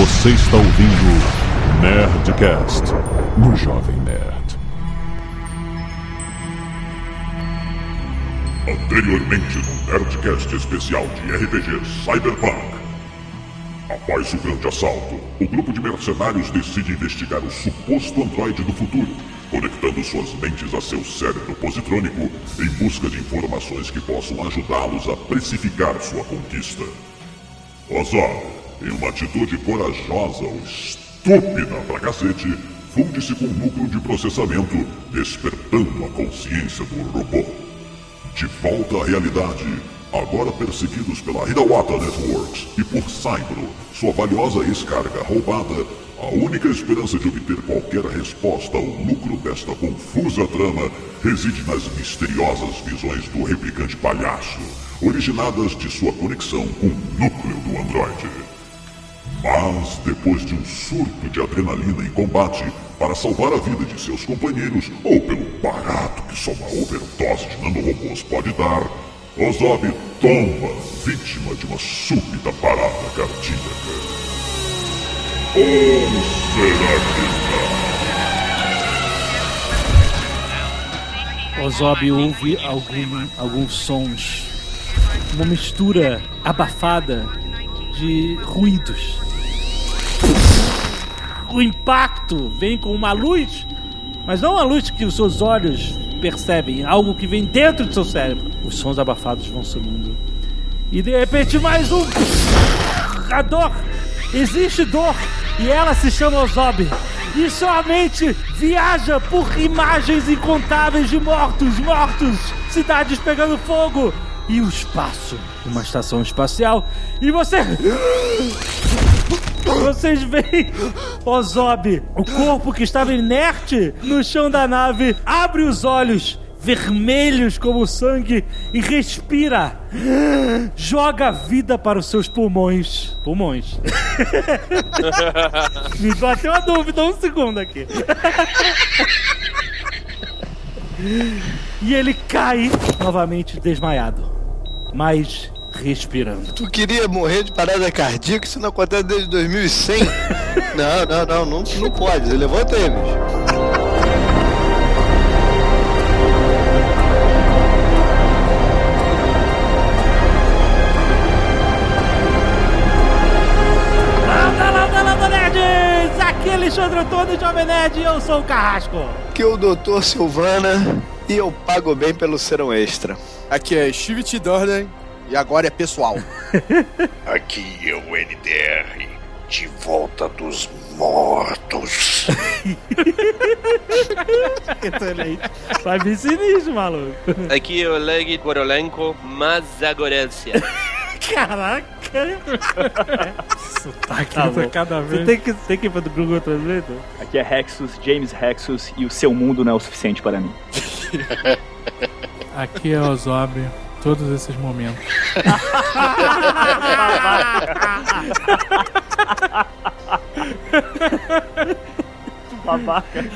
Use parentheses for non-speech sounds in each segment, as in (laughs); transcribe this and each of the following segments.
Você está ouvindo Nerdcast no Jovem Nerd. Anteriormente no Nerdcast especial de RPG Cyberpunk. Após o grande assalto, o grupo de mercenários decide investigar o suposto androide do futuro, conectando suas mentes a seu cérebro positrônico em busca de informações que possam ajudá-los a precificar sua conquista. Ozar, em uma atitude corajosa ou estúpida pra cacete, funde-se com o núcleo de processamento, despertando a consciência do robô. De volta à realidade, agora perseguidos pela Hidawata Networks e por Cybro, sua valiosa ex-carga roubada, a única esperança de obter qualquer resposta ao lucro desta confusa trama reside nas misteriosas visões do replicante palhaço, originadas de sua conexão com o núcleo do androide. Mas, depois de um surto de adrenalina em combate para salvar a vida de seus companheiros, ou pelo barato que só uma overdose de nanorobôs pode dar, Ozob tomba vítima de uma súbita parada cardíaca. Ou será que não? Ozob ouve algum, alguns sons, uma mistura abafada de ruídos. O impacto vem com uma luz, mas não a luz que os seus olhos percebem, algo que vem dentro do seu cérebro. Os sons abafados vão sumindo. E de repente mais um. A dor! Existe dor! E ela se chama Ozob. E sua mente viaja por imagens incontáveis de mortos, mortos, cidades pegando fogo e o espaço. Uma estação espacial. E você. Vocês veem Ozob, o corpo que estava inerte no chão da nave, abre os olhos vermelhos como sangue e respira. Joga vida para os seus pulmões. Pulmões. (laughs) Me bateu a dúvida um segundo aqui. e ele cai novamente desmaiado, mas respirando. Tu queria morrer de parada cardíaca? Isso não acontece desde 2100? (laughs) não, não, não, não, não pode. Levanta aí, bicho. É Alexandre Antônio, Jovem Nerd, e eu sou o Carrasco. Que o doutor Silvana e eu pago bem pelo serão extra. Aqui é Steve T. Durden e agora é pessoal. (laughs) Aqui é o NDR, de volta dos mortos. Excelente. (laughs) Vai vir sinistro, maluco. Aqui é o Leg Korolenko Mazagorelsia. (laughs) Caraca. Sotaque Tá tá cada Você vez. tem que, tem que ir pro Google Translator? Aqui é Rexus, James Rexus, e o seu mundo não é o suficiente para mim. Aqui é Ozob. Todos esses momentos. Babaca. (laughs)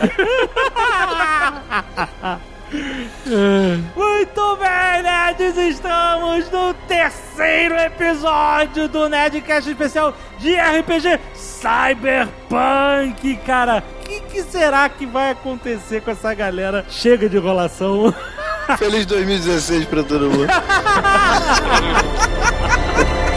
Muito bem, nerds! Estamos no terceiro episódio do Nerdcast especial de RPG Cyberpunk, cara. O que, que será que vai acontecer com essa galera? Chega de enrolação. (laughs) Feliz 2016 pra todo mundo. (laughs)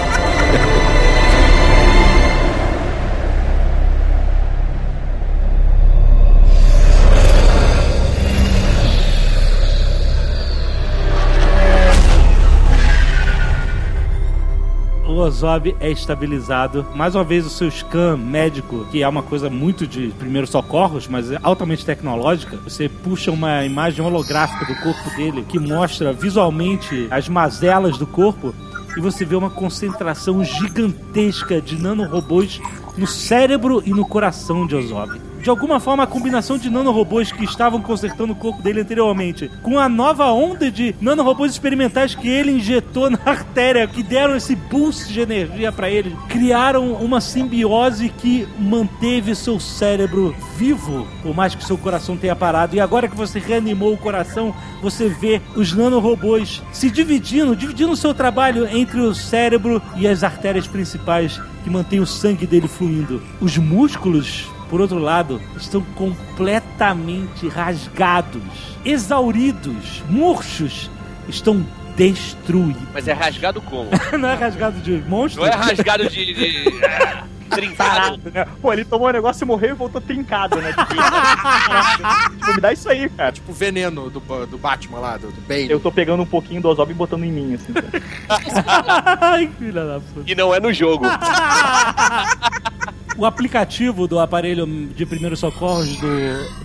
O Ozob é estabilizado. Mais uma vez, o seu scan médico, que é uma coisa muito de primeiros socorros, mas é altamente tecnológica. Você puxa uma imagem holográfica do corpo dele que mostra visualmente as mazelas do corpo e você vê uma concentração gigantesca de nanorobôs no cérebro e no coração de Ozob. De alguma forma, a combinação de nanorobôs que estavam consertando o corpo dele anteriormente com a nova onda de nanorobôs experimentais que ele injetou na (laughs) artéria, que deram esse boost de energia pra ele, criaram uma simbiose que manteve seu cérebro vivo, por mais que seu coração tenha parado. E agora que você reanimou o coração, você vê os nanorobôs se dividindo, dividindo o seu trabalho entre o cérebro e as artérias principais que mantêm o sangue dele fluindo. Os músculos por outro lado, estão completamente rasgados, exauridos, murchos, estão destruídos. Mas é rasgado como? (laughs) Não é rasgado de monstro? Não é rasgado de. de... ah, trincado. né? Pô, ele tomou um negócio e morreu e voltou trincado, né? tipo, (laughs) me dá isso aí, cara. Tipo o veneno do, do Batman lá, do, do Bane. Eu tô pegando um pouquinho do Ozob e botando em mim, assim. cara. (laughs) Ai, filha da puta. E não é no jogo. O aplicativo do aparelho de primeiros socorros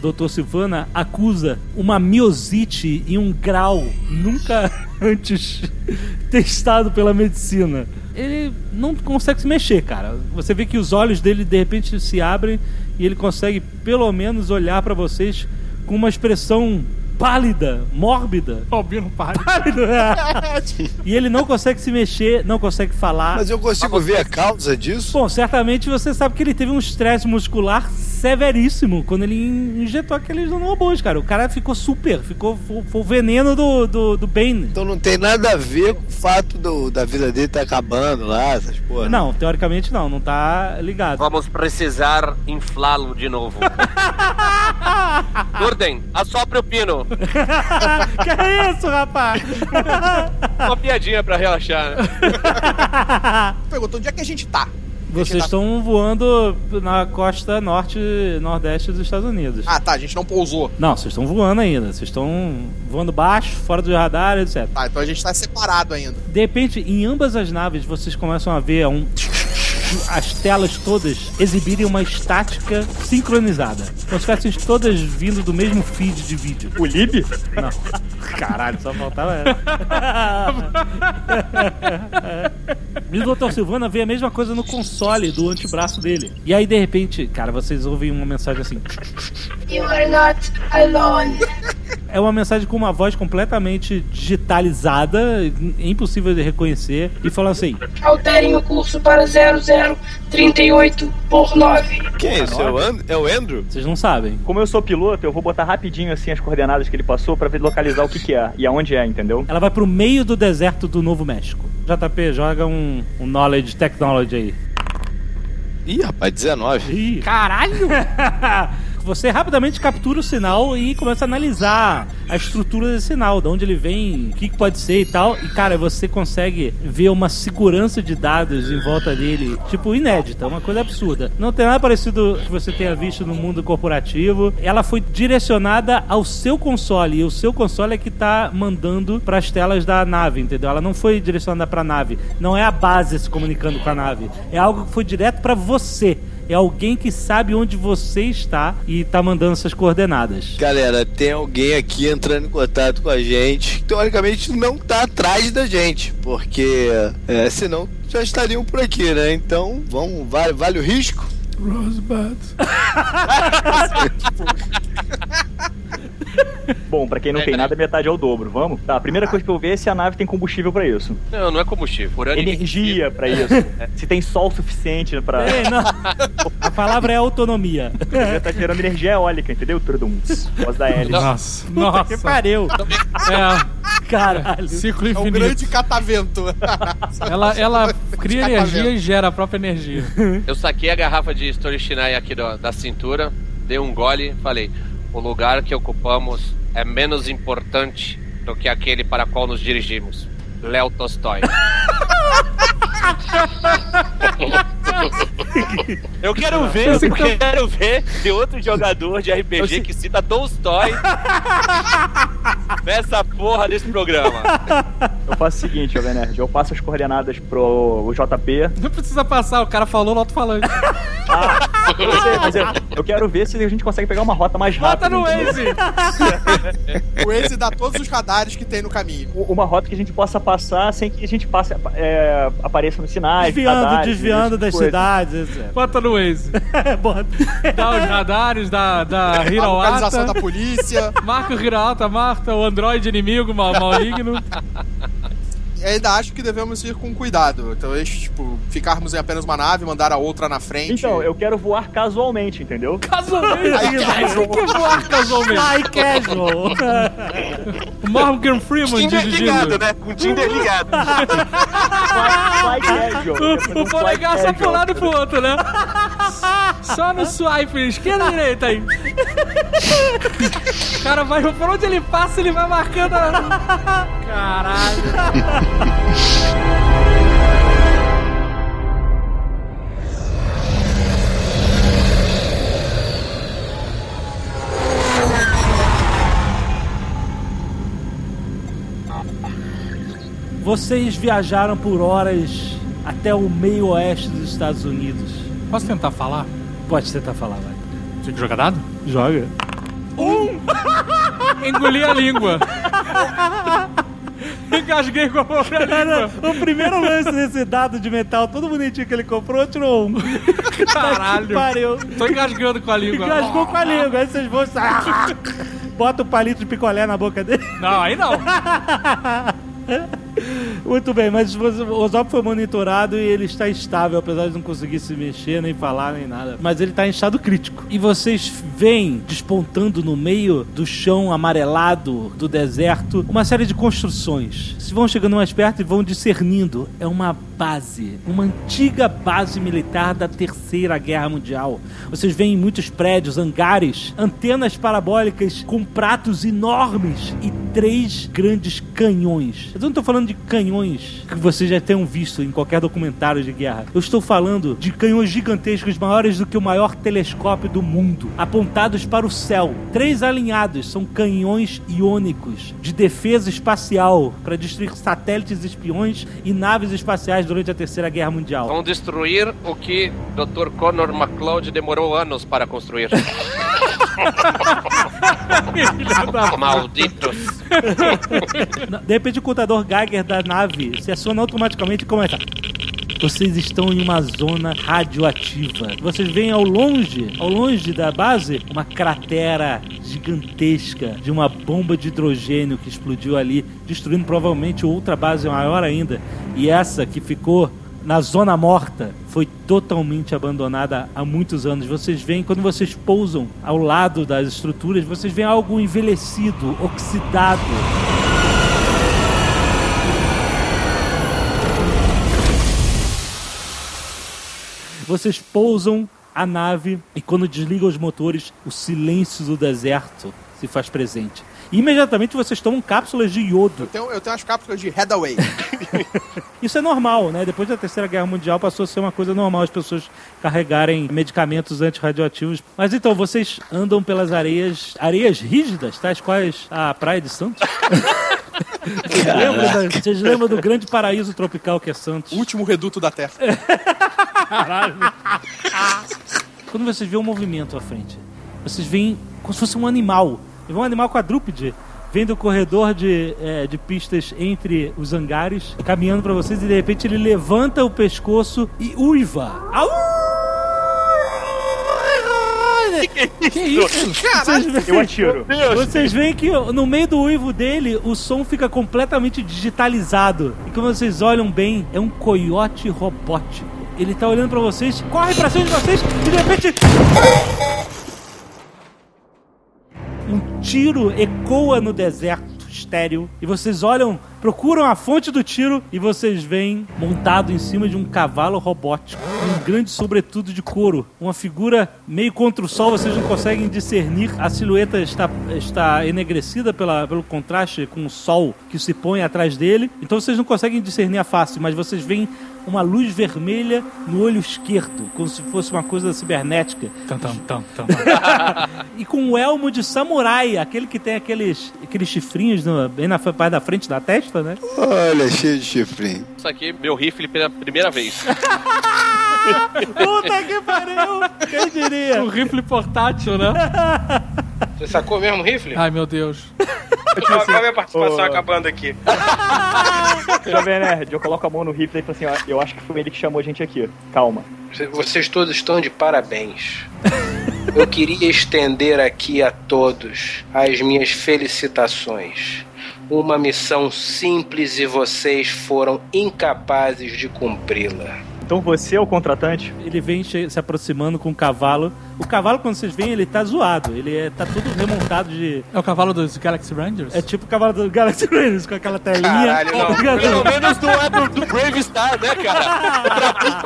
do Dr. Silvana acusa uma miosite em um grau nunca (laughs) antes testado pela medicina. Ele não consegue se mexer, cara. Você vê que os olhos dele de repente se abrem e ele consegue pelo menos olhar pra vocês com uma expressão pálida, mórbida. Albino pálido. Pálido, é. (laughs) E ele não consegue se mexer, não consegue falar. Mas eu consigo ver a causa disso? Bom, certamente você sabe que ele teve um estresse muscular severíssimo quando ele injetou aqueles nanorobôs, cara. O cara ficou super, ficou foi o veneno do, do, do Bane. Então não tem nada a ver com o fato do- da vida dele tá acabando lá, essas porra. Não, teoricamente não, não tá ligado. Vamos precisar inflá-lo de novo. (laughs) Gordon, assopre o pino. (laughs) que é isso, rapaz? (laughs) Uma piadinha pra relaxar. né? (laughs) Pergunta, onde é que a gente tá? Vocês estão voando na costa norte, nordeste dos Estados Unidos. Ah, tá, a gente não pousou. Não, vocês estão voando ainda. Vocês estão voando baixo, fora do radar, etc. Tá, então a gente tá separado ainda. De repente, em ambas as naves, vocês começam a ver um. As telas todas exibirem uma estática sincronizada. Como se fossem todas vindo do mesmo feed de vídeo. O Lib? Não. Caralho, só faltava essa. E o Dr. Silvana vê a mesma coisa no console do antebraço dele. E aí, de repente, cara, vocês ouvem uma mensagem assim. You are not alone. É uma mensagem com uma voz completamente digitalizada, impossível de reconhecer, e fala assim: Alterem o curso para 0038 por 9. Quem é isso? É o, And- é o Andrew? Vocês não sabem. Como eu sou piloto, eu vou botar rapidinho assim as coordenadas que ele passou pra localizar o que que é e aonde é, entendeu? Ela vai pro meio do deserto do Novo México. JP, joga um, um Knowledge Technology aí. Ih, rapaz, 19. Ih. Caralho! Você rapidamente captura o sinal e começa a analisar a estrutura desse sinal, de onde ele vem, o que pode ser e tal. E, cara, você consegue ver uma segurança de dados em volta dele, tipo, inédita, uma coisa absurda. Não tem nada parecido que você tenha visto no mundo corporativo. Ela foi direcionada ao seu console, e o seu console é que tá mandando pras telas da nave, entendeu? Ela não foi direcionada pra nave. Não é a base se comunicando com a nave. É algo que foi direto pra você. É alguém que sabe onde você está e tá mandando essas coordenadas. Galera, tem alguém aqui entrando em contato com a gente que teoricamente não tá atrás da gente, porque é, senão já estariam por aqui, né? Então, vamos, vale, vale o risco? Rosebud. (laughs) Bom, pra quem não É, tem peraí. nada, metade é o dobro. Vamos? Tá, a primeira coisa que eu ver é se a nave tem combustível pra isso. Não, não é combustível. Urânio Energia pra isso. se tem sol suficiente pra. Ei, não. (laughs) A palavra é autonomia. Já tá gerando energia eólica, entendeu? Tudum. Voz da hélice. Nossa, Puta nossa. que pariu. É, Caralho. ciclo É um infinito. grande catavento. Ela, ela (laughs) cria Catavento. energia e gera a própria energia. Eu saquei a garrafa de Stolichinai aqui do- da cintura, dei um gole e falei: o lugar que ocupamos é menos importante do que aquele para qual nos dirigimos. Léo Tolstói. (laughs) Eu quero ver, eu quero ver de outro jogador de RPG que cita Tolstói nessa porra desse programa. Eu faço o seguinte, Jovem Nerd. Eu passo as coordenadas pro JP. Não precisa passar, o cara falou no alto-falante. Ah, Você- mas eu, eu quero ver se a gente consegue pegar uma rota mais rápida. no entendeu? Waze! (laughs) O Waze dá todos os radares que tem no caminho. Uma rota que a gente possa passar sem que a gente passe, é, apareça nos sinais. Desviando, radares, desviando das tipo coisa. cidades, etc. Bota no Waze. (laughs) Bota. Dá os radares da, da A localização da polícia. Marca o Hirauata, marca o androide inimigo mal, maligno. (laughs) Ainda acho que devemos ir com cuidado. Talvez, tipo, ficarmos em apenas uma nave, mandar a outra na frente. Então, eu quero voar casualmente, entendeu? Casualmente. Que é voar casualmente? Ai, casual. O Morgan Freeman Tinder ligado, né? Com o Tinder ligado. Fly casual. quero fazer O fly polegar só casual. pro lado e pro outro, né? Só no swipe, esquerda e direita aí. O cara vai, por onde ele passa, ele vai marcando a... Caralho. Vocês viajaram por horas até o meio oeste dos Estados Unidos. Posso tentar falar? Pode tentar falar, vai. Tinha que jogar dado? Joga. (laughs) Engoli a língua. (laughs) (laughs) Engasguei com a própria língua. o primeiro lance desse dado de metal, todo bonitinho que ele comprou, tirou um. (laughs) Caralho. Que pariu. Tô engasgando com a língua. Engasgou com a língua. Aí vocês vão. (laughs) Bota o palito de picolé na boca dele. Não, aí não. (laughs) Muito bem, mas o Ozob foi monitorado e ele está estável, apesar de não conseguir se mexer, nem falar, nem nada. Mas ele está em estado crítico. E vocês veem, despontando no meio do chão amarelado do deserto, uma série de construções. Se vão chegando mais perto e vão discernindo. É uma base, uma antiga base militar da Terceira Guerra Mundial. Vocês veem muitos prédios, hangares, antenas parabólicas com pratos enormes e três grandes canhões. Eu não estou falando de canhões que vocês já tenham visto em qualquer documentário de guerra. Eu estou falando de canhões gigantescos maiores do que o maior telescópio do mundo, apontados para o céu. Três alinhados são canhões iônicos de defesa espacial para destruir satélites espiões e naves espaciais durante a Terceira Guerra Mundial. Vão destruir o que Dr. Connor McLeod demorou anos para construir. (laughs) Malditos. De repente o contador Geiger da nave se aciona automaticamente e começa. Vocês estão em uma zona radioativa. Vocês veem ao longe, ao longe da base, uma cratera gigantesca de uma bomba de hidrogênio que explodiu ali, destruindo provavelmente outra base maior ainda. E essa que ficou na zona morta foi totalmente abandonada há muitos anos. Vocês veem, quando vocês pousam ao lado das estruturas, vocês veem algo envelhecido, oxidado. Vocês pousam a nave e quando desligam os motores, o silêncio do deserto se faz presente. Imediatamente vocês tomam cápsulas de iodo. Eu tenho, eu tenho as cápsulas de Headaway. (laughs) Isso é normal, né? Depois da Terceira Guerra Mundial passou a ser uma coisa normal as pessoas carregarem medicamentos antirradioativos. Mas então, vocês andam pelas areias, areias rígidas, tais quais a Praia de Santos? Vocês lembram, da- vocês lembram do grande paraíso tropical que é Santos? Último reduto da Terra. (laughs) Quando vocês veem um movimento à frente, vocês veem como se fosse um animal. Vê um animal quadrúpede. Vem do corredor de, é, de pistas entre os hangares, caminhando pra vocês, e de repente ele levanta o pescoço e uiva. Au! Que isso? Vocês veem- Eu atiro. Vocês veem que no meio do uivo dele, o som fica completamente digitalizado. E quando vocês olham bem, é um coiote robótico. Ele tá olhando pra vocês, corre pra cima de vocês e de repente. Um tiro ecoa no deserto estéreo. E vocês olham, procuram a fonte do tiro e vocês veem montado em cima de um cavalo robótico. Um grande sobretudo de couro. Uma figura meio contra o sol, vocês não conseguem discernir. A silhueta está, está enegrecida pela, pelo contraste com o sol que se põe atrás dele. Então vocês não conseguem discernir a face, mas vocês veem uma luz vermelha no olho esquerdo, como se fosse uma coisa cibernética. Tam, tam, tam, tam. (laughs) E com um elmo de samurai, aquele que tem aqueles, aqueles chifrinhos no- bem na parte da frente da testa, né? Olha, cheio de chifrinho. Isso aqui, meu rifle pela primeira vez. (laughs) Puta que pariu! Quem diria? Um rifle portátil, né? (laughs) Você sacou mesmo o rifle? Ai, meu Deus. Olha a minha participação Ô. acabando aqui. (laughs) Jovem Nerd, eu coloco a mão no rifle e falo assim, ó, eu acho que foi ele que chamou a gente aqui. Calma. Vocês todos estão de parabéns. Eu queria estender aqui a todos as minhas felicitações. Uma missão simples e vocês foram incapazes de cumpri-la. Então você é o contratante? Ele vem se aproximando com o cavalo. O cavalo, quando vocês veem, ele tá zoado. Ele é, tá todo remontado de. É o cavalo dos Galaxy Rangers? É tipo o cavalo do Galaxy Rangers, com aquela telinha. Caralho, não. Pelo menos não é do, do Brave Star, né, cara?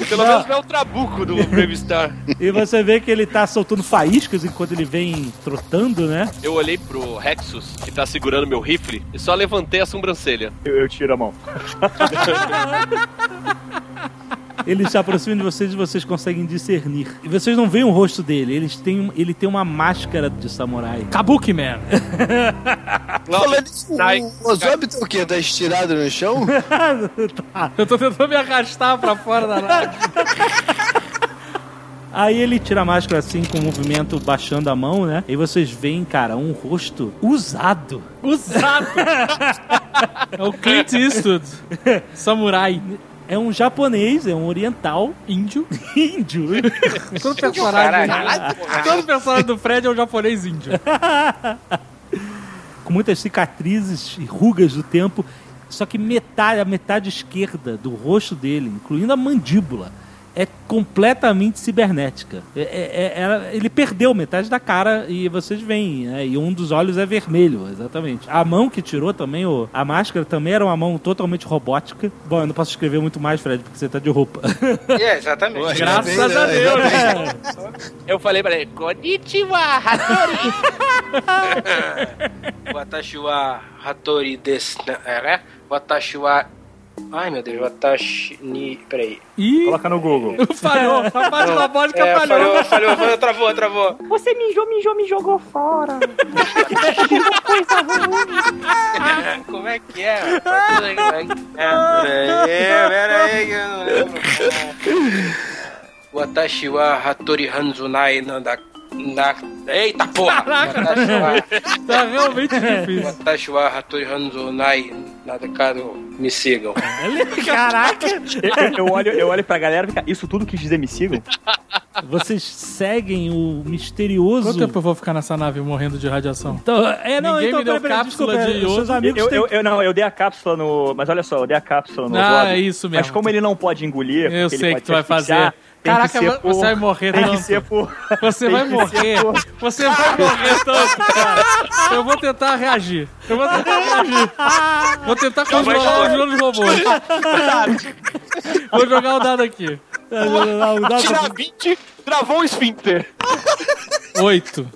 O. Pelo menos não é o Trabuco do Brave Star. E você vê que ele tá soltando faíscas enquanto ele vem trotando, né? Eu olhei pro Rexus, que tá segurando meu rifle, e só levantei a sobrancelha. Eu, eu tiro a mão. (laughs) Ele se aproxima de vocês e vocês conseguem discernir. E vocês não veem o rosto dele. Eles têm, ele tem uma máscara de samurai. Kabuki Man. (laughs) Falando isso, o Ozob tá o quê? Tá estirado no chão? (laughs) Eu tô tentando me arrastar pra fora da nave. (laughs) Aí ele tira a máscara assim, com o movimento baixando a mão, né? E vocês veem, cara, um rosto usado. Usado. É o Clint Eastwood. Samurai. É um japonês, é um oriental. Índio. (laughs) Índio. Todo personagem, Caralho. todo personagem do Fred é um japonês índio. (laughs) com muitas cicatrizes e rugas do tempo. Só que metade, a metade esquerda do rosto dele, incluindo a mandíbula, é completamente cibernética. É- é- é- ela- ele perdeu metade da cara e vocês veem, né? E um dos olhos é vermelho, exatamente. A mão que tirou também, o- a máscara também era uma mão totalmente robótica. Bom, eu não posso escrever muito mais, Fred, porque você tá de roupa. (laughs) É, exatamente. Graças Ainda a Deus. bem. Eu falei pra ele, Konnichiwa, Hattori. (laughs) Watashi wa Hattori desu. É? Watashi wa. Ai meu Deus, Watashi ni. Peraí. Ih, Coloca no Google. (laughs) falhou. A parte robótica É, falhou. falhou, falhou, travou, travou. Você mijou, mijou, me jogou fora. (laughs) Como é que é? Como é que é? Peraí, peraí, que eu não lembro. Watashi wa Hattori Hanzunai nanda. Na... Eita porra! Wa- Tá realmente difícil. Watashi wa Hattori Hanzunai Nadekado. Me sigam. Caraca! Eu, eu olho, eu olho pra galera e fica, isso tudo quis dizer me sigam? Vocês seguem o misterioso. Quanto tempo eu vou ficar nessa nave morrendo de radiação? Então, é, não, Ninguém então, me deu peraí, cápsula desculpa, de os seus amigos Eu, têm eu, eu- não, eu dei a cápsula no. Mas olha só, eu dei a cápsula no. Ah, é isso mesmo. Mas como ele não pode engolir. Eu ele sei pode que tu vai fazer. Tem que Caraca, ser você por- vai morrer Tem que ser por. Você tem vai morrer. por- Você vai morrer tanto, cara. Eu vou tentar reagir. Eu vou tentar reagir. Vou tentar controlar os meus robôs. Vou jogar o dado aqui. Tira 20, travou o esfíncter. Oito.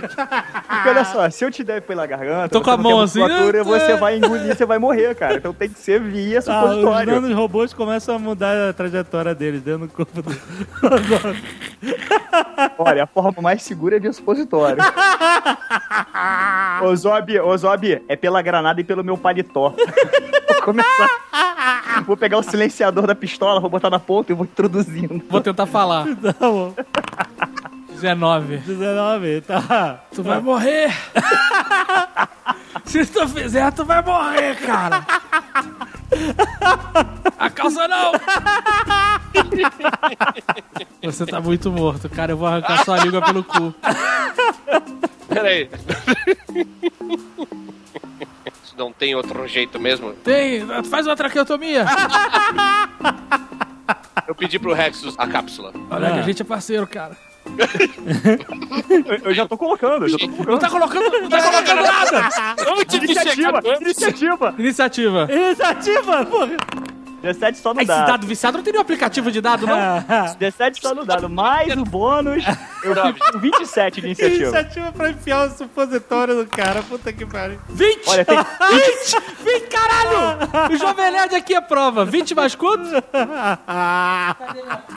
Porque olha só, se eu te der pela garganta, Tô com você a mão assim, você vai engolir, você vai morrer, cara. Então tem que ser via Ah, os supositório. robôs começam a mudar a trajetória deles dentro do corpo do. (laughs) Olha, a forma mais segura é via supositório. (laughs) ô Zob, ô Zob, é pela granada e pelo meu paletó. (laughs) vou começar. Vou pegar o silenciador da pistola, vou botar na ponta e vou introduzindo. Vou tentar falar. Tá bom. 19. 19, tá. Tu vai morrer. (laughs) Se tu fizer, tu vai morrer, cara. A calça não! Você tá muito morto, cara. Eu vou arrancar sua língua pelo cu. Pera aí. Isso não tem outro jeito mesmo? Tem, faz uma traqueotomia. Eu pedi pro Rexus a cápsula. Olha que a gente é parceiro, cara. Eu, eu já tô colocando, eu já tô colocando. Não tá colocando, não tá colocando nada. Antes de Iniciativa, iniciativa. Iniciativa. Iniciativa, porra! 17 só no Esse dado. dado viciado não teria um aplicativo de dado, não? (laughs) 17 só no dado, mais o bônus, eu fico com 27 de iniciativa. Iniciativa pra enfiar o supositório do cara, puta que pariu. 20! Olha, tem (laughs) 20! 20, caralho! O Jovem Nerd aqui é prova. 20 mais quanto? (laughs)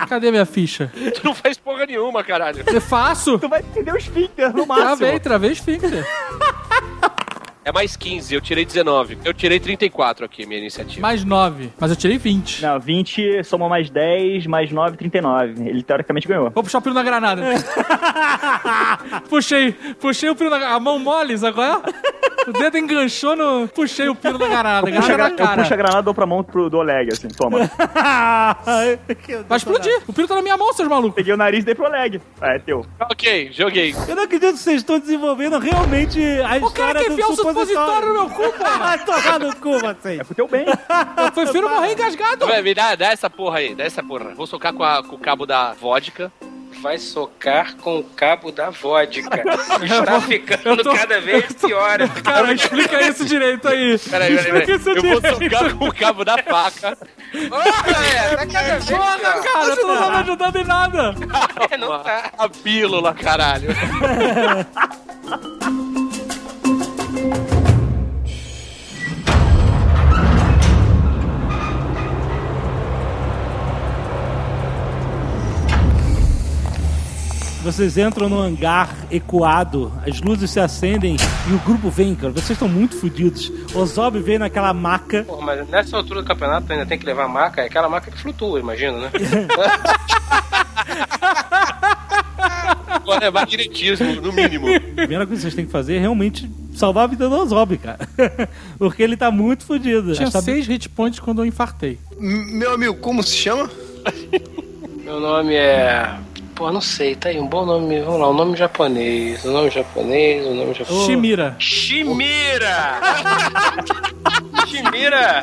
Cadê minha ficha? Tu não faz porra nenhuma, caralho. Eu faço? Tu vai perder o esfíncter no máximo. Travei, travei esfíncter. É mais 15, eu tirei 19. Eu tirei 34 aqui, minha iniciativa. Mais 9. Mas eu tirei 20. Não, 20 soma mais 10, mais 9, 39. Ele teoricamente ganhou. Vou puxar o piro na granada. (laughs) puxei, puxei o piro na granada. A mão mole, sabe qual é? O dedo enganchou no. Puxei o piro na granada. Eu puxo, a, Granada eu puxo a cara. granada e dou pra mão pro, do Oleg, assim, toma. (laughs) Vai explodir. O piro tá na minha mão, seus malucos. Peguei o nariz e dei pro Oleg. Ah, é teu. Ok, joguei. Eu não acredito que vocês estão desenvolvendo realmente a O cara história quer do enfiar o supositório. supositório no meu cu, (laughs) pô. Vai tomar no cu, vocês. É pro teu bem. (laughs) Eu prefiro morrer engasgado. Vai, me dá, dá essa porra aí, dá essa porra. Vou socar com, a- com o cabo da vodka. Vai socar com o cabo da vodka. (laughs) Está ficando cada vez pior. Cara, explica isso direito aí. Peraí, peraí, peraí. Eu vou direito. socar com o cabo da faca. Olha, tá cada vez Porra, cara, tu não tá me ajudando em nada. É, não tá. A pílula, caralho. (laughs) Vocês entram no hangar ecoado, as luzes se acendem e o grupo vem, cara. Vocês estão muito fodidos. O Zob vem naquela maca. Porra, mas nessa altura do campeonato ainda tem que levar maca. É aquela maca que flutua, imagina, né? (laughs) Agora é magnetismo, no mínimo. A primeira coisa que vocês têm que fazer é realmente salvar a vida do Zob, cara. (laughs) Porque ele tá muito fodido. Tinha Tá- seis hit points quando eu infartei. M- Meu amigo, como se chama? Meu nome é. Pô, não sei, tá aí, um bom nome. Vamos lá, um nome japonês. Um nome japonês, um nome japonês. Shimira. Shimira! (laughs) Shimira!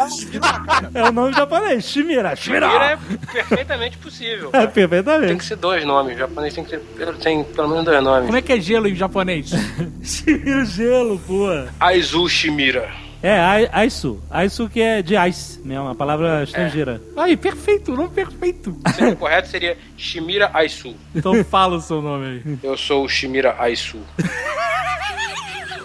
É o nome japonês, Shimira. Shimira. Shimira é perfeitamente possível. É, Tem perfeitamente. que ser dois nomes. O japonês tem que ter tem pelo menos dois nomes. Como é que é gelo em japonês? (laughs) Shimira gelo, pô. Aizu Shimira. É, ai- Aisu. Aisu que é de ice mesmo, uma palavra estrangeira. Aí, perfeito, nome perfeito. O (laughs) correto seria Shimira Aisu. Então fala o seu nome aí. Eu sou o Shimira Aisu. (laughs)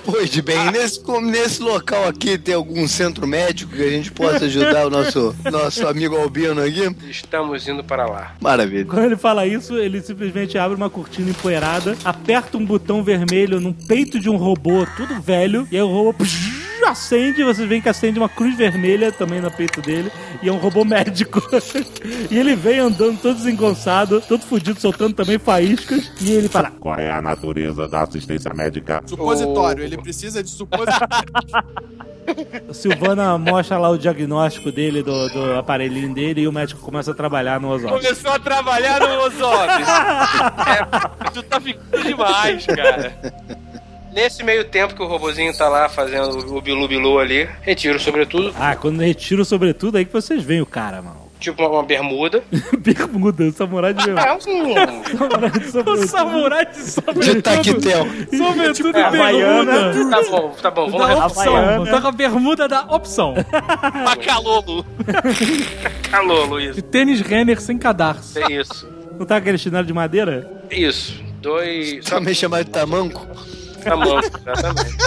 Pois de bem, nesse, nesse local aqui tem algum centro médico que a gente possa ajudar o nosso, nosso amigo Albino aqui? Estamos indo para lá. Maravilha. Quando ele fala isso, ele simplesmente abre uma cortina empoeirada, aperta um botão vermelho no peito de um robô, tudo velho, e aí o robô psh, acende, vocês veem que acende uma cruz vermelha também no peito dele, e é um robô médico. (laughs) e ele vem andando todo desengonçado, todo fudido, soltando também faíscas, e ele fala: Qual é a natureza da assistência médica? Supositório, ele precisa de supositório. (laughs) Silvana mostra lá o diagnóstico dele, do, do aparelhinho dele, e o médico começa a trabalhar no Osório. Começou a trabalhar no Ozob. (laughs) É, tu tá ficando demais, cara. Nesse meio tempo que o robozinho tá lá fazendo o bilu bilu ali, retiro sobretudo, Ah, quando retira o sobretudo, aí que vocês veem o cara, mano. (laughs) tipo uma, bermuda. Bermuda, samurai de bermuda. É um (laughs) Samurai de O sobretudo. samurai de De sobretudo. taquetel. Sobretudo É, e bermuda. Tá bom, tá bom, vamos Da opção. Havaiana. Tá com a bermuda da opção. (laughs) Macalolo. Alô, Luiz. De tênis Renner sem cadarço. É isso. Não tá aquele chinelo de madeira? Isso. Dois. Só Também chamado de tamanco. Tamanco, exatamente.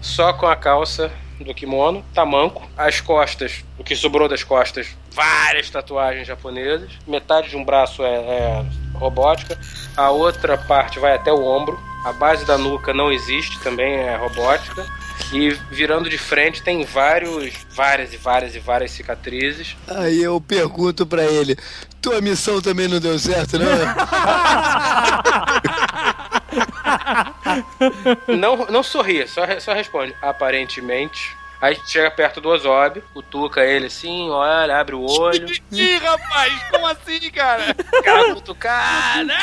Só com a calça do kimono, tamanco. As costas, o que sobrou das costas, várias tatuagens japonesas. Metade de um braço é, é robótica. A outra parte vai até o ombro. A base da nuca não existe, também é robótica. E virando de frente tem vários, várias e várias e várias cicatrizes. Aí eu pergunto pra ele: tua missão também não deu certo, não? (laughs) (laughs) Não, não sorri, só, só responde. Aparentemente. Aí chega perto do Ozob, cutuca ele assim, olha, abre o olho. Ih, rapaz, como assim, cara? Cara cutucada.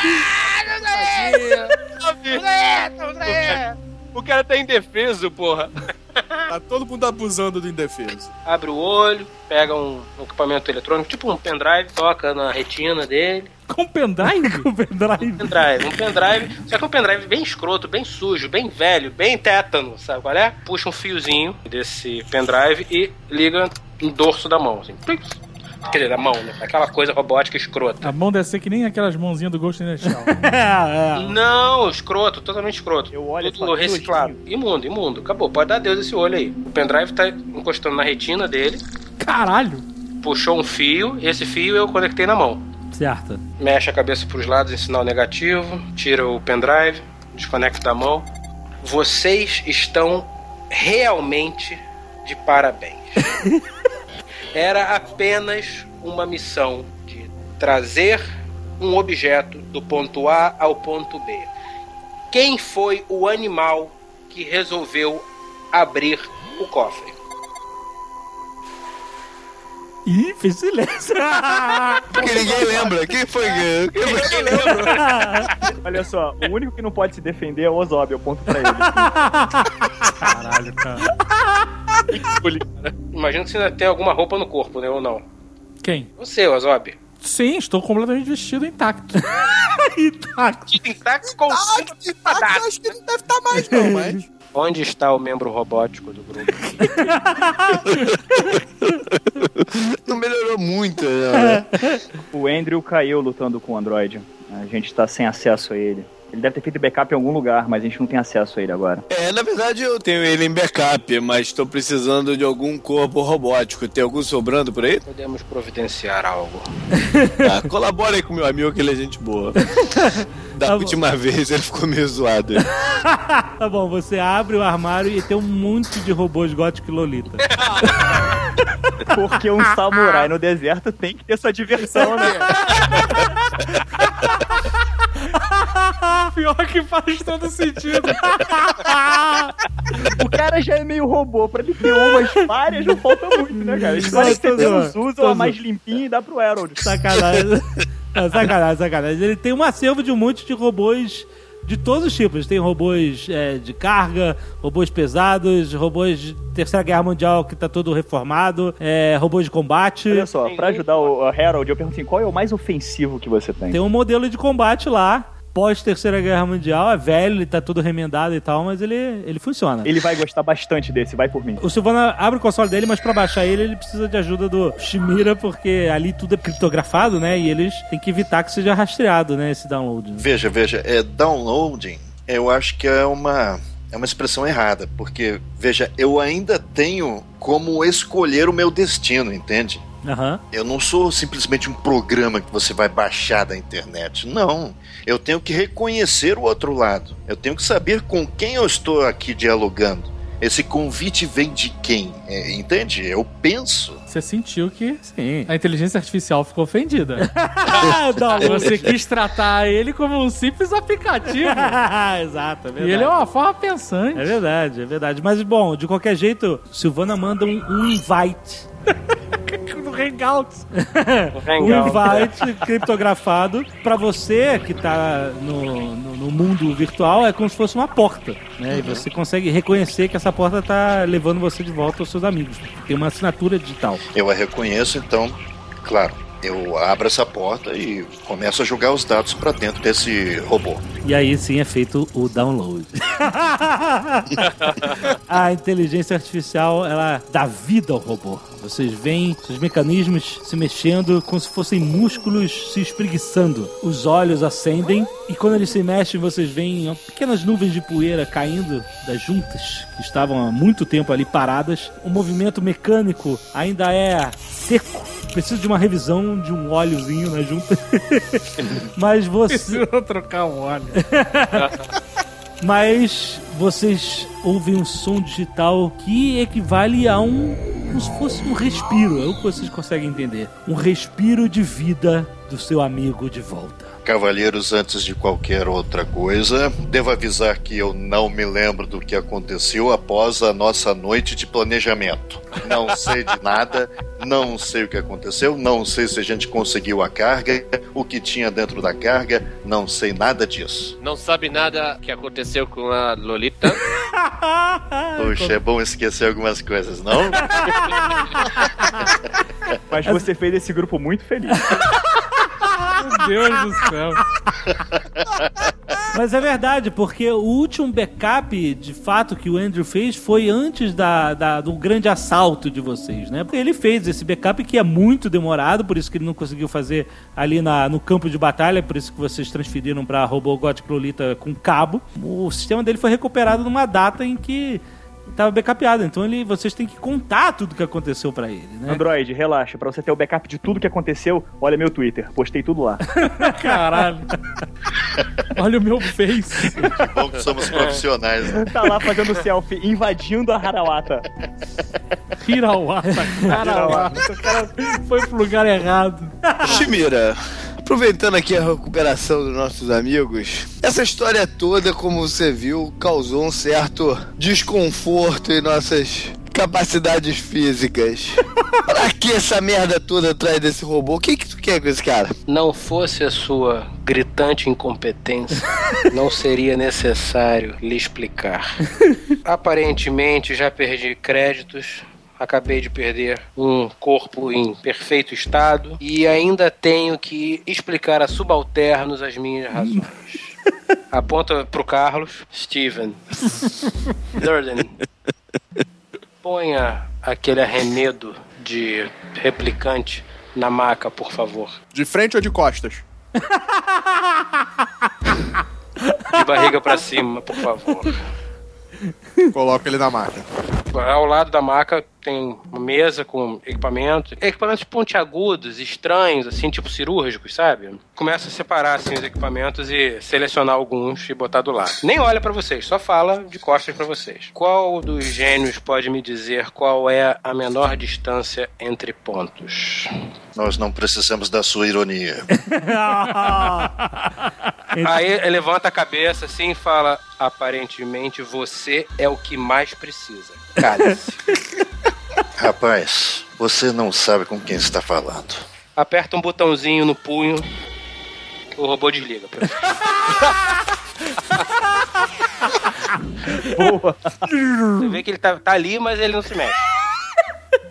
O cara tá indefeso, porra. (laughs) Tá todo mundo abusando do indefeso. Abre o olho, pega um, um equipamento eletrônico, tipo um pendrive, toca na retina dele. (laughs) Com pendrive? Com pendrive. Pendrive, um pendrive, só que é um pendrive bem escroto, bem sujo, bem velho, bem tétano, sabe qual é? Puxa um fiozinho desse pendrive e liga no dorso da mão, assim. Quer dizer, da mão, né? Aquela coisa robótica escrota. A mão deve ser que nem aquelas mãozinhas do Ghost in the Shell. (laughs) É, é. Não, escroto, totalmente escroto. Eu olho e Tudo falo, reciclado. Imundo, imundo. Acabou, pode dar Deus esse olho aí. O pendrive tá encostando na retina dele, Caralho. puxou um fio, esse fio eu conectei na mão. Certo. Mexe a cabeça pros lados em sinal negativo, tira o pendrive, desconecta da mão. Vocês estão realmente de parabéns. (laughs) Era apenas uma missão de trazer um objeto do ponto A ao ponto B. Quem foi o animal que resolveu abrir o cofre? Ih, fez silêncio. (laughs) Porque ninguém lembra. Quem foi? (laughs) Quem foi lembra? Olha só, o único que não pode se defender é o Ozob, eu ponto pra ele. (laughs) Caralho, cara. Imagina que você ainda tem alguma roupa no corpo, né? Ou não? Quem? Você, Ozob. Sim, estou completamente vestido intacto. (laughs) intacto. Intacto com Intacto, intacto, acho que não deve estar mais, não, mas. (laughs) Onde está o membro robótico do grupo? (laughs) Não melhorou muito, né? O Andrew caiu lutando com o Android. A gente tá sem acesso a ele. Ele deve ter feito backup em algum lugar, mas a gente não tem acesso a ele agora. É, na verdade eu tenho ele em backup, mas estou precisando de algum corpo robótico. Tem algum sobrando por aí? Podemos providenciar algo. Tá, colabora aí com meu amigo que ele é gente boa. (laughs) Da última vez ele ficou meio zoado. (laughs) Tá bom, você abre o armário e tem um monte de robôs gótico e lolita. (laughs) Porque um samurai no deserto tem que ter sua diversão, né? (laughs) Pior que faz todo sentido. O cara já é meio robô, pra ele ter umas várias não falta muito, né, cara? Escolhe que você menos usa, uma mais limpinha e dá pro Harold. Sacanagem. Não, (laughs) sacanagem, sacanagem. Ele tem um acervo de um monte de robôs de todos os tipos. Tem robôs é, de carga, robôs pesados, robôs de Terceira Guerra Mundial que tá todo reformado, é, robôs de combate. Olha só, pra ajudar o Harold, eu pergunto assim, qual é o mais ofensivo que você tem? Tem um modelo de combate lá. Pós Terceira Guerra Mundial, é velho, ele tá todo remendado e tal, mas ele, ele funciona. Ele vai gostar bastante desse, vai por mim. O Silvana abre o console dele, mas pra baixar ele, ele precisa de ajuda do Shimira, porque ali tudo é criptografado, né? E eles têm que evitar que seja rastreado, né? Esse download. né? Veja, veja, é downloading, eu acho que é uma é uma expressão errada, porque veja, eu ainda tenho como escolher o meu destino, entende? Aham. Eu não sou simplesmente um programa que você vai baixar da internet. Não. Eu tenho que reconhecer o outro lado. Eu tenho que saber com quem eu estou aqui dialogando. Esse convite vem de quem? É, entende? Eu penso. Você sentiu que sim. a inteligência artificial ficou ofendida. (laughs) (laughs) Download. Você quis tratar ele como um simples aplicativo. (laughs) Exato, é verdade. E ele é uma forma pensante. É verdade, é verdade. Mas, bom, de qualquer jeito, Silvana manda um, um invite. Hangouts. (laughs) um invite criptografado pra você que tá no, no, no mundo virtual, é como se fosse uma porta. Né? E você consegue reconhecer que essa porta tá levando você de volta aos seus amigos. Tem uma assinatura digital. Eu a reconheço, então, claro, eu abro essa porta e começo a jogar os dados para dentro desse robô. E aí sim é feito o download. (laughs) a inteligência artificial, ela dá vida ao robô. Vocês veem os mecanismos se mexendo como se fossem músculos se espreguiçando. Os olhos acendem e quando eles se mexem, vocês veem pequenas nuvens de poeira caindo das juntas que estavam há muito tempo ali paradas. O movimento mecânico ainda é seco. Precisa de uma revisão de um óleozinho na junta. (laughs) Mas você. Precisa trocar um óleo. Mas vocês ouvem um som digital que equivale a um. Como se fosse um respiro. É o que vocês conseguem entender. Um respiro de vida do seu amigo de volta. Cavalheiros, antes de qualquer outra coisa, devo avisar que eu não me lembro do que aconteceu após a nossa noite de planejamento. Não (laughs) sei de nada, não sei o que aconteceu, não sei se a gente conseguiu a carga, o que tinha dentro da carga, não sei nada disso. Não sabe nada que aconteceu com a Lolita? (laughs) Puxa, é bom esquecer algumas coisas, não? (laughs) Mas você fez esse grupo muito feliz. Meu Deus do céu. Mas é verdade, porque o último backup, de fato, que o Andrew fez foi antes da, da- do grande assalto de vocês, né? Porque ele fez esse backup que é muito demorado, por isso que ele não conseguiu fazer ali na, no campo de batalha, por isso que vocês transferiram para Robô Gothic Lolita com cabo. O sistema dele foi recuperado numa data em que tava backupado. Então ele, vocês têm que contar tudo que aconteceu pra ele, né? Android, relaxa. Pra você ter o backup de tudo que aconteceu, olha meu Twitter. Postei tudo lá. (laughs) Caralho. Olha o meu face. Que bom que somos profissionais. Né? tá lá fazendo selfie, invadindo a Harawata. Hirawata. Harawata. O cara foi pro lugar errado. Shimira, aproveitando aqui a recuperação dos nossos amigos, essa história toda, como você viu, causou um certo desconforto em nossas capacidades físicas. (laughs) pra que essa merda toda atrás desse robô? O que, que tu quer com esse cara? Não fosse a sua gritante incompetência, (laughs) não seria necessário lhe explicar. (laughs) Aparentemente já perdi créditos. Acabei de perder um corpo em perfeito estado e ainda tenho que explicar a subalternos as minhas razões. (laughs) Aponta pro Carlos. Steven. (laughs) Durden. Ponha aquele arremedo de replicante na maca, por favor. De frente ou de costas? De barriga pra cima, por favor. Coloca ele na máquina. Ao lado da maca tem uma mesa com equipamentos, equipamentos pontiagudos, estranhos, assim, tipo cirúrgicos, sabe? Começa a separar assim os equipamentos e selecionar alguns e botar do lado. Nem olha pra vocês, só fala de costas pra vocês. Qual dos gênios pode me dizer qual é a menor distância entre pontos? Nós não precisamos da sua ironia. (laughs) Aí ele levanta a cabeça assim e fala: aparentemente você é o que mais precisa. Cale-se. (laughs) Rapaz, você não sabe com quem está falando. Aperta um botãozinho no punho, o robô desliga. (laughs) Boa. Você vê que ele tá, tá ali, mas ele não se mexe.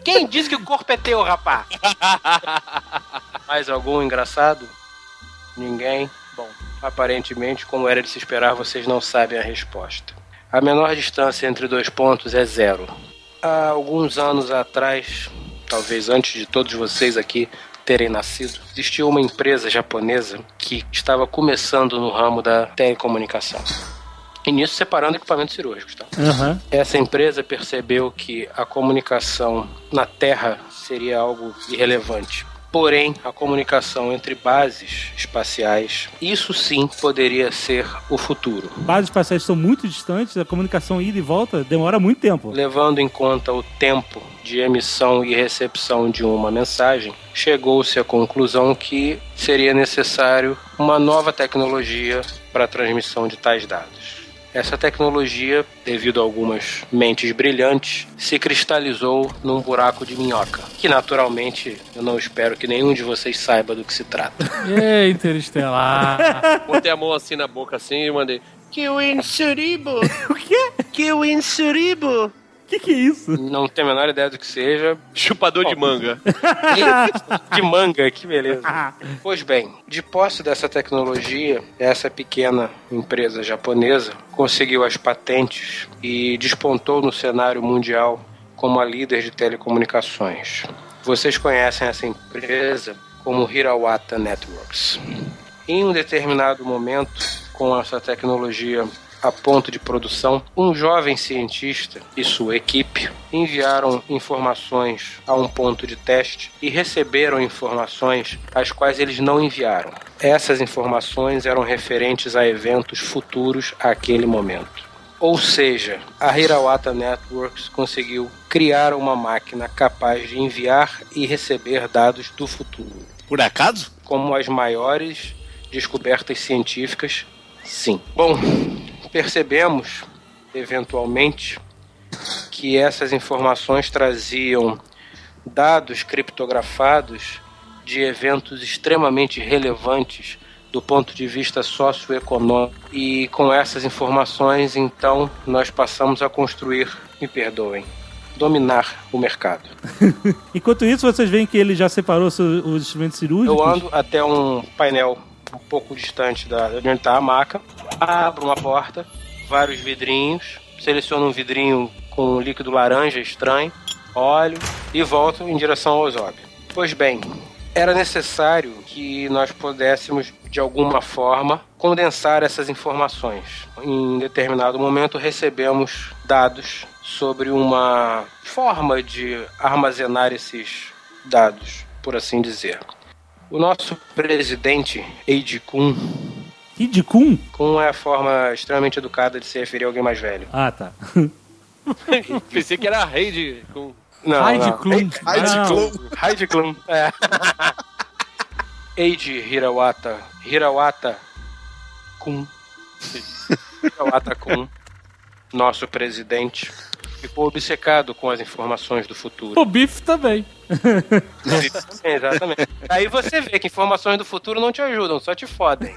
Quem disse que o corpo é teu, rapá? (laughs) Mais algum engraçado? Ninguém? Bom, aparentemente, como era de se esperar, vocês não sabem a resposta. A menor distância entre dois pontos é zero. Há alguns anos atrás, talvez antes de todos vocês aqui terem nascido, existia uma empresa japonesa que estava começando no ramo da telecomunicação. E nisso separando equipamentos cirúrgicos, tá? Aham. Essa empresa percebeu que a comunicação na Terra seria algo irrelevante. Porém, a comunicação entre bases espaciais, isso sim poderia ser o futuro. Bases espaciais estão muito distantes, a comunicação ida e volta demora muito tempo. Levando em conta o tempo de emissão e recepção de uma mensagem, chegou-se à conclusão que seria necessário uma nova tecnologia para a transmissão de tais dados. Essa tecnologia, devido a algumas mentes brilhantes, se cristalizou num buraco de minhoca, que naturalmente eu não espero que nenhum de vocês saiba do que se trata. É, Interestelar. (laughs) Botei a mão assim na boca assim e mandei. Que o inseribo! (laughs) O quê? Que o inseribo! Que, que é isso? Não tenho a menor ideia do que seja. Chupador de manga. (laughs) De manga, que beleza. Pois bem, de posse dessa tecnologia, essa pequena empresa japonesa conseguiu as patentes e despontou no cenário mundial como a líder de telecomunicações. Vocês conhecem essa empresa como Hirawata Networks. Em um determinado momento, com essa tecnologia a ponto de produção, um jovem cientista e sua equipe enviaram informações a um ponto de teste e receberam informações as quais eles não enviaram. Essas informações eram referentes a eventos futuros àquele momento. Ou seja, a Hirawata Networks conseguiu criar uma máquina capaz de enviar e receber dados do futuro. Por acaso? Como as maiores descobertas científicas, sim. Bom, percebemos, eventualmente, que essas informações traziam dados criptografados de eventos extremamente relevantes do ponto de vista socioeconômico. E com essas informações, então, nós passamos a construir, me perdoem, dominar o mercado. (laughs) Enquanto isso, vocês veem que ele já separou os instrumentos cirúrgicos. Eu ando até um painel um pouco distante da de onde está a maca, abro uma porta, vários vidrinhos, seleciono um vidrinho com um líquido laranja estranho, olho e volto em direção ao Zob. Pois bem, era necessário que nós pudéssemos, de alguma forma, condensar essas informações. Em determinado momento, recebemos dados sobre uma forma de armazenar esses dados, por assim dizer. O nosso presidente, Eiji Kun. Eiji Kun? Kun é a forma extremamente educada de se referir a alguém mais velho. Ah, tá. (laughs) Pensei que era rei de. Com... Não, Heidi não. Klum. Heidi Ah, Klum. Heidi Klum. É. (laughs) Eiji Hirawata. Hirawata Kun. (laughs) Hirawata Kun, nosso presidente, ficou obcecado com as informações do futuro. O bife (laughs) também. Exatamente. Aí você vê que informações do futuro não te ajudam, só te fodem.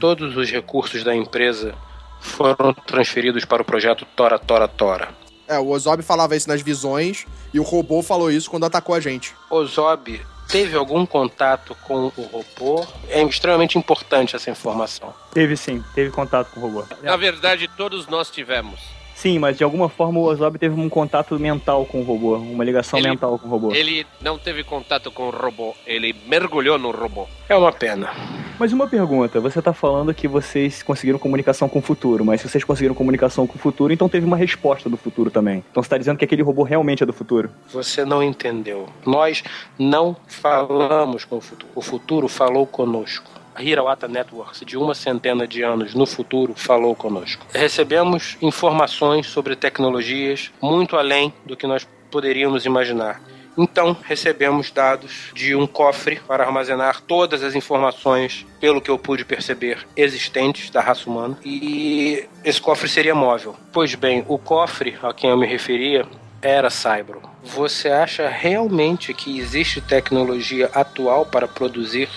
Todos os recursos da empresa foram transferidos para o projeto Tora Tora Tora. É, o Ozob falava isso nas visões e o robô falou isso quando atacou a gente. Ozob teve algum contato com o robô? É extremamente importante essa informação. Teve sim, teve contato com o robô. Na verdade, todos nós tivemos. Sim, mas de alguma forma o Ozob teve um contato mental com o robô, uma ligação Ele- mental com o robô. Ele não teve contato com o robô, ele mergulhou no robô. É uma pena. Mas uma pergunta, você tá falando que vocês conseguiram comunicação com o futuro, mas se vocês conseguiram comunicação com o futuro, então teve uma resposta do futuro também. Então você tá dizendo que aquele robô realmente é do futuro? Você não entendeu. Nós não falamos com o futuro. O futuro falou conosco. Hirawata Networks, de uma centena de anos no futuro, falou conosco. Recebemos informações sobre tecnologias muito além do que nós poderíamos imaginar. Então, recebemos dados de um cofre para armazenar todas as informações, pelo que eu pude perceber, existentes da raça humana. E esse cofre seria móvel. Pois bem, o cofre a quem eu me referia era Cybro. Você acha realmente que existe tecnologia atual para produzir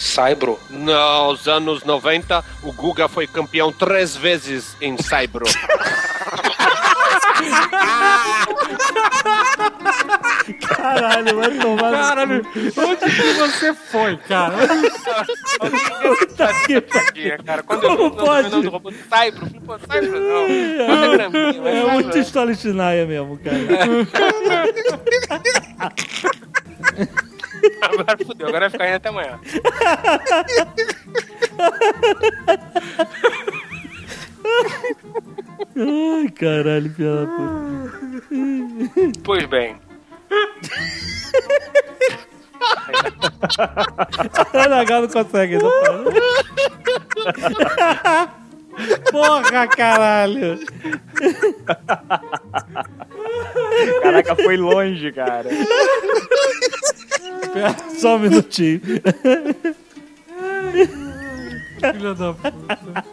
Cybro? Nos anos 90, o Guga foi campeão três vezes em Cybro. (laughs) Caralho, vai tomar. Caralho, onde que você foi, cara? (laughs) Puta que Tadinha, cara. Quando eu vi o Como pode? nome do robô Cybro, eu falei, pô, Cybro não. Bota graminha, mas É Cybro muito história chinaia mesmo, cara. (laughs) Agora fudeu, agora vai ficar indo até amanhã. Ai, caralho, filha da puta. Pois bem, A não consegue, não Porra, caralho. Caraca, foi longe, cara. Pera (laughs) Só um minutinho. Filha da puta.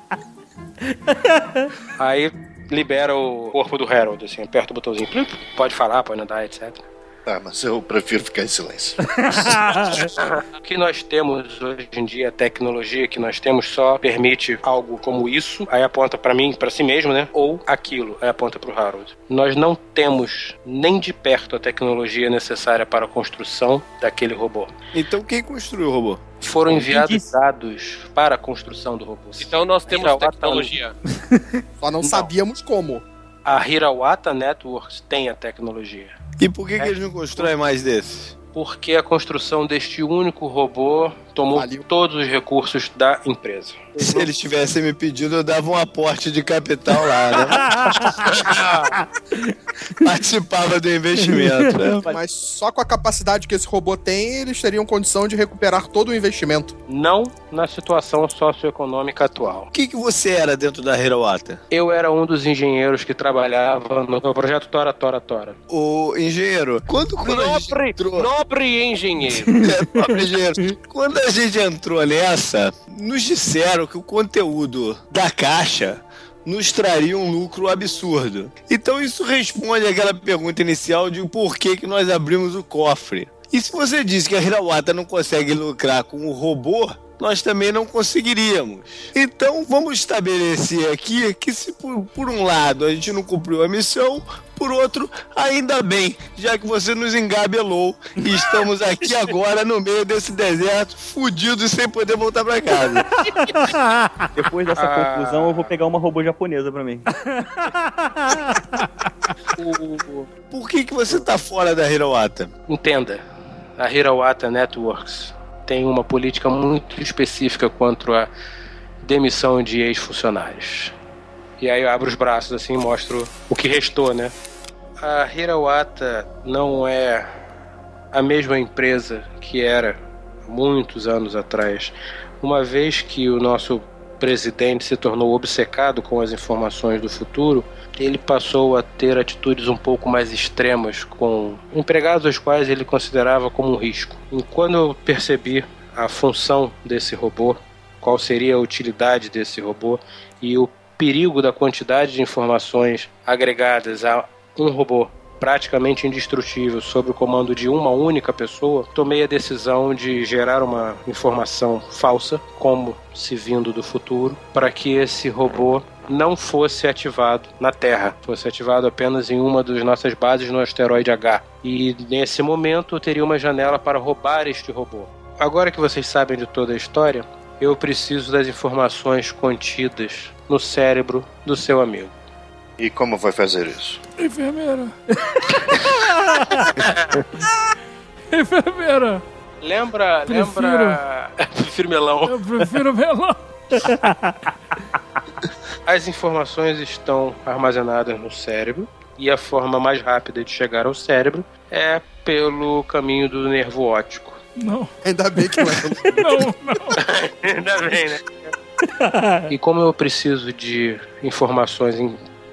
aí libera o corpo do Harold, assim, aperta o botãozinho, pode falar, pode andar, etc. Tá, mas eu prefiro ficar em silêncio. (laughs) O que nós temos hoje em dia, a tecnologia que nós temos só permite algo como isso, aí aponta pra mim, pra si mesmo, né? Ou aquilo, aí aponta pro Harold. Nós não temos nem de perto a tecnologia necessária para a construção daquele robô. Então quem construiu o robô? Foram enviados dados para a construção do robô. Então nós temos Hirawata- tecnologia. Só não, sabíamos como. A Hirawata Networks tem a tecnologia. E por que, que eles não constroem mais desses? Porque a construção deste único robô tomou Valeu. todos os recursos da empresa. (laughs) Se eles tivessem me pedido, eu dava um aporte de capital lá, né? (laughs) Participava do investimento. né? Mas só com a capacidade que esse robô tem, eles teriam condição de recuperar todo o investimento. Não na situação socioeconômica atual. O que, que você era dentro da Hirawata? Eu era um dos engenheiros que trabalhava no projeto Tora Tora Tora. O engenheiro, quando, quando a gente Nobre, entrou... nobre engenheiro. (laughs) É, nobre engenheiro. Quando a gente entrou nessa, nos disseram que o conteúdo da caixa nos traria um lucro absurdo. Então isso responde àquela pergunta inicial de por que, que nós abrimos o cofre. E se você disse que a Hirawata não consegue lucrar com o robô, nós também não conseguiríamos. Então vamos estabelecer aqui que se por, por um lado a gente não cumpriu a missão, por outro, ainda bem, já que você nos engabelou e estamos aqui agora no meio desse deserto, fudidos sem poder voltar pra casa. (laughs) Depois dessa Ah. conclusão, eu vou pegar uma robô japonesa pra mim. (laughs) Por que, que você tá fora da Hirawata? Entenda, a Hirawata Networks tem uma política muito específica quanto à demissão de ex-funcionários. E aí eu abro os braços assim e mostro o que restou, né? A Hirawata não é a mesma empresa que era muitos anos atrás. Uma vez que o nosso presidente se tornou obcecado com as informações do futuro, ele passou a ter atitudes um pouco mais extremas com empregados os quais ele considerava como um risco. E quando eu percebi a função desse robô, qual seria a utilidade desse robô e o perigo da quantidade de informações agregadas a um robô praticamente indestrutível sob o comando de uma única pessoa, tomei a decisão de gerar uma informação falsa, como se vindo do futuro, para que esse robô não fosse ativado na Terra, fosse ativado apenas em uma das nossas bases no asteroide H. E nesse momento teria uma janela para roubar este robô. Agora que vocês sabem de toda a história, eu preciso das informações contidas no cérebro do seu amigo. E como vai fazer isso? Enfermeira. (laughs) Enfermeira. Lembra, Prefiro. lembra... (laughs) prefiro melão. Eu prefiro melão. (laughs) As informações estão armazenadas no cérebro e a forma mais rápida de chegar ao cérebro é pelo caminho do nervo óptico. Não. Ainda bem que não é. Não, não. Ainda bem, né? (laughs) E como eu preciso de informações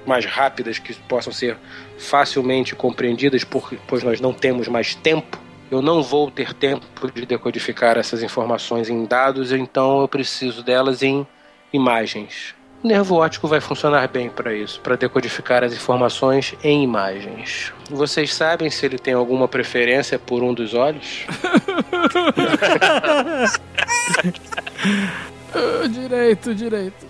mais rápidas que possam ser facilmente compreendidas, pois nós não temos mais tempo, eu não vou ter tempo de decodificar essas informações em dados, então eu preciso delas em imagens. O nervo óptico vai funcionar bem para isso, para decodificar as informações em imagens. Vocês sabem se ele tem alguma preferência por um dos olhos? (laughs) Ah, direito, direito.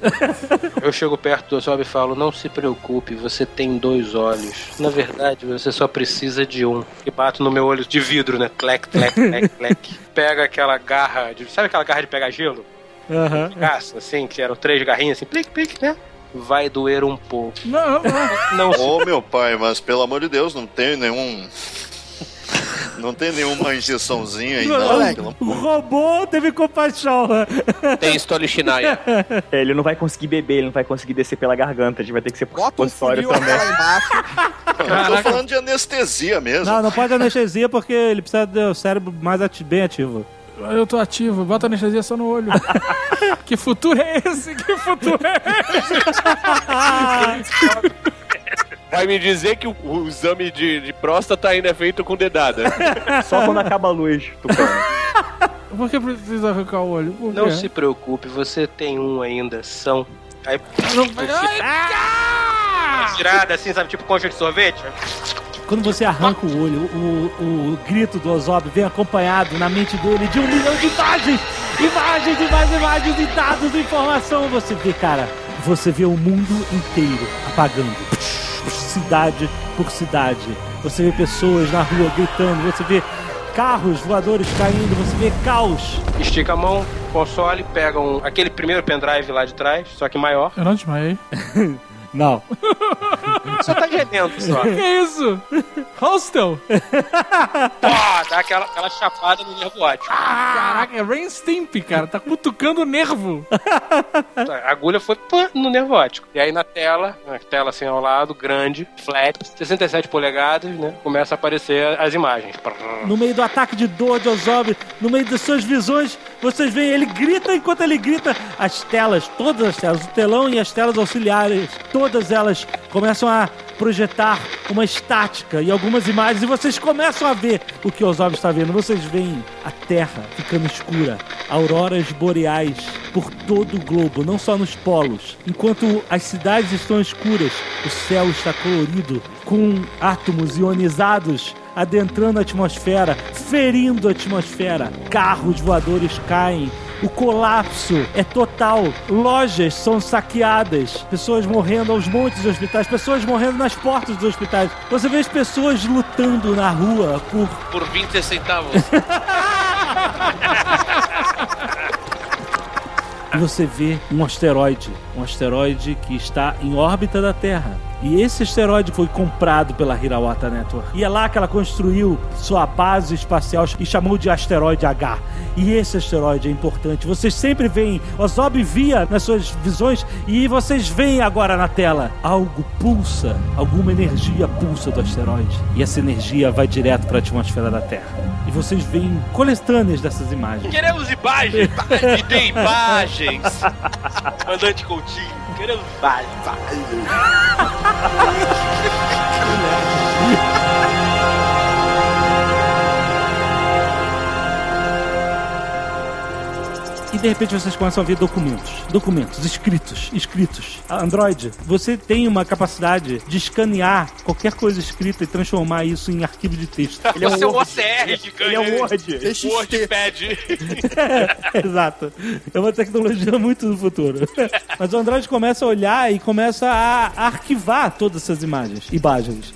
Eu chego perto do Ozob e falo: Não se preocupe, você tem dois olhos. Na verdade, você só precisa de um. E bato no meu olho de vidro, né? Clec, clec, clec, clec. Pega aquela garra de. Sabe aquela garra de pegar gelo? Aham. Caça, assim, que eram três garrinhas assim, plic, plic, né? Vai doer um pouco. Não, não. Não Ô meu pai, mas pelo amor de Deus, não tem nenhum. Não tem nenhuma injeçãozinha aí, não. moleque. O robô teve compaixão. Tem Stolichinaya. (laughs) É, ele não vai conseguir beber, ele não vai conseguir descer pela garganta, a gente vai ter que ser por Bota um supositório frio também. lá embaixo. Eu tô falando de anestesia mesmo. Não, não pode anestesia porque ele precisa do cérebro mais ati- bem ativo. Eu tô ativo, bota anestesia só no olho. (laughs) que futuro é esse? Que futuro é esse? (laughs) Vai me dizer que o, o exame de, de próstata ainda é feito com dedada. (laughs) Só quando acaba a luz, Tucano. (laughs) Por que precisa arrancar o olho? Por Não quê? se preocupe, você tem um ainda, são. Aí Não Ai, tirada assim, sabe, tipo concha de sorvete? Quando você arranca o olho, o, o grito do Ozob vem acompanhado na mente dele de um milhão de imagens! Imagens, imagens, imagens e dados de informação. Você vê, cara, você vê o mundo inteiro apagando. Cidade por cidade. Você vê pessoas na rua gritando, você vê carros voadores caindo, você vê caos. Estica a mão, console, pega um, aquele primeiro pendrive lá de trás, só que maior. Eu não desmaiei. (laughs) Não. Só tá gemendo só. (laughs) Que isso? Hostel? Pô, dá aquela, aquela chapada no nervo óptico. Caraca, é Rain Stimp, cara. Tá cutucando o nervo. A agulha foi pã, no nervo óptico. E aí na tela, na tela assim ao lado, grande, flat, 67 polegadas, né? Começa a aparecer as imagens. No meio do ataque de dor de Ozob, no meio das suas visões, vocês veem ele grita enquanto ele grita. As telas, todas as telas, o telão e as telas auxiliares, todas elas começam a projetar uma estática e algumas imagens e vocês começam a ver o que Ozob está vendo. Vocês veem a Terra ficando escura, auroras boreais por todo o globo, não só nos polos. Enquanto as cidades estão escuras, o céu está colorido com átomos ionizados adentrando a atmosfera, ferindo a atmosfera. Carros voadores caem. O colapso é total. Lojas são saqueadas. Pessoas morrendo aos montes de hospitais. Pessoas morrendo nas portas dos hospitais. Você vê as pessoas lutando na rua por Por 20 centavos. (laughs) você vê um asteroide, um asteroide que está em órbita da Terra. E esse asteroide foi comprado pela Hirawata Network. E é lá que ela construiu sua base espacial e chamou de asteroide H. E esse asteroide é importante. Vocês sempre veem, Ozob via nas suas visões e vocês veem agora na tela. Algo pulsa, alguma energia pulsa do asteroide. E essa energia vai direto para a atmosfera da Terra. E vocês veem coletâneas dessas imagens. Queremos imagens! Me dê (laughs) imagens! Mandante Coutinho, queremos (laughs) imagens! E de repente vocês começam a ver documentos. Documentos, escritos, escritos. Android, você tem uma capacidade de escanear qualquer coisa escrita e transformar isso em arquivo de texto. (laughs) Ele é um OCR gigante. Ele é um Word. Wordpad. (laughs) Exato. É uma tecnologia muito do futuro. Mas o Android começa a olhar e começa a arquivar todas essas imagens. Imagens.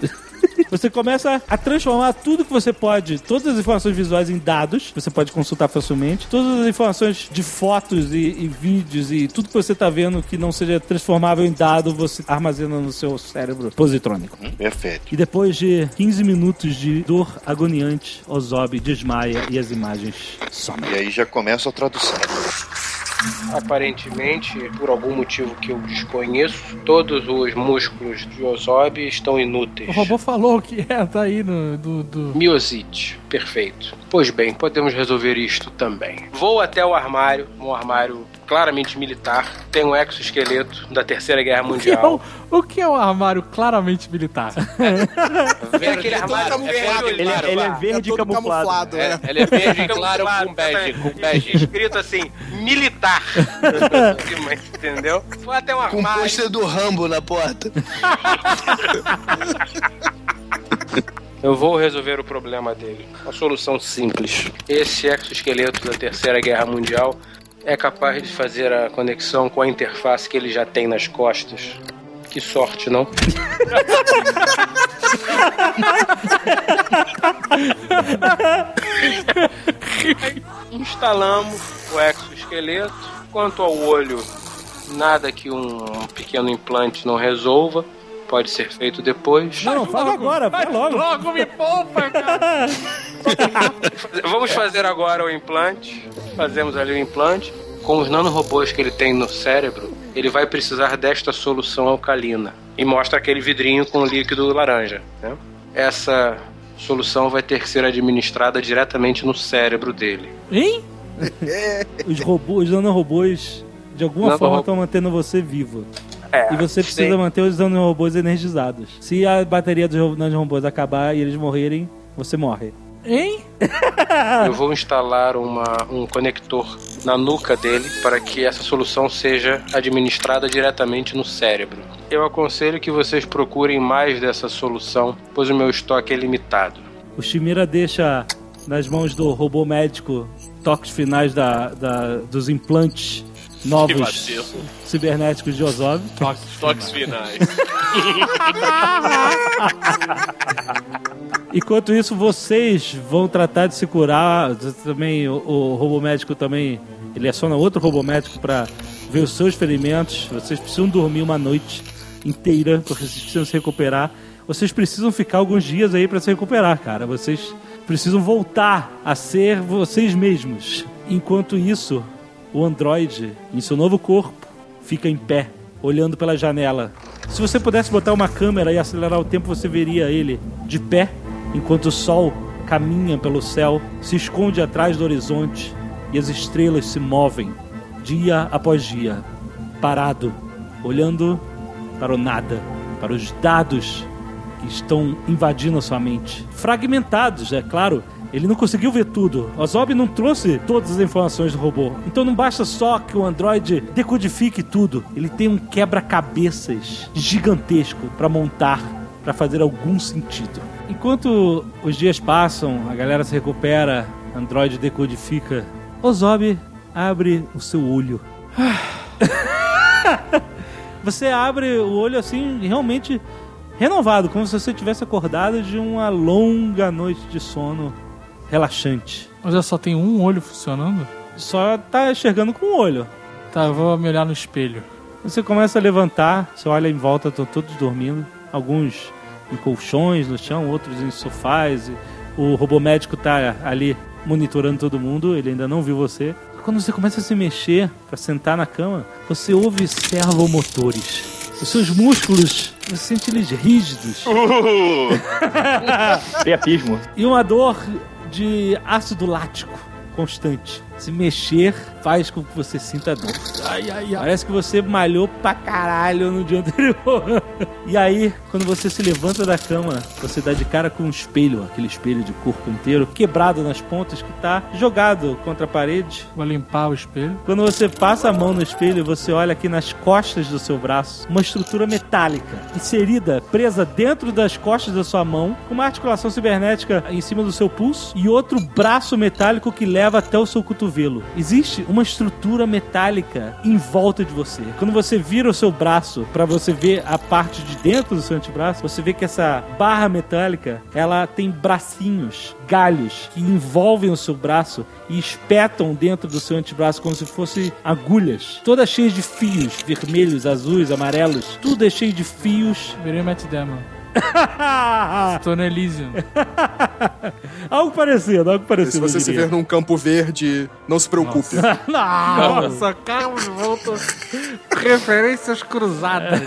Você começa a transformar tudo que você pode, todas as informações visuais em dados, você pode consultar facilmente, todas as informações de fotos e, e vídeos e tudo que você está vendo que não seja transformável em dado, você armazena no seu cérebro positrônico. Perfeito. E depois de 15 minutos de dor agoniante, Ozob desmaia e as imagens somem. E aí já começa a tradução. Aparentemente, por algum motivo que eu desconheço, todos os músculos de Ozob estão inúteis. O robô falou que é, tá aí no. Do, do... Miosite, perfeito. Pois bem, podemos resolver isto também. Vou até o armário, um armário claramente militar. Tem um exoesqueleto da Terceira Guerra O que, é Mundial. o, o que é um armário claramente militar? (laughs) Vem aquele armário. camuflado. É verde Ele, claro, ele é verde todo camuflado. camuflado, É, é. ele é verde (laughs) claro com bege, com bege. Escrito assim, militar. (laughs) Entendeu? Foi até um Com o armário. pôster do Rambo na porta. Eu vou resolver o problema dele. Uma solução simples. Esse exoesqueleto da Terceira Guerra Mundial é capaz de fazer a conexão com a interface que ele já tem nas costas. Que sorte, não? (laughs) Instalamos o exoesqueleto. Quanto ao olho, nada que um pequeno implante não resolva. Pode ser feito depois. Não, fala agora, vai logo. Logo me poupa, cara! (laughs) Vamos fazer agora o implante. Fazemos ali o implante. Com os nanorobôs que ele tem no cérebro, ele vai precisar desta solução alcalina. E mostra aquele vidrinho com líquido laranja. né? Essa solução vai ter que ser administrada diretamente no cérebro dele. Hein? (laughs) Os robôs, os nanorobôs, de alguma forma estão mantendo você vivo. É, E você precisa sim. manter os nanorobôs energizados. Se a bateria dos ro- nanorobôs acabar e eles morrerem, você morre. Hein? (laughs) Eu vou instalar uma, um conector na nuca dele para que essa solução seja administrada diretamente no cérebro. Eu aconselho que vocês procurem mais dessa solução, pois o meu estoque é limitado. O Shimira deixa nas mãos do robô médico toques finais da, da- dos implantes novos cibernéticos de Ozob. Toques finais. (laughs) Enquanto isso, vocês vão tratar de se curar. Também o, o robô médico também ele aciona outro robô médico para ver os seus ferimentos. Vocês precisam dormir uma noite inteira porque vocês precisam se recuperar. Vocês precisam ficar alguns dias aí para se recuperar, cara. Vocês precisam voltar a ser vocês mesmos. Enquanto isso, o androide, em seu novo corpo, fica em pé, olhando pela janela. Se você pudesse botar uma câmera e acelerar o tempo, você veria ele de pé, enquanto o sol caminha pelo céu, se esconde atrás do horizonte e as estrelas se movem, dia após dia, parado, olhando para o nada, para os dados que estão invadindo a sua mente. Fragmentados, é claro. Ele não conseguiu ver tudo. Ozob não trouxe todas as informações do robô. Então não basta só que o Android decodifique tudo. Ele tem um quebra-cabeças gigantesco para montar, para fazer algum sentido. Enquanto os dias passam, a galera se recupera, Android decodifica, Ozob abre o seu olho. (laughs) Você abre o olho assim, realmente renovado, como se você tivesse acordado de uma longa noite de sono relaxante. Mas eu só tenho um olho funcionando? Só tá enxergando com o olho. Tá, eu vou me olhar no espelho. Você começa a levantar, você olha em volta, estão todos dormindo. Alguns em colchões no chão, outros em sofás. O robô médico tá ali monitorando todo mundo, ele ainda não viu você. Quando você começa a se mexer para sentar na cama, você ouve servomotores. Os seus músculos, você sente eles rígidos. (laughs) Priapismo. E uma dor de ácido lático constante. Se mexer faz com que você sinta dor. Ai, ai, ai. Parece que você malhou pra caralho no dia anterior. e aí, quando você se levanta da cama, você dá de cara com um espelho, aquele espelho de corpo inteiro, quebrado nas pontas, que tá jogado contra a parede. Vou limpar o espelho. Quando você passa a mão no espelho, você olha aqui nas costas do seu braço uma estrutura metálica, inserida, presa dentro das costas da sua mão, uma articulação cibernética em cima do seu pulso e outro braço metálico que leva até o seu cotovelo. Existe uma estrutura metálica em volta de você. Quando você vira o seu braço para você ver a parte de dentro do seu antebraço, você vê que essa barra metálica, ela tem bracinhos, galhos que envolvem o seu braço e espetam dentro do seu antebraço como se fossem agulhas, todas cheias de fios, vermelhos, azuis, amarelos, tudo é cheio de fios. Virei Matt Damon. (laughs) Estou no Elysium. (laughs) algo parecido, algo Se parecido. você eu se ver num campo verde, não se preocupe. Nossa, (laughs) Carlos volta. Referências cruzadas.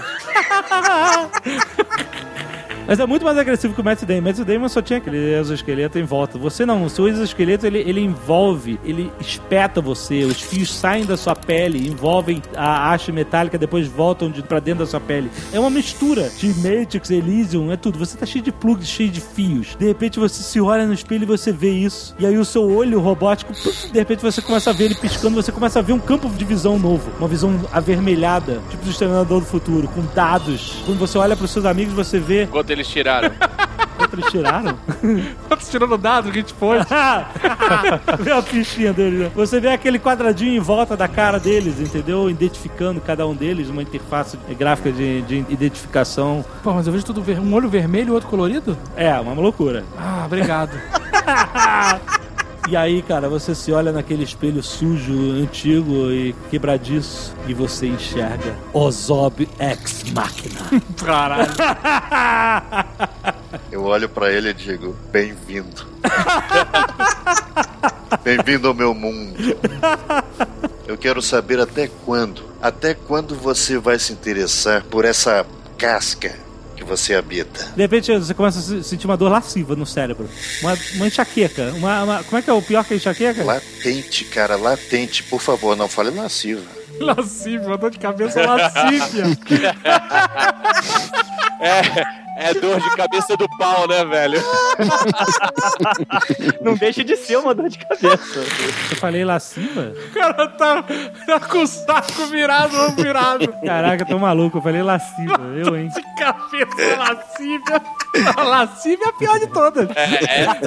Mas é muito mais agressivo que o Matt Damon. Matt Damon só tinha aquele exoesqueleto em volta. Você não. O seu exoesqueleto, ele, ele envolve, ele espeta você. Os fios saem da sua pele, envolvem a haste metálica, depois voltam de, pra dentro da sua pele. É uma mistura de Matrix, Elysium, é tudo. Você tá cheio de plugs, cheio de fios. De repente você se olha no espelho e você vê isso. E aí o seu olho robótico, de repente você começa a ver ele piscando, você começa a ver um campo de visão novo. Uma visão avermelhada, tipo do Exterminador do Futuro, com dados. Quando você olha pros seus amigos, você vê Quanto eles tiraram? (laughs) Outros tiraram? (laughs) Quantos tirando dado que a gente pôs? (laughs) vê a fichinha deles. né? Você vê aquele quadradinho em volta da cara deles, entendeu? Identificando cada um deles, uma interface gráfica de, de identificação. Pô, mas eu vejo tudo ver... um olho vermelho e outro colorido? É, uma loucura. Ah, obrigado. E aí, cara, você se olha naquele espelho sujo, antigo e quebradiço e você enxerga Ozob Ex Machina. (laughs) Caralho. (laughs) Eu olho pra ele e digo: Bem-vindo. (laughs) Bem-vindo ao meu mundo. Eu quero saber até quando. Até quando você vai se interessar por essa casca que você habita? De repente você começa a se- sentir uma dor lasciva no cérebro. Uma, uma enxaqueca. Uma, uma- como é que é o pior que a enxaqueca? Latente, cara, latente. Por favor, não fale lasciva. (laughs) Lascívia, dor de cabeça lascívia. (laughs) É, é dor de cabeça do pau, né, velho? (laughs) Não deixa de ser uma dor de cabeça. Eu falei lasciva? O cara tá, tá com o saco virado ou virado. Caraca, eu tô maluco. Eu falei lasciva. Eu, hein? De cabeça lascívia. A é a pior de todas.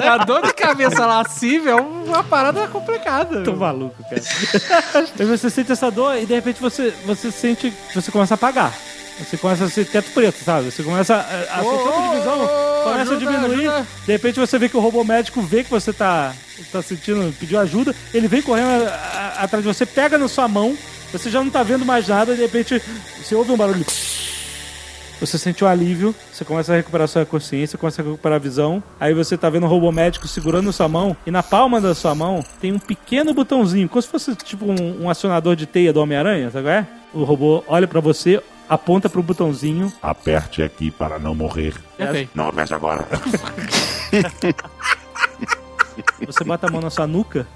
A dor de cabeça lascívia é uma parada complicada. Tô maluco, cara. Aí você sente essa dor e de repente você, você sente. Você começa a apagar. Você começa a ser teto preto, sabe? Você começa a, a campo de visão começa ajuda, a diminuir. ajuda. De repente você vê que o robô médico vê que você tá, tá sentindo, pediu ajuda. Ele vem correndo a- a- atrás de você, pega na sua mão. Você já não tá vendo mais nada. De repente você ouve um barulho. Você sente um alívio, você começa a recuperar sua consciência, começa a recuperar a visão. Aí você tá vendo o robô médico segurando sua mão, e na palma da sua mão tem um pequeno botãozinho, como se fosse tipo um, um acionador de teia do Homem-Aranha, sabe qual é? O robô olha pra você, aponta pro botãozinho. Aperte aqui para não morrer. Ok. Não aperte agora. (laughs) Você bota a mão na sua nuca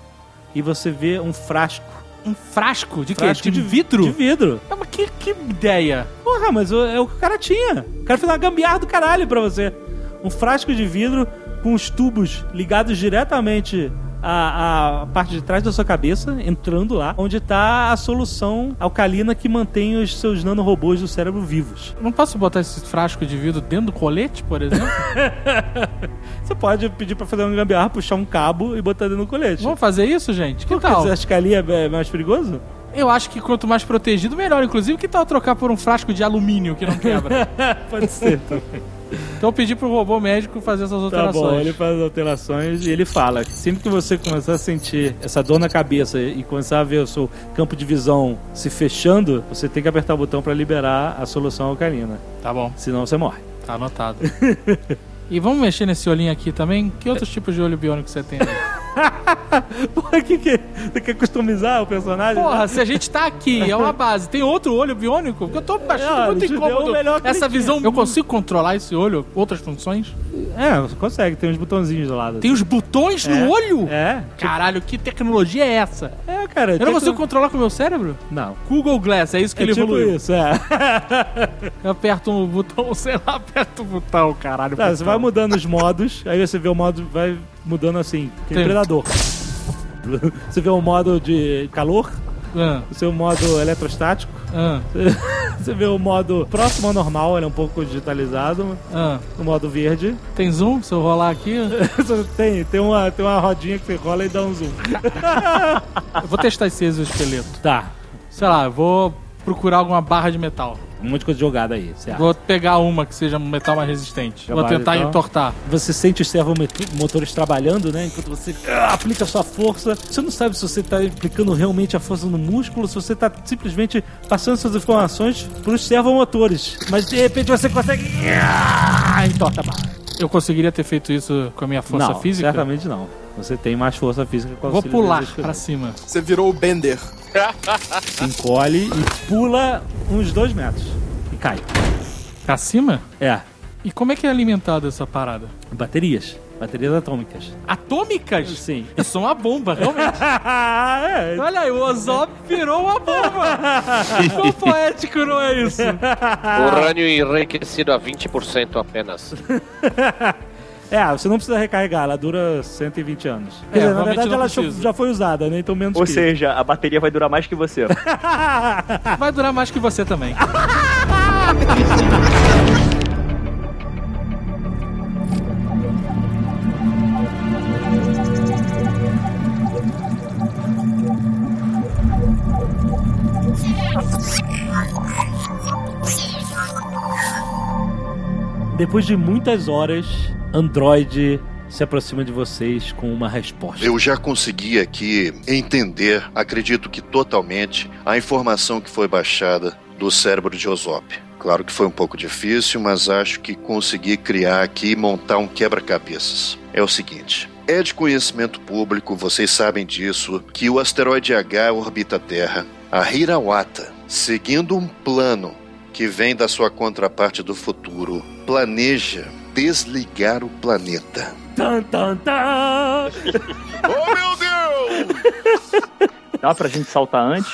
e você vê um frasco. Um frasco de quê? Frasco de, vidro? De vidro. Ah, mas que, que ideia. Porra, mas o- é o que o cara tinha. O cara fez uma gambiarra do caralho pra você. Um frasco de vidro com os tubos ligados diretamente à, à parte de trás da sua cabeça, entrando lá, onde tá a solução alcalina que mantém os seus nanorobôs do cérebro vivos. Não posso botar esse frasco de vidro dentro do colete, por exemplo? (laughs) Você pode pedir pra fazer uma gambiarra, puxar um cabo e botar dentro do colete. Vamos fazer isso, gente? Que tal? Você acha que ali é é mais perigoso? Eu acho que quanto mais protegido, melhor. Inclusive, que tal trocar por um frasco de alumínio que não quebra? (laughs) Pode ser também. Então eu pedi pro robô médico fazer essas Tá alterações. bom, ele faz as alterações e ele fala que sempre que você começar a sentir essa dor na cabeça e começar a ver o seu campo de visão se fechando, você tem que apertar o botão pra liberar a solução alcalina. Tá bom, Senão você morre. tá anotado. (laughs) e vamos mexer nesse olhinho aqui também? Que outros tipos de olho biônico você tem? (laughs) Porra, que que você quer customizar o personagem? Porra, se a gente tá aqui, é uma (laughs) base, tem outro olho biônico? Porque eu tô achando Ah, muito deu incômodo o melhor que essa visão. Eu consigo controlar esse olho? Outras funções? É, você consegue, tem uns botãozinhos do lado. Tem os botões É. no olho? É, Caralho, que tecnologia é essa? é, cara. Eu não tem consigo que- controlar com o meu cérebro? Não. Google Glass, é isso que É ele tipo evoluiu. isso, é. (laughs) Eu aperto um botão, (laughs) sei lá, aperto o botão, caralho. Tá, botão. você vai mudando os modos, aí você vê o modo, vai mudando assim, que Tem. predador. Você vê o modo de calor, Ah, o seu modo eletrostático, ah, (laughs) você vê o modo próximo ao normal, ele é um pouco digitalizado, ah. o modo verde. Tem zoom? Se eu rolar aqui, eu (laughs) tem, tem uma, tem uma rodinha que você rola e dá um zoom. (laughs) vou testar esse exoesqueleto. Tá, Sei lá, eu vou procurar alguma barra de metal. Um monte de coisa jogada aí, certo? Vou pegar uma que seja um metal mais resistente. Vou Trabalho, tentar então. entortar. Você sente os servomotores trabalhando, né? Enquanto você ah, aplica a sua força. Você não sabe se você está aplicando realmente a força no músculo, se você está simplesmente passando essas informações para os servomotores. Mas de repente você consegue. Ah, entorta a barra. Eu conseguiria ter feito isso com a minha força não, física? certamente não. Você tem mais força física com o Vou pular pra cima. Você virou o Bender. Se encolhe e pula uns dois metros. E cai. Pra cima? É. E como é que é alimentada essa parada? Baterias. Baterias atômicas. Atômicas? Sim. Eu sou uma bomba, realmente. (laughs) é. Olha aí, o Ozop virou uma bomba. Quão poético não é isso? Urânio enriquecido a 20% apenas. (laughs) É, você não precisa recarregar, ela dura 120 anos. É, Quer dizer, na verdade ela já foi usada, né? Então menos Ou que seja, a bateria vai durar mais que você. (laughs) Vai durar mais que você também. (laughs) Depois de muitas horas, Android se aproxima de vocês com uma resposta. Eu já consegui aqui entender, acredito que totalmente, a informação que foi baixada do cérebro de Ozop. Claro que foi um pouco difícil, mas acho que consegui criar aqui e montar um quebra-cabeças. É o seguinte. É de conhecimento público, vocês sabem disso, que o asteroide H orbita a Terra. A Hirawata, seguindo um plano que vem da sua contraparte do futuro, planeja desligar o planeta. Tan, tan, tan. (laughs) Oh meu Deus! Dá pra gente saltar antes?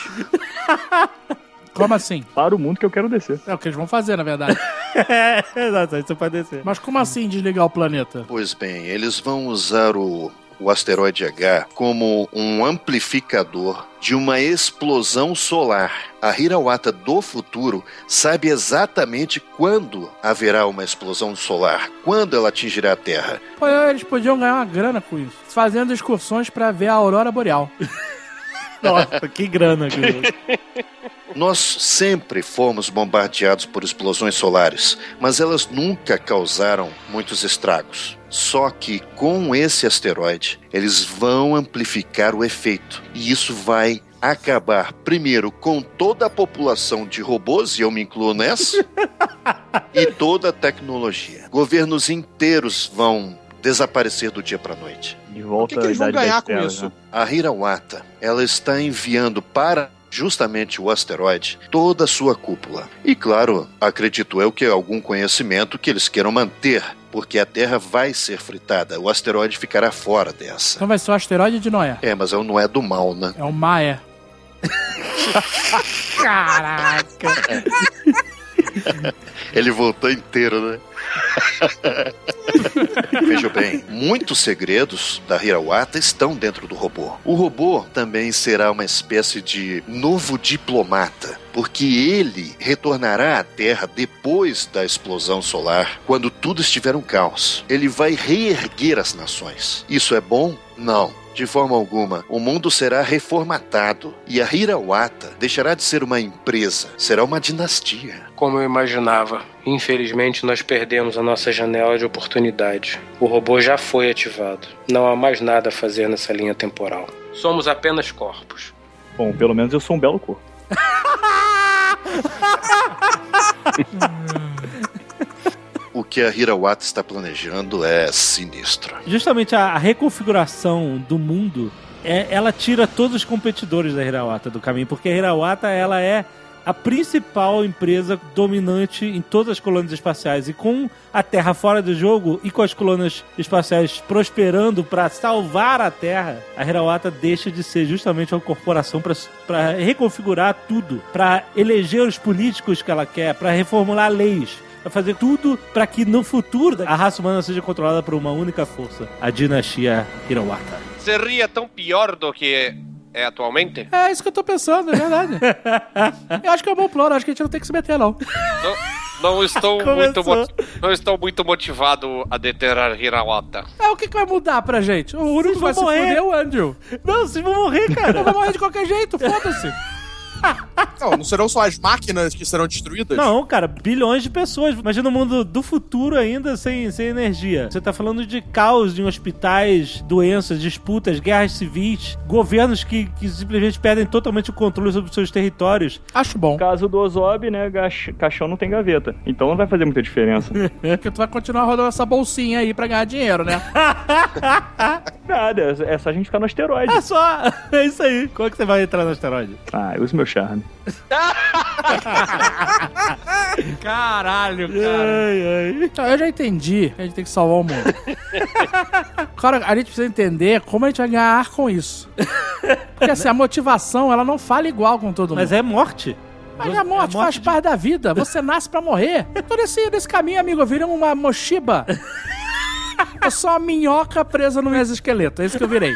Como assim? Para o mundo que eu quero descer. É o que eles vão fazer, na verdade. (laughs) É, exato, aí você pode descer. Mas como assim desligar o planeta? Pois bem, eles vão usar o, o asteroide H como um amplificador de uma explosão solar. A Hirawata do futuro sabe exatamente quando haverá uma explosão solar, quando ela atingirá a Terra. Pô, eles podiam ganhar uma grana com isso. Fazendo excursões pra ver a aurora boreal. (laughs) Nossa, que grana, cara. (laughs) Nós sempre fomos bombardeados por explosões solares, mas elas nunca causaram muitos estragos. Só que com esse asteroide, eles vão amplificar o efeito. E isso vai acabar, primeiro, com toda a população de robôs, e eu me incluo nessa, (laughs) e toda a tecnologia. Governos inteiros vão desaparecer do dia para a noite. De volta que que eles vão ganhar com isso? né? A Hirawata, ela está enviando para justamente o asteroide toda a sua cúpula. E claro, acredito eu que é algum conhecimento que eles queiram manter, porque a Terra vai ser fritada, o asteroide ficará fora dessa. Então vai ser o asteroide de Noé. É, mas não é do mal, né? É o Maé. (laughs) Caraca. (laughs) Ele voltou inteiro, né? (laughs) Veja bem, muitos segredos da Hirawata estão dentro do robô. O robô também será uma espécie de novo diplomata, porque ele retornará à Terra depois da explosão solar, quando tudo estiver um caos. Ele vai reerguer as nações. Isso é bom? Não. De forma alguma, o mundo será reformatado e a Hirawata deixará de ser uma empresa, será uma dinastia. Como eu imaginava. Infelizmente, nós perdemos a nossa janela de oportunidade. O robô já foi ativado. Não há mais nada a fazer nessa linha temporal. Somos apenas corpos. Bom, pelo menos eu sou um belo corpo. (laughs) O que a Hirawata está planejando é sinistro. Justamente a, a reconfiguração do mundo, é, ela tira todos os competidores da Hirawata do caminho, porque a Hirawata ela é a principal empresa dominante em todas as colônias espaciais. E com a Terra fora do jogo e com as colônias espaciais prosperando para salvar a Terra, a Hirawata deixa de ser justamente uma corporação para reconfigurar tudo, para eleger os políticos que ela quer, para reformular leis. Fazer tudo para que no futuro a raça humana seja controlada por uma única força, a dinastia Hirawata. Seria tão pior do que é atualmente? É isso que eu tô pensando, é verdade. (laughs) eu acho que é um bom plano, acho que a gente não tem que se meter, não. Não, não estou, (laughs) muito, não estou muito motivado a deter a Hirawata. É, o que, que vai mudar pra gente? O único que vai se morrer. fuder é o Andrew. Não, vocês vão morrer, cara. Vai morrer de qualquer jeito, foda-se. (laughs) Não, não serão só as máquinas que serão destruídas? Não, cara, bilhões de pessoas. Imagina o mundo do futuro ainda sem, sem energia. Você tá falando de caos em hospitais, doenças, disputas, guerras civis, governos que, que simplesmente perdem totalmente o controle sobre os seus territórios. Acho bom. No caso do Ozob, né, caixão não tem gaveta. Então não vai fazer muita diferença. (laughs) Porque tu vai continuar rodando essa bolsinha aí pra ganhar dinheiro, né? (laughs) Nada, é só a gente ficar no asteroide. É só, é isso aí. Como é que você vai entrar no asteroide? Ah, eu uso meu charme. (laughs) Caralho, cara. Então, eu já entendi que a gente tem que salvar o mundo. (laughs) Cara, a gente precisa entender como a gente vai ganhar com isso. Porque assim, a motivação, ela não fala igual com todo mundo. Mas é morte. Mas a morte, faz parte da vida. Você nasce pra morrer. Eu tô nesse, nesse caminho, amigo. Eu virei uma mochiba. (laughs) Eu sou uma minhoca presa no exoesqueleto. É isso que eu virei.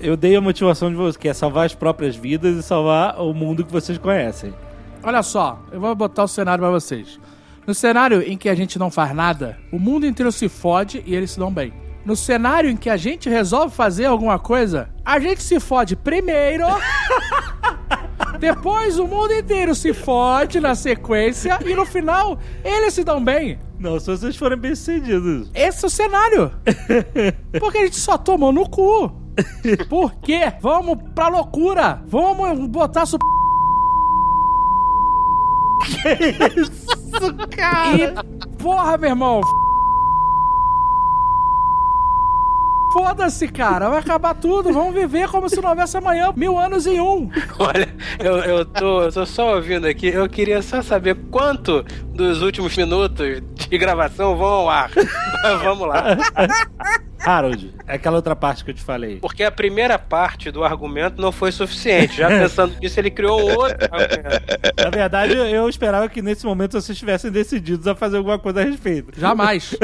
Eu dei a motivação de vocês, que é salvar as próprias vidas e salvar o mundo que vocês conhecem. Olha só, eu vou botar o cenário pra vocês. No cenário em que a gente não faz nada, o mundo inteiro se fode e eles se dão bem. No cenário em que a gente resolve fazer alguma coisa, a gente se fode primeiro. (laughs) Depois o mundo inteiro se fode na sequência e no final eles se dão bem. Não, se vocês forem bem sucedidos. Esse é o cenário. (laughs) Porque a gente só tomou no cu. (laughs) Por quê? Vamos pra loucura. Vamos botar su... Que isso, cara? E, porra, meu irmão. Foda-se, cara. Vai acabar tudo. Vamos viver como se não houvesse amanhã. Mil anos em um. Olha, eu, eu, tô, eu tô só ouvindo aqui. Eu queria só saber quanto dos últimos minutos de gravação vão ao ar. (laughs) Vamos lá. Harold, é aquela outra parte que eu te falei. Porque a primeira parte do argumento não foi suficiente. Já pensando nisso, ele criou outro argumento. Na verdade, eu esperava que nesse momento vocês estivessem decididos a fazer alguma coisa a respeito. Jamais.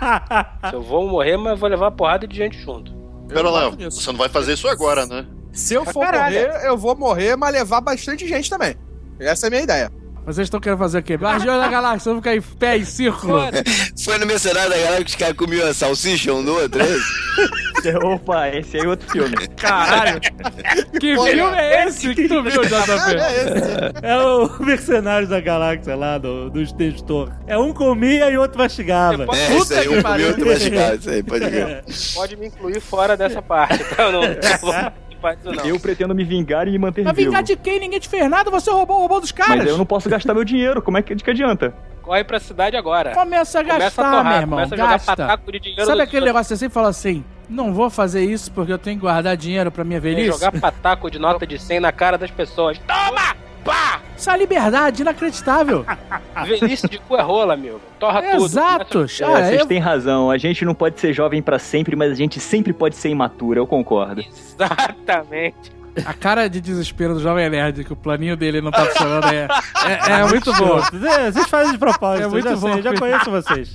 (laughs) Eu vou morrer, mas vou levar porrada de gente junto. Pera lá, você não vai fazer isso agora, né? Se eu for caralho. morrer, eu vou morrer, mas levar bastante gente também. Essa é a minha ideia. Vocês estão querendo fazer o quê? Guardiões da Galáxia, vamos ficar em pé em círculo. Foi no Mercenário da Galera que os caras comiam a salsicha um do outro, é? Opa, esse aí é outro filme. Caralho. Que filme é esse que tu viu, (laughs) JP? É o Mercenários da Galáxia lá, do, do Gestor. É um comia e outro mastigava. Pode- É, isso aí, um comia outro mastigado, isso aí, pode ver. Pode me incluir fora dessa parte, tá? Eu (laughs) não, disso, não. Eu pretendo me vingar e me manter Mas vivo. vingar de quem? Ninguém te fez nada, você roubou o robô dos caras. Mas eu não posso gastar meu dinheiro. Como é que, de que adianta? Corre pra cidade agora. Começa a Começa a gastar, torrar, meu irmão. começa a jogar Gasta. pataco de dinheiro Sabe aquele negócio que você sempre fala assim? Não vou fazer isso porque eu tenho que guardar dinheiro pra minha Tem velhice? jogar pataco de nota de 100 na cara das pessoas. Toma! Pá! Isso é liberdade inacreditável. (laughs) Velhice de cu é rola, amigo. Torra tudo. Exato. É, Olha, vocês eu- têm razão. A gente não pode ser jovem pra sempre, mas a gente sempre pode ser imaturo. Eu concordo. Exatamente. A cara de desespero do Jovem Nerd, que o planinho dele não tá funcionando, é, é, é muito boa. Vocês fazem de propósito, É eu muito já bom. sei, já conheço vocês.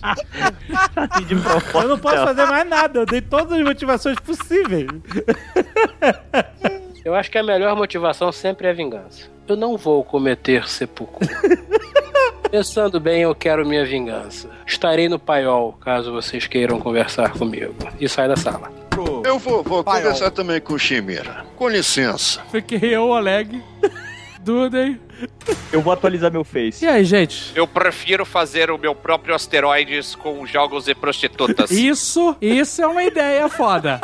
De propósito. Eu não posso fazer mais nada, eu dei todas as motivações possíveis. (laughs) Eu acho que a melhor motivação sempre é a vingança. Eu não vou cometer sepulcro. (laughs) Pensando bem, eu quero minha vingança. Estarei no paiol, caso vocês queiram conversar comigo. E sai da sala. Eu vou, vou Paiol. conversar também com o Chimera. Com licença. Fiquei eu, Oleg, Eu vou atualizar meu Face. E aí, gente? Eu prefiro fazer o meu próprio asteroides com jogos e prostitutas. Isso, isso é uma ideia foda.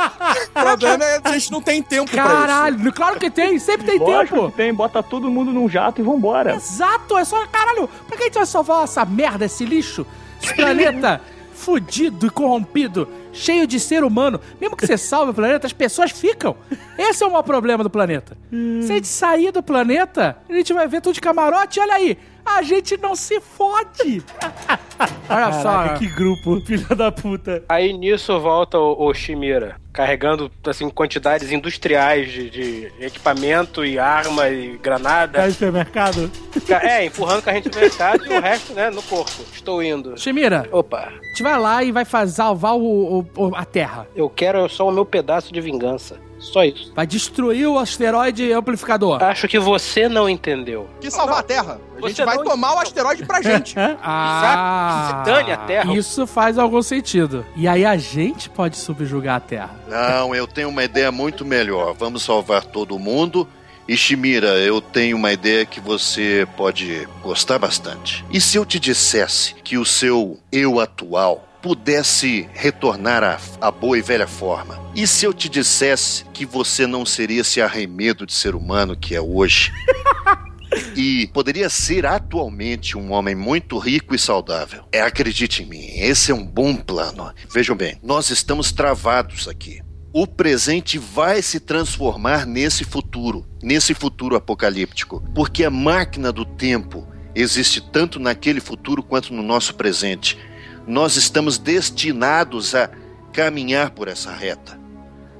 O problema é que a gente não tem tempo pra isso. Caralho, claro que tem, sempre tem Lógico tempo. que tem, bota todo mundo num jato e vambora. Exato, é só, caralho, pra que a gente vai salvar essa merda, esse lixo? Esse (laughs) planeta fudido e corrompido, cheio de ser humano. Mesmo que você (laughs) salve o planeta, as pessoas ficam. Esse é o maior problema do planeta. Se a gente sair do planeta, a gente vai ver tudo de camarote, olha aí. A gente não se fode. Olha só. Caraca, que grupo, (laughs) filha da puta. Aí nisso volta o, o Chimera, carregando assim quantidades industriais de, de equipamento e arma e granada. Tá no supermercado? É, empurrando carrinho de mercado e o resto, né, no corpo. Estou indo. Shimira, Opa, a gente vai lá e vai faz- salvar o, o- o- a Terra. eu quero só o meu pedaço de vingança. Só isso. Vai destruir o asteroide amplificador. Acho que você não entendeu. Que salvar a Terra. A gente Você vai tomar o asteroide pra gente. (laughs) Ah, Se dane a Terra. Isso faz algum sentido. E aí a gente pode subjugar a Terra. Não, eu tenho uma ideia muito melhor. Vamos salvar todo mundo. E Shimira, eu tenho uma ideia que você pode gostar bastante. E se eu te dissesse que o seu eu atual pudesse retornar à, à boa e velha forma? E se eu te dissesse que você não seria esse arremedo de ser humano que é hoje? (laughs) e poderia ser atualmente um homem muito rico e saudável. É, acredite em mim, esse é um bom plano. Vejam bem, nós estamos travados aqui. O presente vai se transformar nesse futuro, nesse futuro apocalíptico, porque a máquina do tempo existe tanto naquele futuro quanto no nosso presente. Nós estamos destinados a caminhar por essa reta.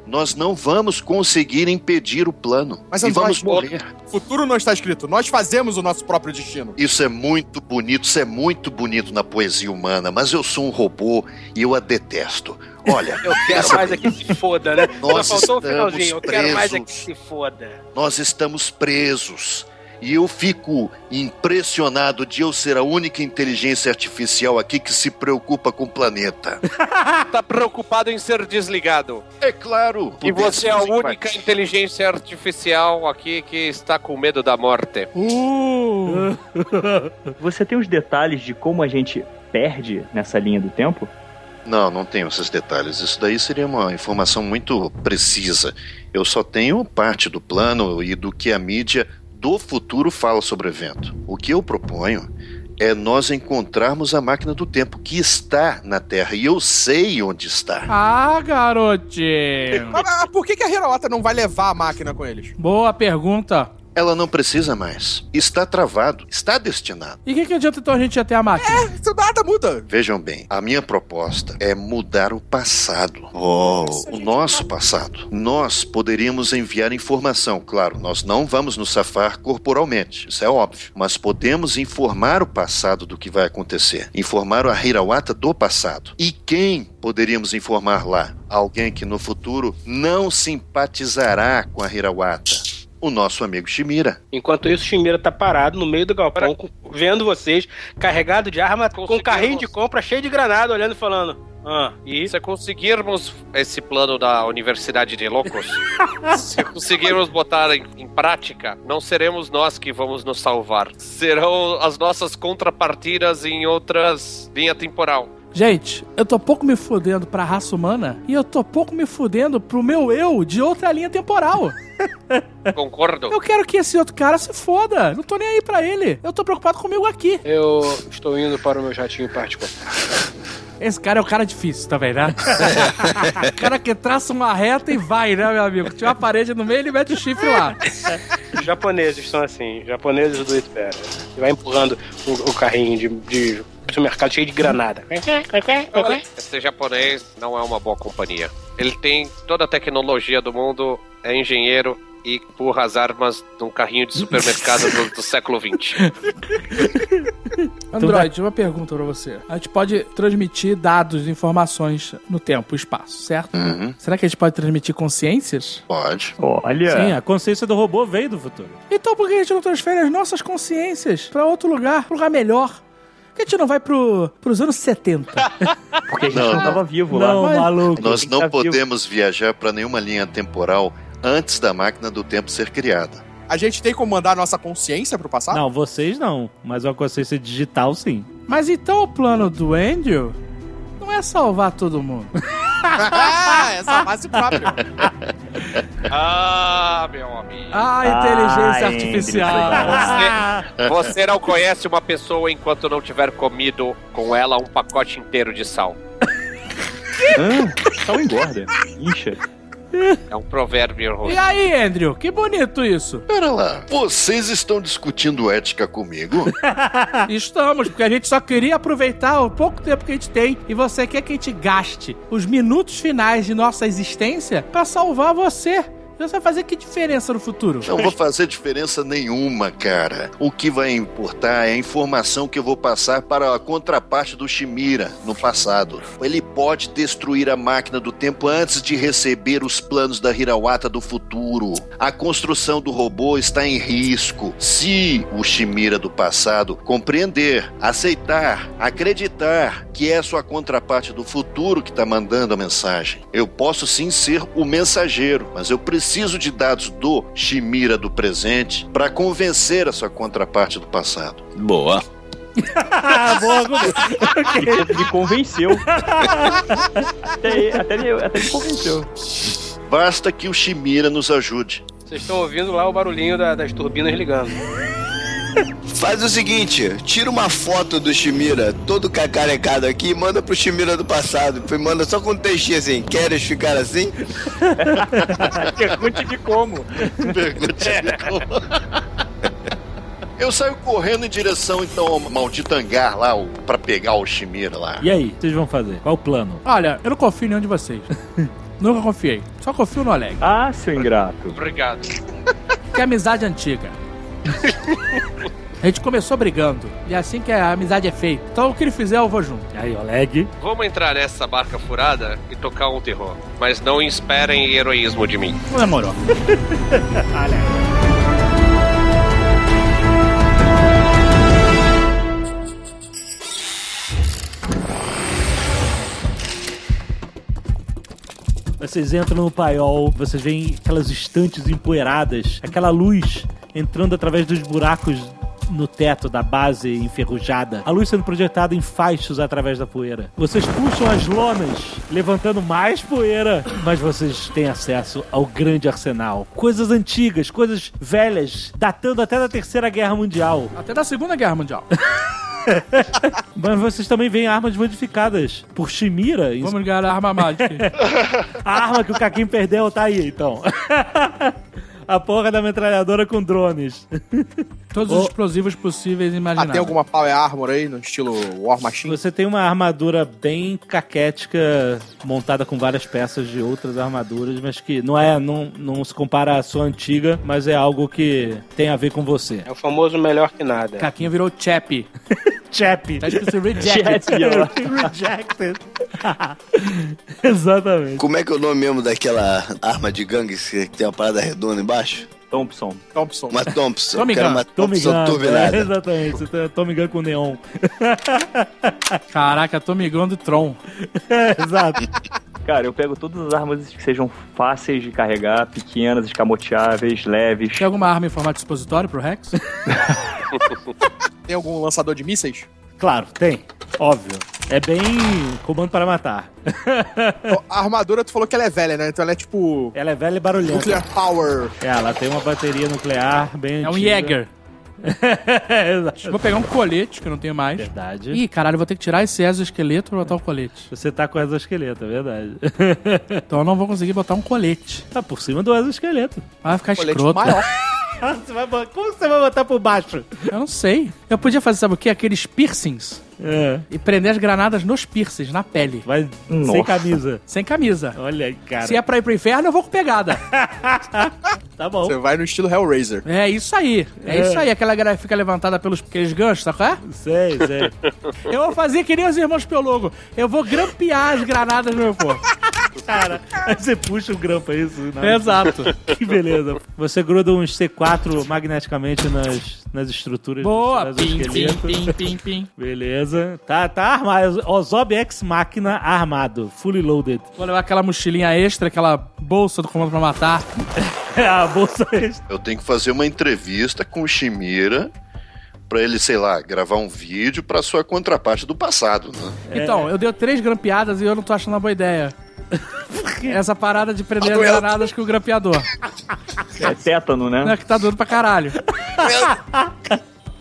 Nós não vamos conseguir impedir o plano. Mas e vamos morrer. Futuro não está escrito. Nós fazemos o nosso próprio destino. Isso é muito bonito, isso é muito bonito na poesia humana, mas eu sou um robô e eu a detesto. Olha, Eu quero mais é que se foda, né? Nós Só faltou o estamos finalzinho. Eu quero mais é que se foda. nós estamos presos. E eu fico impressionado de eu ser a única inteligência artificial aqui que se preocupa com o planeta. (laughs) Tá preocupado em ser desligado. É claro. E você é a pudéssemos única inteligência artificial aqui que está com medo da morte. Uh! (laughs) Você tem os detalhes de como a gente perde nessa linha do tempo? Não, não tenho esses detalhes. Isso daí seria uma informação muito precisa. Eu só tenho parte do plano e do que a mídia do futuro fala sobre o evento. O que eu proponho é nós encontrarmos a máquina do tempo que está na Terra e eu sei onde está. Ah, garotinho. Mas, mas por que, que a Hiroata não vai levar a máquina com eles? Boa pergunta. Ela não precisa mais. Está travado. Está destinado. E o que, que adianta então a gente ir até a máquina? Isso nada muda. Vejam bem, a minha proposta é mudar o passado. Oh, o nosso passado. Nós poderíamos enviar informação, claro, nós não vamos nos safar corporalmente, isso é óbvio, mas podemos informar o passado do que vai acontecer, informar a Hirawata do passado. E quem poderíamos informar lá? Alguém que no futuro não simpatizará com a Hirawata. O nosso amigo Shimira. Enquanto isso, o Chimera tá parado no meio do galpão, com- vendo vocês, carregado de arma, com um carrinho de compra cheio de granada, olhando e falando. Ah, e Se conseguirmos esse plano da Universidade de Loucos, (laughs) se conseguirmos botar em, em prática, não seremos nós que vamos nos salvar. Serão as nossas contrapartidas em outras linha temporal. Gente, eu tô pouco me fudendo pra raça humana e eu tô pouco me fudendo pro meu eu de outra linha temporal. (laughs) Concordo? Eu quero que esse outro cara se foda. Não tô nem aí pra ele. Eu tô preocupado comigo aqui. eu estou indo para o meu jatinho particular. Esse cara é o cara difícil também, né? (laughs) o cara que traça uma reta e vai, né, meu amigo? Tinha uma parede no meio, ele mete o chifre lá. Os japoneses são assim, japoneses do Itbera. E vai empurrando o, o carrinho de, de supermercado cheio de granada. Esse japonês não é uma boa companhia. Ele tem toda a tecnologia do mundo, é engenheiro e empurra as armas num carrinho de supermercado do, do século XX. (laughs) Android, uma pergunta pra você. A gente pode transmitir dados, informações no tempo e espaço, certo? Uhum. Será que a gente pode transmitir consciências? Pode. Olha. Sim, a consciência do robô veio do futuro. Então por que a gente não transfere as nossas consciências pra outro lugar, pra um lugar melhor? Que a gente não vai pro, pros anos 70? (laughs) Porque a gente Não, não, não. tava vivo Não, lá. Mas- maluco. Nós não tá vivo? podemos viajar para nenhuma linha temporal antes da máquina do tempo ser criada. A gente tem como mandar nossa consciência pro passado? Não, vocês não. Mas uma consciência digital, sim. Mas então o plano do Andrew não é salvar todo mundo. (laughs) ah, essa base própria. Ah, meu amigo. Ah, inteligência Ah, artificial. Você, (laughs) você não conhece uma pessoa enquanto não tiver comido com ela um pacote inteiro de sal. Hã? Sal engorda. Incha. É um provérbio E ruim. aí, Andrew? Que bonito isso. Pera lá, vocês estão discutindo ética comigo? (laughs) Estamos, porque a gente só queria aproveitar o pouco tempo que a gente tem e você quer que a gente gaste os minutos finais de nossa existência pra salvar você. E Você vai fazer que diferença no futuro? Não vou fazer diferença nenhuma, cara. O que vai importar é a informação que eu vou passar para a contraparte do Shimira no passado. Ele pode destruir a máquina do tempo antes de receber os planos da Hirawata do futuro. A construção do robô está em risco. Se o Shimira do passado compreender, aceitar, acreditar que é sua contraparte do futuro que está mandando a mensagem, eu posso sim ser o mensageiro, mas eu preciso de dados do Shimira do presente para convencer a sua contraparte do passado. Boa. (laughs) Boa. (laughs) Me, me convenceu. (laughs) até, até, me, até me convenceu. Basta que o Shimira nos ajude. Vocês estão ouvindo lá o barulhinho da- das turbinas ligando. Faz o seguinte, tira uma foto do Shimira, todo cacarecado aqui, e manda pro Shimira do passado. E Manda só com um textinho assim, queres ficar assim? (laughs) Pergunte-me como. Pergunte-me como. Eu saio correndo em direção, então, ao maldito hangar lá, pra pegar o Shimira lá. E aí, o que vocês vão fazer? Qual o plano? Olha, eu não confio em nenhum de vocês. (laughs) Nunca confiei. Só confio no Oleg. Ah, seu ingrato. Obrigado. Que é amizade antiga. (laughs) A gente começou brigando. E é assim que a amizade é feita. Então o que ele fizer, eu vou junto. E aí, Oleg? Vamos entrar nessa barca furada e tocar um terror. Mas não esperem heroísmo de mim. Não demorou. (laughs) Vocês entram no paiol, vocês veem aquelas estantes empoeiradas, aquela luz entrando através dos buracos no teto da base enferrujada, a luz sendo projetada em faixos através da poeira. Vocês puxam as lonas, levantando mais poeira, mas vocês têm acesso ao grande arsenal. Coisas antigas, coisas velhas, datando até da Terceira Guerra Mundial. (laughs) Até da Segunda Guerra Mundial. Mas vocês também veem armas modificadas por Shimira. Vamos ligar a arma mágica. (laughs) A arma que o Caquinho perdeu tá aí, então. (laughs) A porra da metralhadora com drones. (laughs) Todos os explosivos possíveis e Ah, imagináveis. tem alguma Power Armor aí, no estilo War Machine? Você tem uma armadura bem caquética, montada com várias peças de outras armaduras, mas que não é, não, não se compara à sua antiga, mas é algo que tem a ver com você. É o famoso melhor que nada. Caquinho virou Chappy. (laughs) Chap. Tá escrito rejected. (laughs) Rejected. (laughs) Exatamente. Como é que é o nome mesmo daquela arma de gangue que tem uma parada redonda embaixo? Thompson. Thompson. Uma Thompson. Tommy Gun. uma Tommy Thompson Gun. (laughs) É, exatamente. Você tem Tommy Gun com neon. Caraca, Tomigão do Tron. Exato. Cara, eu pego todas as armas que sejam fáceis de carregar, pequenas, escamoteáveis, leves. Tem alguma arma em formato de expositório pro Rex? Tem algum lançador de mísseis? Claro, tem. Óbvio. É bem comando para matar. A armadura, tu falou que ela é velha, né? Então ela é tipo. Ela é velha e barulhenta. Nuclear Power. É, ela tem uma bateria nuclear bem É um antiga. Jäger. (laughs) Exato. Vou pegar um colete, que eu não tenho mais. Verdade. Ih, caralho, eu vou ter que tirar esse exoesqueleto pra botar o colete. Você tá com o exoesqueleto, é verdade. Então eu não vou conseguir botar um colete. tá por cima do exoesqueleto. Vai ficar Colete escroto. maior. (laughs) Como você vai botar por baixo? Eu não sei. Eu podia fazer, sabe o quê? Aqueles piercings É. e prender as granadas nos piercings, na pele. Vai sem Nossa. camisa. Sem camisa. Olha aí, cara. Se é pra ir pro inferno, eu vou com pegada. (laughs) Tá bom. Você vai no estilo Hellraiser. É isso aí. É, É. isso aí. Aquela galera que fica levantada pelos aqueles ganchos, sabe qual é? Sei, sei. Eu vou fazer que nem os irmãos Pelogo. Eu vou grampear as granadas no meu corpo. Cara, aí você puxa o grampo, é isso? Não. Exato. Que beleza. Você gruda uns C4 magneticamente nas, nas estruturas Boa. dos Pim, pim, pim, pim, (laughs) pim. Beleza. Tá, tá armado. Ozob Ex Máquina armado. Fully loaded. Vou levar aquela mochilinha extra, aquela bolsa do comando pra matar. (laughs) É a bolsa extra. Eu tenho que fazer uma entrevista com o Shimira pra ele, sei lá, gravar um vídeo pra sua contraparte do passado, né? Então, eu dei três grampeadas e eu não tô achando uma boa ideia. (laughs) Essa parada de prender as granadas com o grampeador. É tétano, Não é né? que tá doendo pra caralho.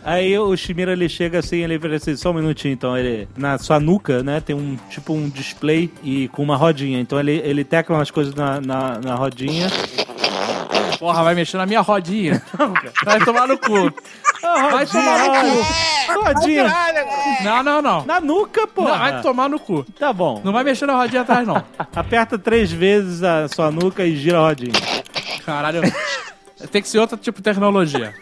Aí o Shimira ele chega assim, ele fala assim, só um minutinho, então ele na sua nuca, né, tem um tipo um display e com uma rodinha. Então ele, ele tecla umas coisas na, na, na rodinha. Porra, vai mexer na minha rodinha. (laughs) Vai tomar no cu. Vai tomar no cu. Rodinha Não, não, não. na nuca, pô. Vai tomar no cu. Tá bom. Não vai mexer na rodinha atrás, não. Aperta três vezes a sua nuca e gira a rodinha. Caralho. Tem que ser outro tipo de tecnologia.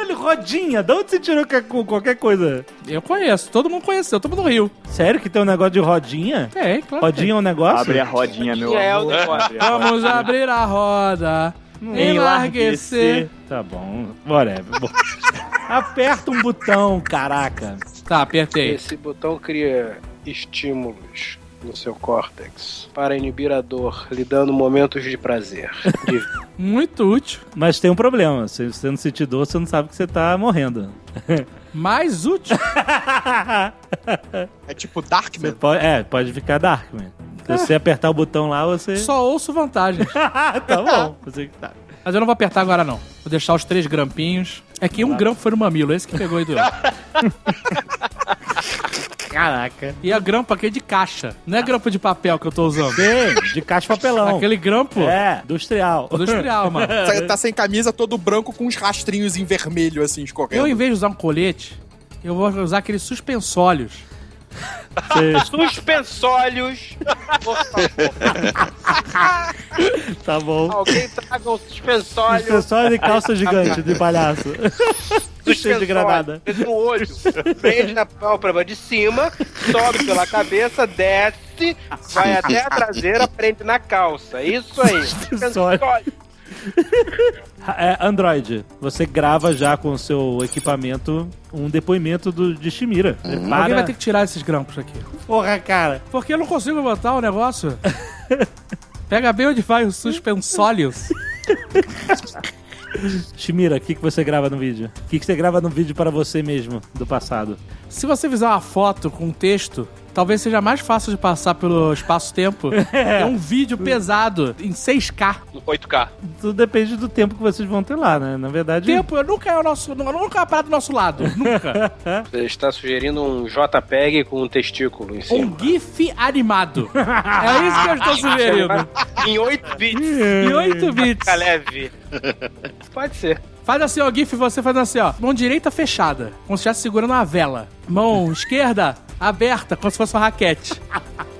Caralho, rodinha. De onde você tirou com qualquer coisa? Eu conheço, todo mundo conheceu, todo mundo riu. Sério que tem um negócio de rodinha? Tem, claro. Rodinha é um negócio? Abre a rodinha, meu É, amor. rodinha. Vamos abrir a roda. Enlarguecer. Tá bom. Whatever. (laughs) Aperta um botão, caraca. Tá, apertei. Esse botão cria estímulos no seu córtex para inibir a dor, lhe dando momentos de prazer. De- (laughs) Muito útil. Mas tem um problema. Se você não sentir dor, você não sabe que você tá morrendo. (laughs) Mais útil. (laughs) É tipo Darkman. pode, é, pode ficar Darkman. Se você apertar o botão lá, você. Só ouço vantagens. tá bom. Você que tá. Mas eu não vou apertar agora, não. Vou deixar os três grampinhos. É que um grampo foi no mamilo, esse que pegou aí do Caraca. E a grampo aqui é de caixa. Não é grampo de papel que eu tô usando. Tem, de caixa de papelão. Aquele grampo É, industrial. industrial, mano. (laughs) Você tá sem camisa, todo branco com uns rastrinhos em vermelho, assim, escorrendo. Eu, em vez de usar um colete, eu vou usar aqueles suspensórios. Suspensórios. Por favor, tá bom. alguém traga um suspensório. Suspensório de calça gigante de palhaço. Cheio de granada. Suspensório no olho. Prende na pálpebra de cima, sobe pela cabeça, desce, vai até a traseira, prende na calça. Isso aí. Suspensório. (laughs) É, Android, você grava já com o seu equipamento um depoimento do, de Shimira. Alguém Prepara... vai ter que tirar esses grampos aqui. Porra, cara. Porque eu não consigo botar o negócio. (laughs) Pega bem onde vai os suspensórios. Shimira, o que, que você grava no vídeo? O que, que você grava no vídeo para você mesmo, do passado? Se você fizer uma foto com texto, talvez seja mais fácil de passar pelo espaço-tempo. (laughs) É um vídeo pesado, em 6K. 8K. Tudo depende do tempo que vocês vão ter lá, né? Na verdade... Tempo eu nunca é o nosso. Nunca é uma parada do nosso lado. (laughs) Nunca. Você está sugerindo um JPEG com um testículo em um cima. GIF animado. (laughs) É isso que eu estou sugerindo. Em 8 bits. Em 8 bits. Fica leve. Pode ser. Faz assim, ó, GIF, você faz assim, ó. Mão direita fechada, como se estivesse segurando uma vela. Mão (laughs) esquerda aberta, como se fosse uma raquete.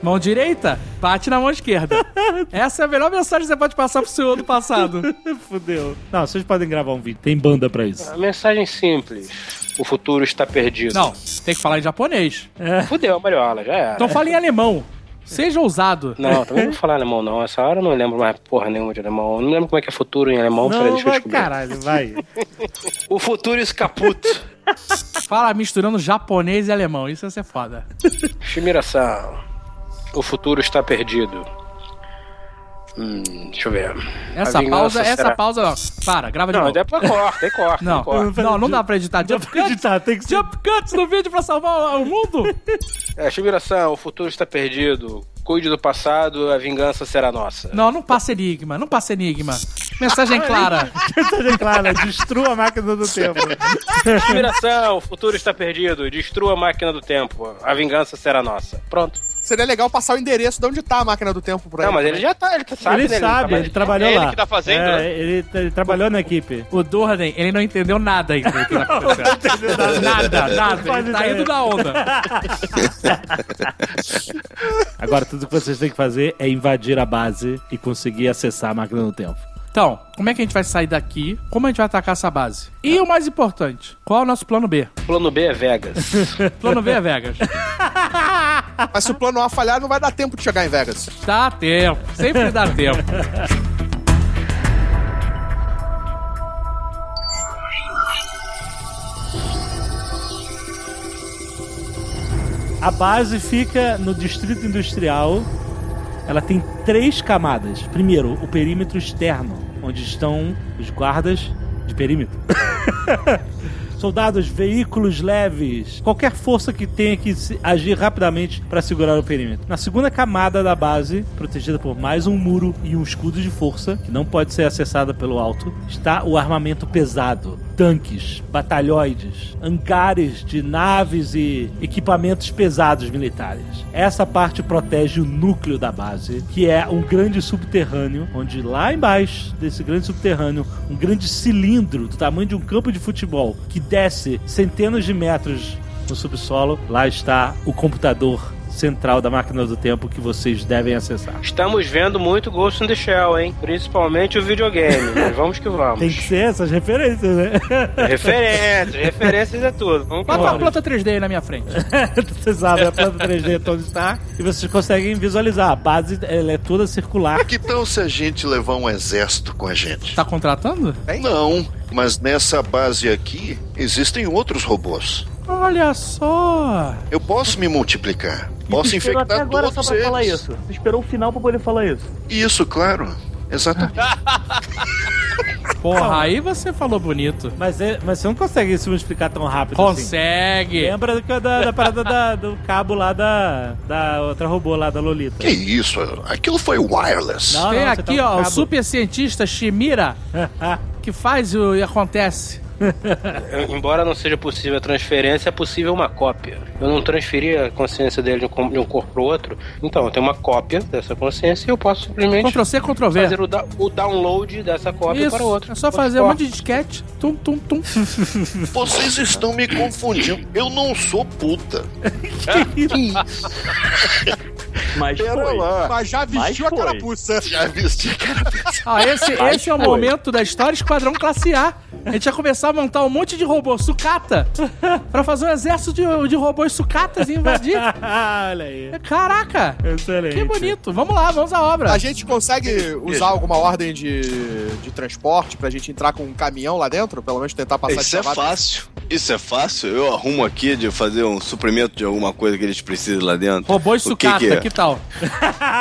Mão direita, bate na mão esquerda. Essa é a melhor mensagem que você pode passar pro seu do passado. (laughs) Fudeu. Não, vocês podem gravar um vídeo. Tem banda pra isso. A mensagem simples. O futuro está perdido. Não, tem que falar em japonês. Fudeu, Mariola, já era. Então fala em alemão. Seja ousado. Não, também não vou falar alemão, não. Essa hora eu não lembro mais porra nenhuma de alemão. Eu não lembro como é que é futuro em alemão. Peraí, Não, deixa eu descobrir. caralho, vai. O futuro is kaput. Fala misturando japonês e alemão. Isso ia ser foda. Shimira-san, o futuro está perdido. Hum, deixa eu ver. Essa pausa, essa será- pausa não. Para, grava de Não, novo. depois corta, aí corta. Não, corta. não, não dá pra editar. Jump cuts, Acreditar, tem que ser. jump cuts no vídeo pra salvar o mundo. É, Shimira-san, o futuro está perdido. Cuide do passado, a vingança será nossa. Não, não passa enigma, não passa enigma. Mensagem clara. (laughs) Mensagem clara, destrua a máquina do tempo. Shimira-san, o futuro está perdido. Destrua a máquina do tempo. A vingança será nossa. Pronto. Seria legal passar o endereço de onde tá a máquina do tempo pra Não, ele. mas ele já tá, ele tá- sabe, ele né? sabe, ele trabalhou É ele lá. que tá fazendo, É, né? ele, ele trabalhou na equipe. O Durden, ele não entendeu nada ainda do que tá (laughs) acontecendo. Nada, nada. faz Ele tá indo da onda. (laughs) Agora, tudo que vocês têm que fazer é invadir a base e conseguir acessar a máquina do tempo. Então, como é que a gente vai sair daqui? Como a gente vai atacar essa base? E o mais importante, qual é o nosso plano B? Plano B é Vegas. (laughs) Plano B é Vegas. (laughs) Mas se o plano A falhar, não vai dar tempo de chegar em Vegas. Dá tempo, sempre dá tempo. A base fica no distrito industrial. Ela tem três camadas. Primeiro, o perímetro externo, onde estão os guardas de perímetro. (laughs) Soldados, veículos leves, qualquer força que tenha que agir rapidamente para segurar o perímetro. Na segunda camada da base, protegida por mais um muro e um escudo de força, que não pode ser acessada pelo alto, está o armamento pesado. Tanques, batalhões, hangares de naves e equipamentos pesados militares. Essa parte protege o núcleo da base, que é um grande subterrâneo, onde lá embaixo desse grande subterrâneo, um grande cilindro do tamanho de um campo de futebol, que desce centenas de metros no subsolo, lá está o computador central da máquina do tempo que vocês devem acessar. Estamos vendo muito Ghost in the Shell, hein? Principalmente o videogame. Mas (laughs) vamos que vamos. Tem que ser essas referências, né? Referências, referências é tudo. Vamos Bota uma vamos. planta 3D aí na minha frente. (laughs) Vocês abrem a planta 3D onde está e vocês conseguem visualizar. A base ela é toda circular. Que tal se a gente levar um exército com a gente? Tá contratando? Não, mas nessa base aqui existem outros robôs. Olha só. Eu posso me multiplicar. Posso Você esperou até infectar agora todos só pra falar eles. isso. Você esperou o final pra poder falar isso. Isso, claro. Exatamente. (laughs) Porra, aí você falou bonito. Mas, é- mas você não consegue se multiplicar tão rápido assim. Consegue. Lembra do, que- da, da parada da- do cabo lá da, da outra robô lá da Lolita. Que isso? Aquilo foi wireless. Não, Tem não, você aqui, tá ó, o super cientista Shimira, (laughs) que faz o e acontece. (laughs) Embora não seja possível a transferência, é possível uma cópia. Eu não transferi a consciência dele de um corpo pro outro, então eu tenho uma cópia dessa consciência e eu posso simplesmente Ctrl C, Ctrl V. fazer o, da- o download dessa cópia Isso, para o outro. é só fazer um monte de disquete. Tum, tum, tum. (laughs) Vocês estão me confundindo. Eu não sou puta. (laughs) Mas Pera foi. lá. Mas já vestiu a Mas foi. carapuça. Já vesti a carapuça. Ah, esse, Mas esse é o momento da história Esquadrão Classe A. A gente vai começar a montar um monte de robô sucata (laughs) pra fazer um exército de, de robôs sucatas e invadir. (laughs) Olha aí. Caraca! Excelente. Que bonito. Vamos lá, vamos à obra. A gente consegue usar alguma ordem de, de transporte pra gente entrar com um caminhão lá dentro? Pelo menos tentar passar Isso é de chamada? fácil. Isso é fácil. Eu arrumo aqui de fazer um suprimento de alguma coisa que eles precisem lá dentro. Robôs O que sucata, que é? que tal? (laughs)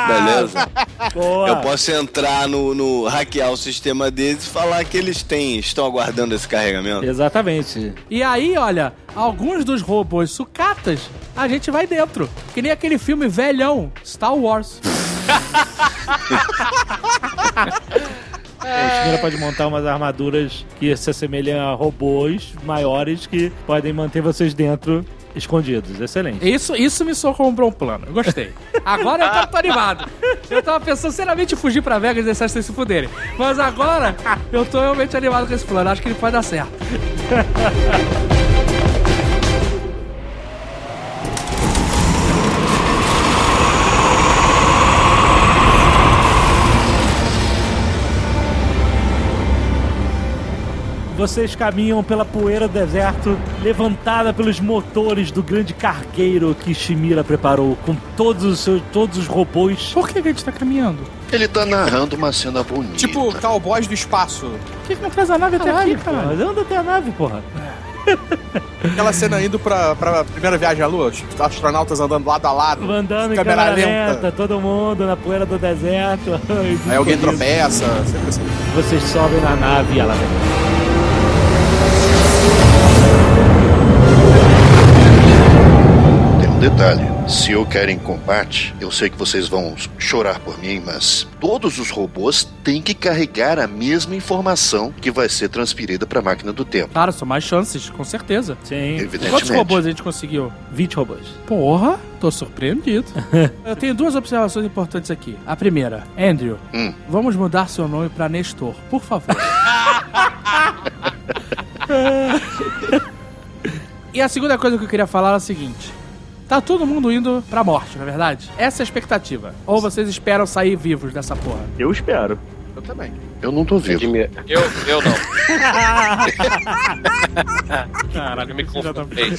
Beleza? Boa. Eu posso entrar no, no hackear o sistema deles e falar que eles têm, estão aguardando esse carregamento. Exatamente. E aí, olha, alguns dos robôs sucatas, a gente vai dentro. Que nem aquele filme velhão, Star Wars. (laughs) O Shimura pode montar umas armaduras que se assemelham a robôs maiores que podem manter vocês dentro escondidos. Excelente. Isso, isso me soou como um plano. Eu gostei. Agora eu tô, tô animado. Eu tava pensando seriamente em fugir pra Vegas e deixar vocês se fuderem. Mas agora eu tô realmente animado com esse plano. Acho que ele pode dar certo. (laughs) Vocês caminham pela poeira do deserto, levantada pelos motores do grande cargueiro que Shimira preparou, com todos os seus, todos os robôs. Por que, a gente tá caminhando? Ele tá narrando uma cena bonita. Tipo cowboys do espaço. Por que, que não traz a nave até aqui, cara? Anda até a nave, porra. Aquela cena indo pra, pra primeira viagem à lua, os astronautas andando lado a lado. Andando em Câmera câmera lenta. lenta, todo mundo na poeira do deserto. (laughs) Aí alguém tropeça, sempre assim. Vocês sobem na nave e ela vem. Detalhe: se eu quero em combate, eu sei que vocês vão chorar por mim, mas todos os robôs têm que carregar a mesma informação que vai ser transferida para a máquina do tempo. Claro, são mais chances, com certeza. Sim. Evidentemente. Quantos robôs a gente conseguiu? 20 robôs. Porra, tô surpreendido. (laughs) Eu tenho duas observações importantes aqui. A primeira, Andrew, Hum. vamos mudar seu nome pra Nestor, por favor. (laughs) (laughs) e a segunda coisa que eu queria falar é a seguinte. Tá todo mundo indo pra morte, na é verdade? Essa é a expectativa. Ou vocês esperam sair vivos dessa porra? Eu espero. Eu também. Eu não tô vivo. Eu, eu não. (laughs) Caralho, me confundei.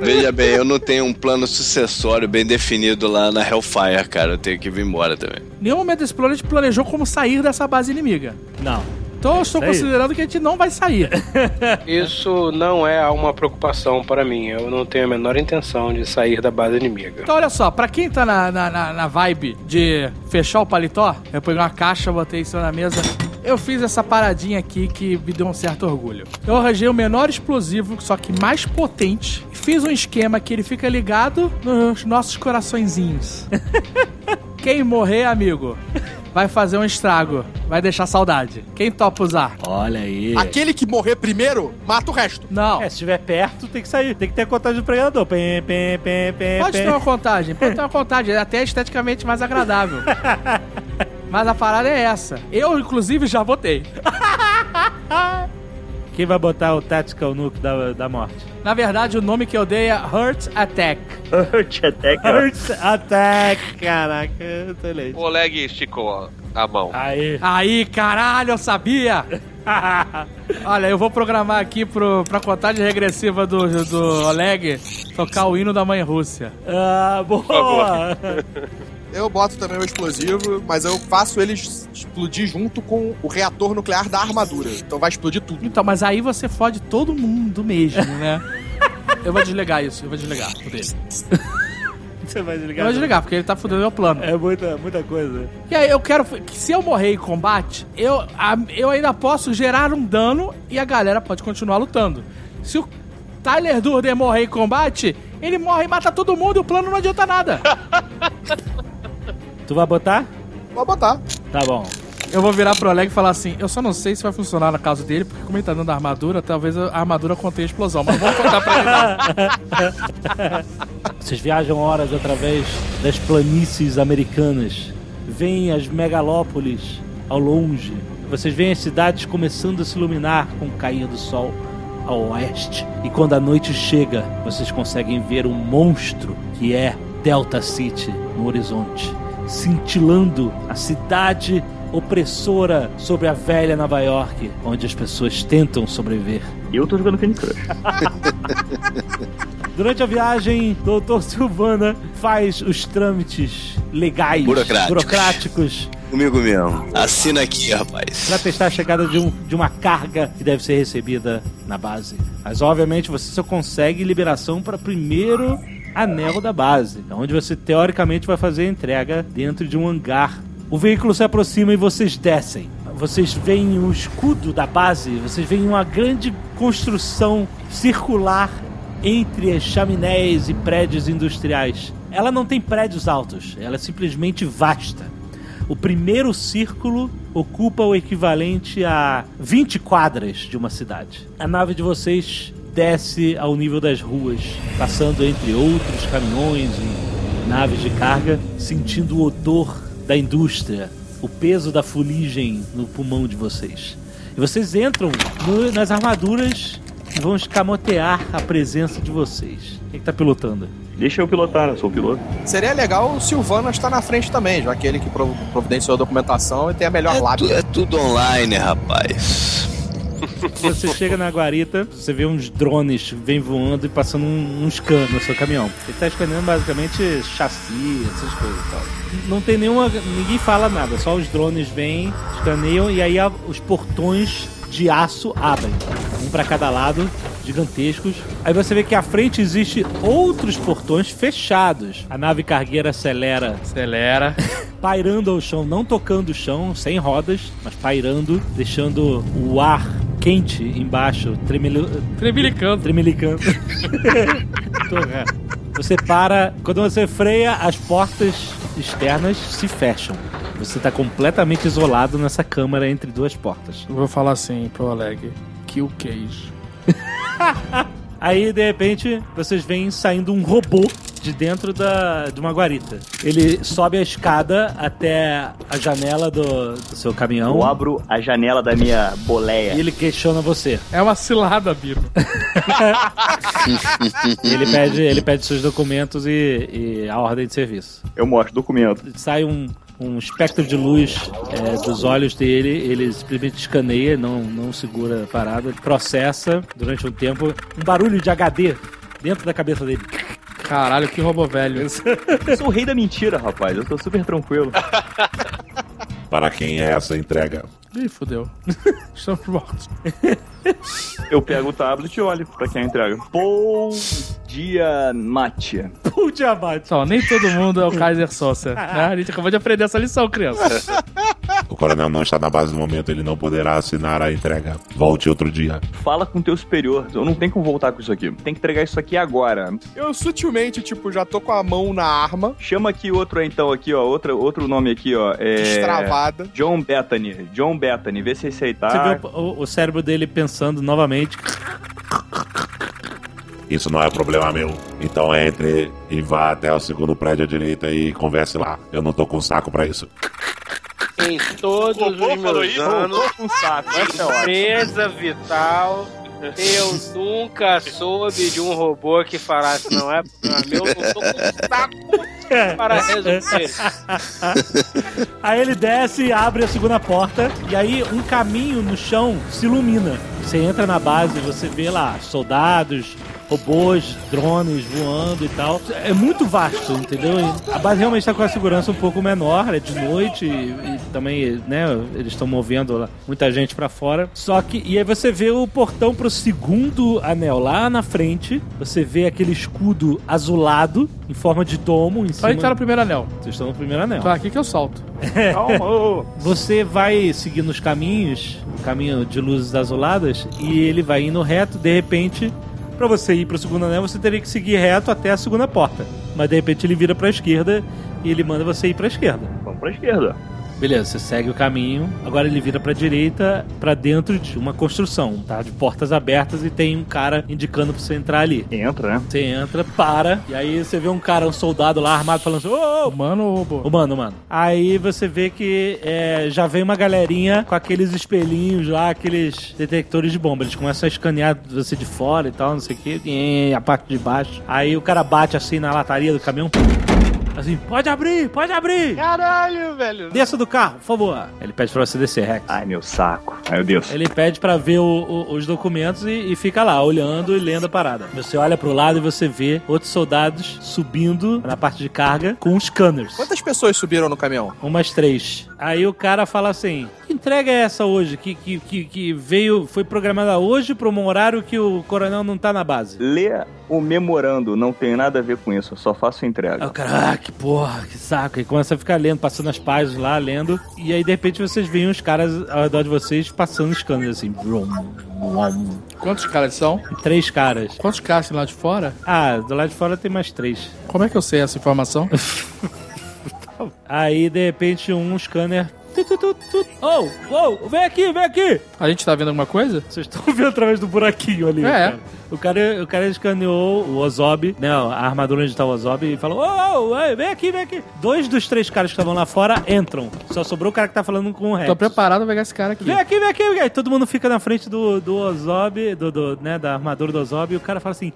Veja bem, eu não tenho um plano sucessório bem definido lá na Hellfire, cara. Eu tenho que vir embora também. Nenhum momento desse plano a gente planejou como sair dessa base inimiga. Não. Então eu estou Isso aí. considerando que a gente não vai sair. (laughs) Isso não é uma preocupação para mim. Eu não tenho a menor intenção de sair da base inimiga. Então, olha só, pra quem tá na, na, na- na vibe de fechar o paletó, eu peguei uma caixa, botei em cima da mesa. Eu fiz essa paradinha aqui que me deu um certo orgulho. Eu arranjei o menor explosivo, só que mais potente. e Fiz um esquema que ele fica ligado nos nossos coraçõezinhos. (laughs) Quem morrer, amigo, vai fazer um estrago. Vai deixar saudade. Quem topa usar? Olha aí. Aquele que morrer primeiro, mata o resto. Não. É, se estiver perto, tem que sair. Tem que ter a contagem do pregador. Pem, pem, pem, pem, Pode ter uma contagem, pode ter uma contagem, é até esteticamente mais agradável. (laughs) Mas a parada é essa. Eu, inclusive, já votei. (laughs) Quem vai botar o Tactical Nuke da, da morte? Na verdade, o nome que eu dei é Hurt Attack. (laughs) Hurt Attack, Hurt Attack, caraca, eu tô lendo. O Oleg esticou a mão. Aí. Aí, caralho, eu sabia! (laughs) Olha, eu vou programar aqui pro, pra contagem regressiva do, do Oleg tocar o hino da mãe Rússia. Ah, boa! (laughs) Eu boto também o explosivo, mas eu faço ele explodir junto com o reator nuclear da armadura. Então vai explodir tudo. Então, mas aí você fode todo mundo mesmo, né? (laughs) Eu vou desligar isso, eu vou desligar o dele. Você vai Eu desligar? vou desligar, porque ele tá fudendo meu plano. É muita, muita coisa. E aí eu quero que se eu morrer em combate, eu, a- eu ainda posso gerar um dano e a galera pode continuar lutando. Se o Tyler Durden morrer em combate, ele morre e mata todo mundo e o plano não adianta nada. (laughs) Tu vai botar? Vou botar. Tá bom. Eu vou virar pro Oleg e falar assim: eu só não sei se vai funcionar na casa dele, porque como ele tá dando armadura, talvez a armadura contenha explosão. Mas vamos contar pra ele. (laughs) Vocês viajam horas através das planícies americanas, veem as megalópolis ao longe. Vocês veem as cidades começando a se iluminar com o cair do sol ao oeste. E quando a noite chega, vocês conseguem ver um monstro que é Delta City no horizonte, cintilando a cidade opressora sobre a velha Nova York, onde as pessoas tentam sobreviver. Eu tô jogando Candy Crush. (laughs) Durante a viagem, Doutor Silvana faz os trâmites legais, Burocráticos. burocráticos Comigo mesmo. Assina aqui, rapaz. para testar a chegada de, um- de uma carga que deve ser recebida na base. Mas obviamente você só consegue liberação para primeiro anel da base, onde você teoricamente vai fazer a entrega dentro de um hangar. O veículo se aproxima e vocês descem. Vocês veem o escudo da base, vocês veem uma grande construção circular entre as chaminés e prédios industriais. Ela não tem prédios altos, ela é simplesmente vasta. O primeiro círculo ocupa o equivalente a 20 quadras de uma cidade. A nave de vocês desce ao nível das ruas, passando entre outros caminhões e naves de carga, sentindo o odor da indústria, o peso da fuligem no pulmão de vocês. E vocês entram no- nas armaduras que vão escamotear a presença de vocês. Quem que tá pilotando? Deixa eu pilotar, eu sou o piloto. Seria legal o Silvano estar na frente também, já que ele que prov- providenciou a documentação e tem a melhor É, lábia. tu- é tudo online, rapaz. Você chega na guarita, você vê uns drones vem voando e passando um, um scan no seu caminhão. Ele tá escaneando basicamente chassi, essas coisas e tal. Não tem nenhuma. ninguém fala nada, só os drones vêm, escaneiam e aí os portões de aço abrem. Um para cada lado, gigantescos. Aí você vê que à frente existe outros portões fechados. A nave cargueira acelera Acelera. (laughs) pairando ao chão, não tocando o chão, sem rodas, mas pairando, deixando o ar quente embaixo. Tremelicando. tremelicando. (laughs) Errado. Você para, quando você freia, as portas externas se fecham. Você tá completamente isolado nessa câmara entre duas portas. Eu vou falar assim pro Oleg. Kill Cage. Aí, de repente, vocês veem saindo um robô de dentro da, de uma guarita. Ele sobe a escada até a janela do, do seu caminhão. Eu abro a janela da minha boleia. E ele questiona você. É uma cilada, Bino. (laughs) ele, pede, ele pede seus documentos e, e a ordem de serviço. Eu mostro documento. Sai um, um espectro de luz é, dos olhos dele, ele simplesmente escaneia, não, não segura a parada, processa durante um tempo um barulho de HD dentro da cabeça dele. Caralho, que robô velho. Eu sou o rei da mentira, rapaz. Eu tô super tranquilo. (laughs) Para quem é essa entrega? Ih, fodeu. (laughs) Estamos mortos. Eu pego o tablet e olho pra quem entrega. Bom dia, Mate. Bom dia, Mate. Só, nem todo mundo é o Kaiser Sosa. né? A gente acabou de aprender essa lição, criança. O coronel não está na base no momento, ele não poderá assinar a entrega. Volte outro dia. Fala com teu superior. Eu não tenho como voltar com isso aqui. Tem que entregar isso aqui agora. Eu sutilmente, tipo, já tô com a mão na arma. Chama aqui outro então, aqui, ó. Outra, outro nome aqui, ó. É... Destravada. John Bethany. John Bethany. Vê se aí tá. Você vê o, o- o cérebro dele pensando novamente. Isso não é problema meu. Então entre e vá até o segundo prédio à direita e converse lá. Eu não tô com saco pra isso. Em todos os meus anos, com saco. Essa é vital, eu (laughs) nunca soube de um robô que falasse, não é problema meu, eu não tô com saco para resolver. (laughs) Aí ele desce e abre a segunda porta. E aí um caminho no chão se ilumina. Você entra na base, você vê lá soldados, robôs, drones voando e tal. É muito vasto, entendeu? E A base realmente está com a segurança um pouco menor, é de noite e, e também, né, eles estão movendo muita gente pra fora. Só que, e aí você vê o portão pro segundo anel lá na frente. Você vê aquele escudo azulado em forma de domo em Só a gente tá cima. no primeiro anel. Vocês estão no primeiro anel. Tá aqui que eu salto. (laughs) Calma, ô. Você vai seguindo os caminhos, o caminho de luzes azuladas, e ele vai indo reto, de repente, pra você ir pro segundo anel, você teria que seguir reto até a segunda porta. Mas de repente ele vira pra esquerda e ele manda você ir pra esquerda. Vamos pra esquerda. Beleza, você segue o caminho. Agora ele vira pra direita, pra dentro de uma construção, tá? De portas abertas e tem um cara indicando pra você entrar ali. Entra, né? Você entra, para, e aí você vê um cara, um soldado lá armado falando assim: Ô, ô, Humano ou robô? Humano, mano. Aí você vê que é, já vem uma galerinha com aqueles espelhinhos lá, aqueles detectores de bomba. Eles começam a escanear você de fora e tal, não sei o que, e a parte de baixo. Aí o cara bate assim na lataria do caminhão. Assim, pode abrir, pode abrir! Caralho, velho. Desça do carro, por favor. Ele pede pra você descer, Rex. Ai, meu saco. Ai, meu Deus. Ele pede pra ver o- o- os documentos e, e fica lá, olhando e lendo a parada. Você olha pro lado e você vê outros soldados subindo na parte de carga com scanners. Quantas pessoas subiram no caminhão? Umas três. Aí o cara fala assim: que entrega é essa hoje? Que, que, que, que veio, foi programada hoje para um horário que o coronel não tá na base. Lê o memorando, não tem nada a ver com isso, eu só faço entrega. o cara, ah, que porra, que saco. E começa a ficar lendo, passando as páginas lá, lendo. E aí, de repente, vocês veem os caras ao redor de vocês passando scanners assim. Vrum, vrum. Quantos caras são? Três caras. Quantos caras tem lá de fora? Ah, do lado de fora tem mais três. Como é que eu sei essa informação? (laughs) (laughs) Aí, de repente, um scanner. Tu, tu, tu, tu. Oh, oh, vem aqui, vem aqui! A gente tá vendo alguma coisa? Vocês estão vendo através do buraquinho ali. É. cara. O cara, o cara escaneou o Ozob, né? A armadura onde tá o Ozob e falou: Ô, ô, ei, vem aqui, vem aqui. Dois dos três caras que estavam lá fora entram. Só sobrou o cara que tá falando com o Rex. Tô preparado pra pegar esse cara aqui. Vem aqui, vem aqui, vem aqui. Todo mundo fica na frente do, do Ozob, do, do, né, da armadura do Ozob, e o cara fala assim.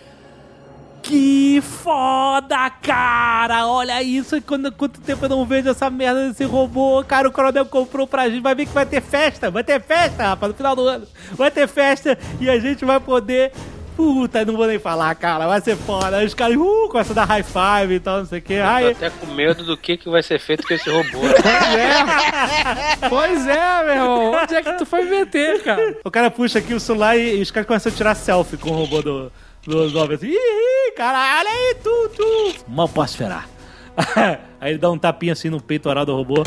Que foda, cara! Olha isso, quando, quanto tempo eu não vejo essa merda desse robô. Cara, o Coronel comprou pra gente. Vai ver que vai ter festa, vai ter festa, rapaz, no final do ano. Vai ter festa e a gente vai poder. Puta, não vou nem falar, cara, vai ser foda. Aí os caras, uh, começam a dar high five e tal, não sei o que. Tô Aí, até com medo do que, que vai ser feito com esse robô. (laughs) Pois é, meu irmão. Onde é que tu foi meter, cara? O cara puxa aqui o celular e, e os caras começam a tirar selfie com o robô do, do Ozob. Assim, ih, caralho, aí, tu, tu. Mal posso esperar. (laughs) aí ele dá um tapinha assim no peitoral do robô.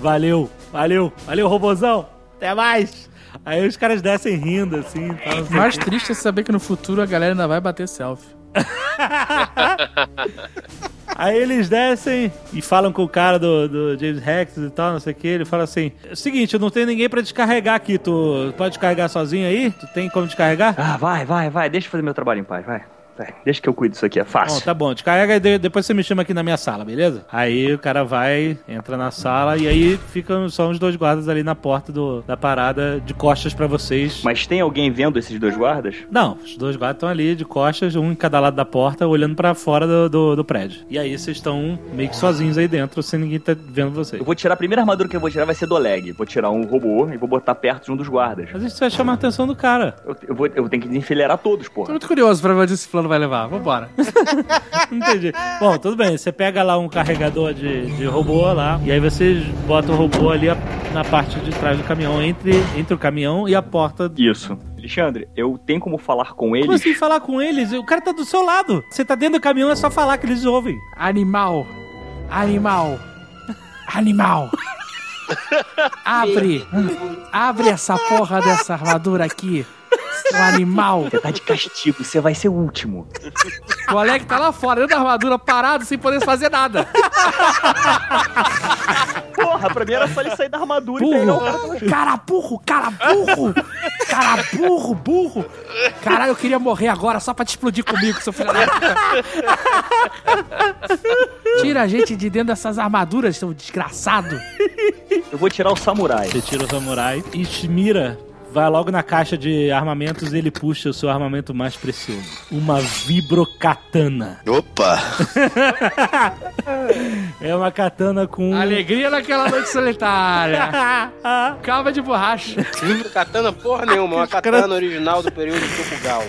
Valeu, valeu, valeu, robôzão. Até mais. Aí os caras descem rindo assim. Tal, mais triste é saber que no futuro a galera ainda vai bater selfie. (laughs) Aí eles descem e falam com o cara do, do James Rex e tal, não sei o que. Ele fala assim: "É seguinte, não tenho ninguém pra descarregar aqui. Tu pode descarregar sozinho aí? Tu tem como descarregar? Ah, vai, vai, vai. Deixa eu fazer meu trabalho em paz, vai. Vai, Deixa que eu cuido disso aqui, é Bom, fácil. tá bom, descarrega e de- depois você me chama aqui na minha sala, beleza? Aí o cara vai, entra na sala e aí ficam só os dois guardas ali na porta do, da parada de costas pra vocês. Mas tem alguém vendo esses dois guardas? Não, os dois guardas estão ali de costas, um em cada lado da porta, olhando pra fora do, do, do prédio. E aí vocês estão meio que sozinhos aí dentro, sem ninguém tá vendo vocês. Eu vou tirar, a primeira armadura que eu vou tirar vai ser do Oleg. Vou tirar um robô e vou botar perto de um dos guardas. Mas isso vai chamar a atenção do cara. Eu, eu vou, eu tenho que desenfileirar todos, Tô porra. muito curioso pra ver esse plano vai levar. Vambora. (laughs) Entendi. Bom, tudo bem. Você pega lá um carregador de, de robô lá, e aí você bota o robô ali na parte de trás do caminhão, entre, entre o caminhão e a porta. Isso. Alexandre, eu tenho como falar com Como eles? assim falar com eles? O cara tá do seu lado. Você tá dentro do caminhão, é só falar que eles ouvem. Animal. Animal. Animal. (laughs) Abre. Abre essa porra dessa armadura aqui. Seu animal. Você tá de castigo, você vai ser o último. O Oleg tá lá fora, dentro da armadura, parado, sem poder fazer nada. Porra, pra mim era só ele sair da armadura e pegar o cara Burro. Cara burro, cara burro. Cara burro, burro. Caralho, eu queria morrer agora só pra te explodir comigo, seu filho da puta. Tira a gente de dentro dessas armaduras, seu desgraçado. Eu vou tirar o samurai. Você tira o samurai e mira. Vai logo na caixa de armamentos e ele puxa o seu armamento mais precioso. Uma vibrokatana. Opa! (laughs) É uma katana com. Alegria naquela noite solitária. (laughs) Calma de borracha. Katana porra nenhuma, uma katana original do período Tokugawa.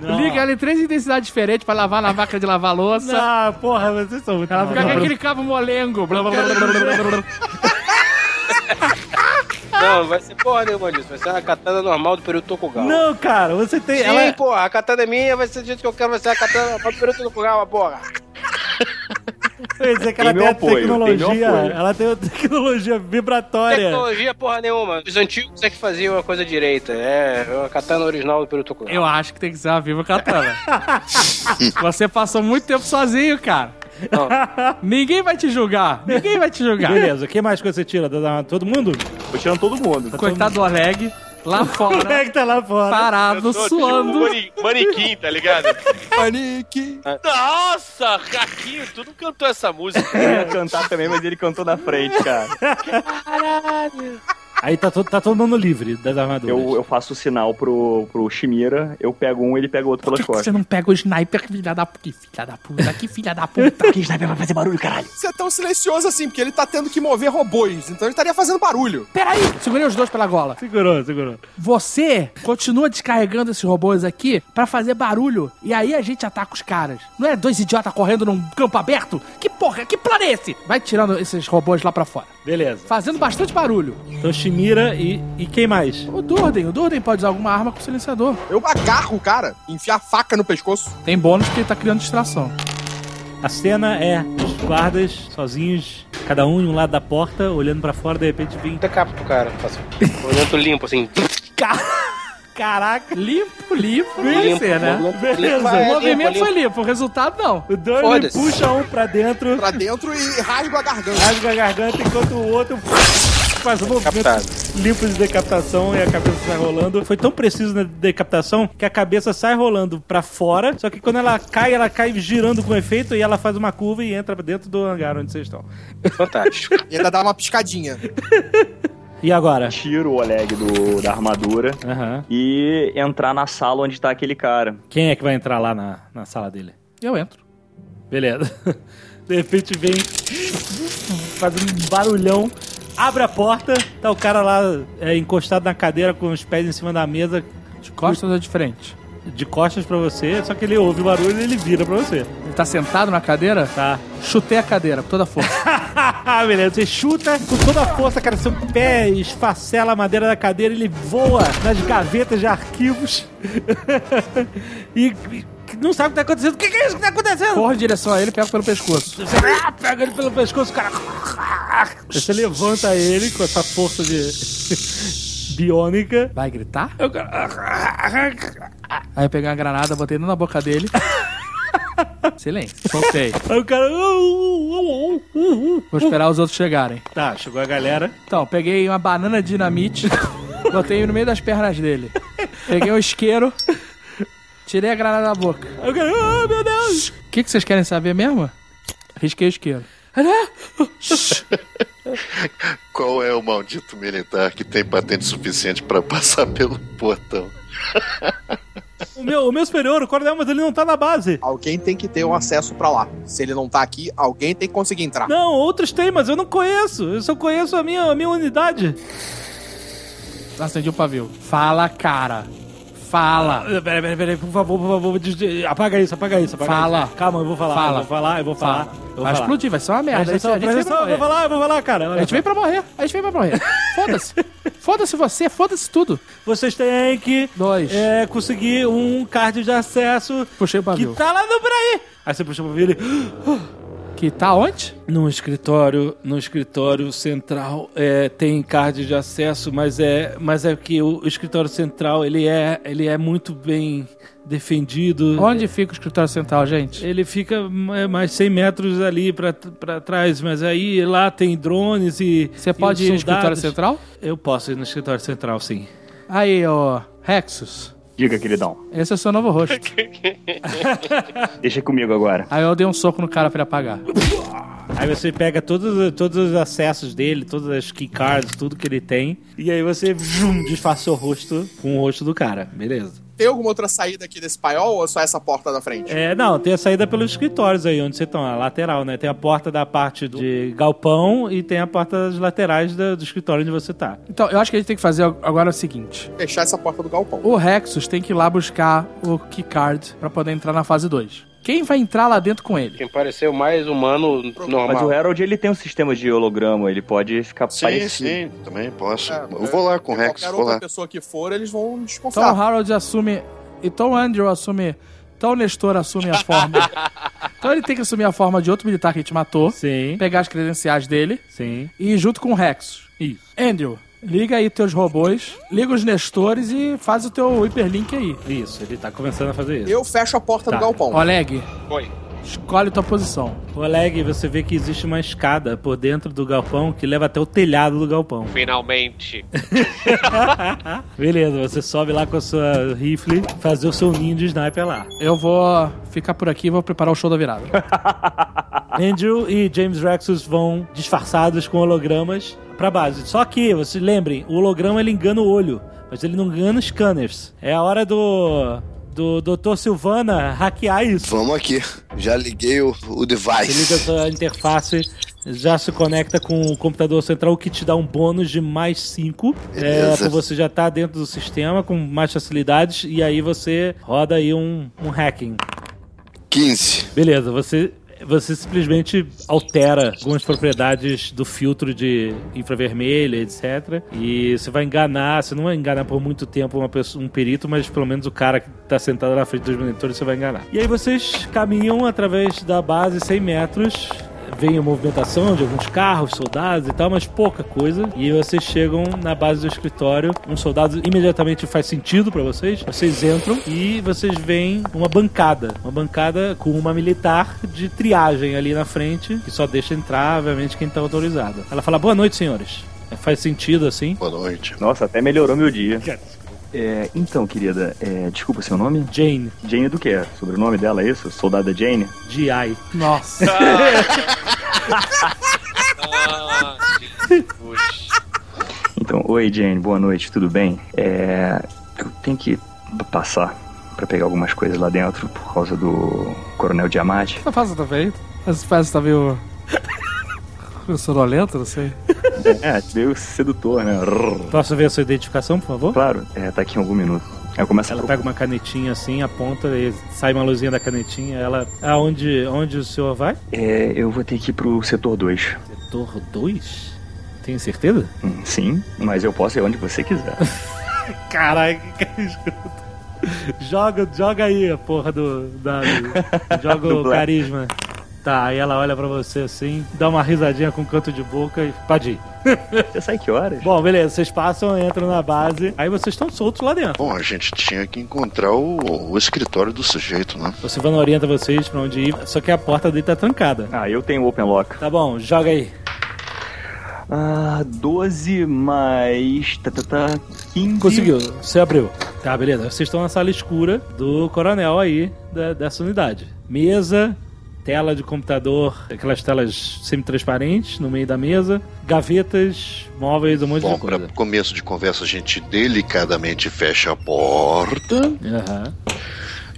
Não. Liga ela em três intensidades diferentes pra lavar na máquina de lavar louça. Ah, porra, vocês são muito Ela fica com aquele cabo molengo. Blá, blá, blá, blá, blá, blá, blá. (laughs) Não, vai ser porra nenhuma disso. Vai ser uma katana normal do período Tokugawa. Não, cara, você tem. Sim, ela... porra, a katana é minha, vai ser do jeito que eu quero, vai ser a katana normal do período Tokugawa, porra. Ia dizer que ela Tem tem, apoio, tem tecnologia. apoio. Ela tem a tecnologia vibratória. Tecnologia porra nenhuma. Os antigos é que faziam a coisa direita. É, a katana original do período Tokugawa. Eu acho que tem que ser uma viva katana. (laughs) Você passou muito tempo sozinho, cara. (laughs) Ninguém vai te julgar. Ninguém vai te julgar. Beleza, o que mais que você tira? Todo mundo? Tô tirando todo mundo. Coitado do Oleg, lá (laughs) O fora, moleque tá lá fora. parado, tipo suando. mani- manequim, tá ligado? (laughs) Panique! Nossa, Caquinho, tu não cantou essa música. Eu ia cantar também, mas ele cantou na frente, cara. Aí tá, todo- tá todo mundo livre das armaduras. Eu, eu faço o sinal pro, pro Shimira, eu pego um ele pega o outro Por pelas que que você costas. não pega o sniper, filha da puta? Que filha da puta, que filha da puta. (laughs) Que sniper vai fazer barulho, caralho? Você é tão silencioso assim, porque ele tá tendo que mover robôs, então ele estaria fazendo barulho. Peraí, segurei os dois pela gola. Segurou, segurou. Você continua descarregando esses robôs aqui pra fazer barulho e aí a gente ataca os caras. Não é dois idiotas correndo num campo aberto? Que porra, que plano é esse? Vai tirando esses robôs lá pra fora. Beleza. Fazendo bastante barulho. Então Shimira e, e quem mais? O Durden, o Durden pode usar alguma arma com silenciador. Eu agarro o cara, enfiar a faca no pescoço. Tem bônus porque ele tá criando distração. A cena é os guardas sozinhos, cada um em um lado da porta, olhando pra fora, de repente vem. Decapita o cara. Faço um movimento limpo, assim. Caraca! Limpo, limpo, Limpo, ser, né? movimento Beleza. limpo, O é, movimento limpo, foi limpo, o resultado não. O Foda-se. puxa um pra dentro, Pra dentro e rasgo a garganta. rasga a garganta, enquanto o outro faz um movimento limpo de decapitação e a cabeça sai rolando. Foi tão preciso na decapitação que a cabeça sai rolando pra fora, só que quando ela cai, ela cai girando com efeito e ela faz uma curva e entra dentro do hangar onde vocês estão. Fantástico. E ainda dá uma piscadinha. (laughs) E agora? Tiro o Oleg do, da armadura Aham. e entrar na sala onde tá aquele cara. Quem é que vai entrar lá na, na sala dele? Eu entro. Beleza. (laughs) De repente vem fazendo um barulhão, abre a porta, tá o cara lá é, encostado na cadeira com os pés em cima da mesa, De costas ou de frente? De costas pra você, só que ele ouve o barulho e ele vira pra você. Ele tá sentado na cadeira? Tá. Chutei a cadeira com toda a força. (laughs) Beleza, você chuta com toda a força, cara, seu pé esfacela a madeira da cadeira, ele voa nas gavetas de arquivos (laughs) e, não sabe o que tá acontecendo. O que, que é isso que tá acontecendo? Corro em direção a ele e pego pelo pescoço. Você ah, pega ele pelo pescoço, cara. Você levanta ele com essa força de biônica. Vai gritar? Eu, Aí eu peguei uma granada, botei na boca dele. (laughs) Silêncio. Soltei. Aí o cara. Vou esperar os outros chegarem. Tá, chegou a galera. Então, peguei uma banana dinamite, (laughs) botei no meio das pernas dele. Peguei um isqueiro, tirei a granada da boca. Aí o cara. Ah, meu Deus! O que, que vocês querem saber mesmo? Risquei o isqueiro. (laughs) Qual é o maldito militar que tem patente suficiente pra passar pelo portão? (laughs) O meu, o meu superior, o coronel, mas ele não tá na base. Alguém tem que ter um acesso pra lá. Se ele não tá aqui, alguém tem que conseguir entrar. Não, outros têm, mas eu não conheço. Eu só conheço a minha, a minha unidade. Acendi o pavio. Fala, cara. Fala. Ah, Peraí, peraí, peraí, por favor, por favor, apaga isso, apaga isso, apaga Fala. isso. Calma, eu vou falar, Fala. eu vou falar, eu vou falar. Fala. eu vou Vai falar. explodir, vai ser uma merda. Presta atenção, A gente presta atenção, eu vou falar, eu vou falar, cara. olha A gente só. veio pra morrer. A gente veio pra morrer. (laughs) Foda-se. Foda-se você, foda-se tudo. Vocês têm que Dois. é, conseguir um card de acesso Puxei o que pavio. tá lá no Braí. Aí você puxa o pavio e ele... (gasps) (gasps) Que tá onde? No escritório, no escritório central é, tem card de acesso, mas é, mas é que o, escritório central ele é, ele é muito bem defendido. Onde fica o escritório central, gente? Ele fica é, mais 100 metros ali pra trás, mas aí lá tem drones e. Você pode ir no escritório central? Eu posso ir no escritório central, sim. Aí, ó, Rexus. Diga, queridão. Esse é o seu novo rosto. (laughs) Deixa comigo agora. Aí eu dei um soco no cara pra ele apagar. Aí você pega todos, todos os acessos dele, todas as keycards, tudo que ele tem, e aí você vum, disfarça o rosto com o rosto do cara, beleza. Tem alguma outra saída aqui desse paiol ou é só essa porta da frente? É, não, tem a saída pelos escritórios aí, onde você estão, a lateral, né? Tem a porta da parte de galpão e tem a porta das laterais da- do escritório onde você tá. Então, eu acho que a gente tem que fazer agora o seguinte. Fechar essa porta do galpão. O Rexus tem que ir lá buscar o keycard pra poder entrar na fase 2. Quem vai entrar lá dentro com ele? Quem pareceu mais humano normal. Mas o Harold, ele tem um sistema de holograma, ele pode ficar Sim, parecido. sim, também posso. É, eu vou lá com o Rex, Qualquer vou outra lá. pessoa que for, eles vão Então desconfiar. o Harold assume. Então o Andrew assume. Então o Nestor assume a forma. (laughs) então ele tem que assumir a forma de outro militar que a gente matou. Sim, Pegar as credenciais dele sim. e ir junto com o Rexus. Isso. Andrew, liga aí teus robôs, liga os Nestores e faz o teu hiperlink aí. Isso, ele tá começando a fazer isso. Eu fecho a porta Tá. do galpão. Oleg, Oi. escolhe tua posição. Oleg, você vê que existe uma escada por dentro do galpão que leva até o telhado do galpão. Finalmente. (laughs) Beleza, você sobe lá com a sua rifle, fazer o seu ninho de sniper lá. Eu vou ficar por aqui e vou preparar o show da virada. (laughs) Andrew e James Rexus vão disfarçados com hologramas pra base. Só que, vocês lembrem, o holograma ele engana o olho, mas ele não engana os scanners. É a hora do do Dr. Silvana hackear isso. Vamos aqui. Já liguei o, o Você liga a device. sua interface, já se conecta com o computador central que te dá um bônus de mais 5. É, você já tá dentro do sistema com mais facilidades e aí você roda aí um, um hacking. 15. Beleza, você, você simplesmente altera algumas propriedades do filtro de infravermelho, etc. E você vai enganar, você não vai enganar por muito tempo pessoa, um perito, mas pelo menos o cara que tá sentado na frente dos monitores você vai enganar. E aí vocês caminham através da base 100 metros. Vem a movimentação de alguns carros, soldados e tal, mas pouca coisa. E vocês chegam na base do escritório. Um soldado imediatamente faz sentido pra vocês. Vocês entram e vocês veem uma bancada. Uma bancada com uma militar de triagem ali na frente, que só deixa entrar, obviamente, quem tá autorizado. Ela fala: Boa noite, senhores. Faz sentido assim. Boa noite. Nossa, até melhorou meu dia. É, então, querida, é, desculpa seu nome? Jane, Jane do que? Sobrenome dela é isso? Soldada Jane? GI. Nossa. Ah. Então, oi Jane, boa noite, tudo bem? É, eu tenho que passar pra pegar algumas coisas lá dentro por causa do Coronel Diamante. Essa fase tá feito? Essa fase tá meio. Sonolento, não sei. (laughs) É, meio sedutor, né? Posso ver a sua identificação, por favor? Claro, é, tá aqui em algum minuto. Aí eu começo a Ela pega uma canetinha assim, aponta e sai uma luzinha da canetinha. Ela. Aonde onde o senhor vai? É, eu vou ter que ir pro setor 2. Setor 2? Tem certeza? Hum, Sim, mas eu posso ir onde você quiser. (laughs) Caralho, que escroto. Joga, joga aí a porra do dado. (laughs) Joga Do o Black. carisma. Tá, aí ela olha pra você assim, dá uma risadinha com um canto de boca e pode ir. Você sai que horas? Bom, beleza, vocês passam, entram na base, aí vocês estão soltos lá dentro. Bom, a gente tinha que encontrar o, o escritório do sujeito, né? O Silvano orienta vocês pra onde ir, só que a porta dele tá trancada. Ah, eu tenho open lock. Tá bom, joga aí. Ah, 12 mais. Tá, tá, tá, 15. Conseguiu, você abriu. Tá, beleza. Vocês estão na sala escura do coronel aí, da- dessa unidade. Mesa, tela de computador, aquelas telas semi-transparentes no meio da mesa, gavetas, móveis, um monte Bom, de coisa. para começo de conversa, a gente delicadamente fecha a porta Aham.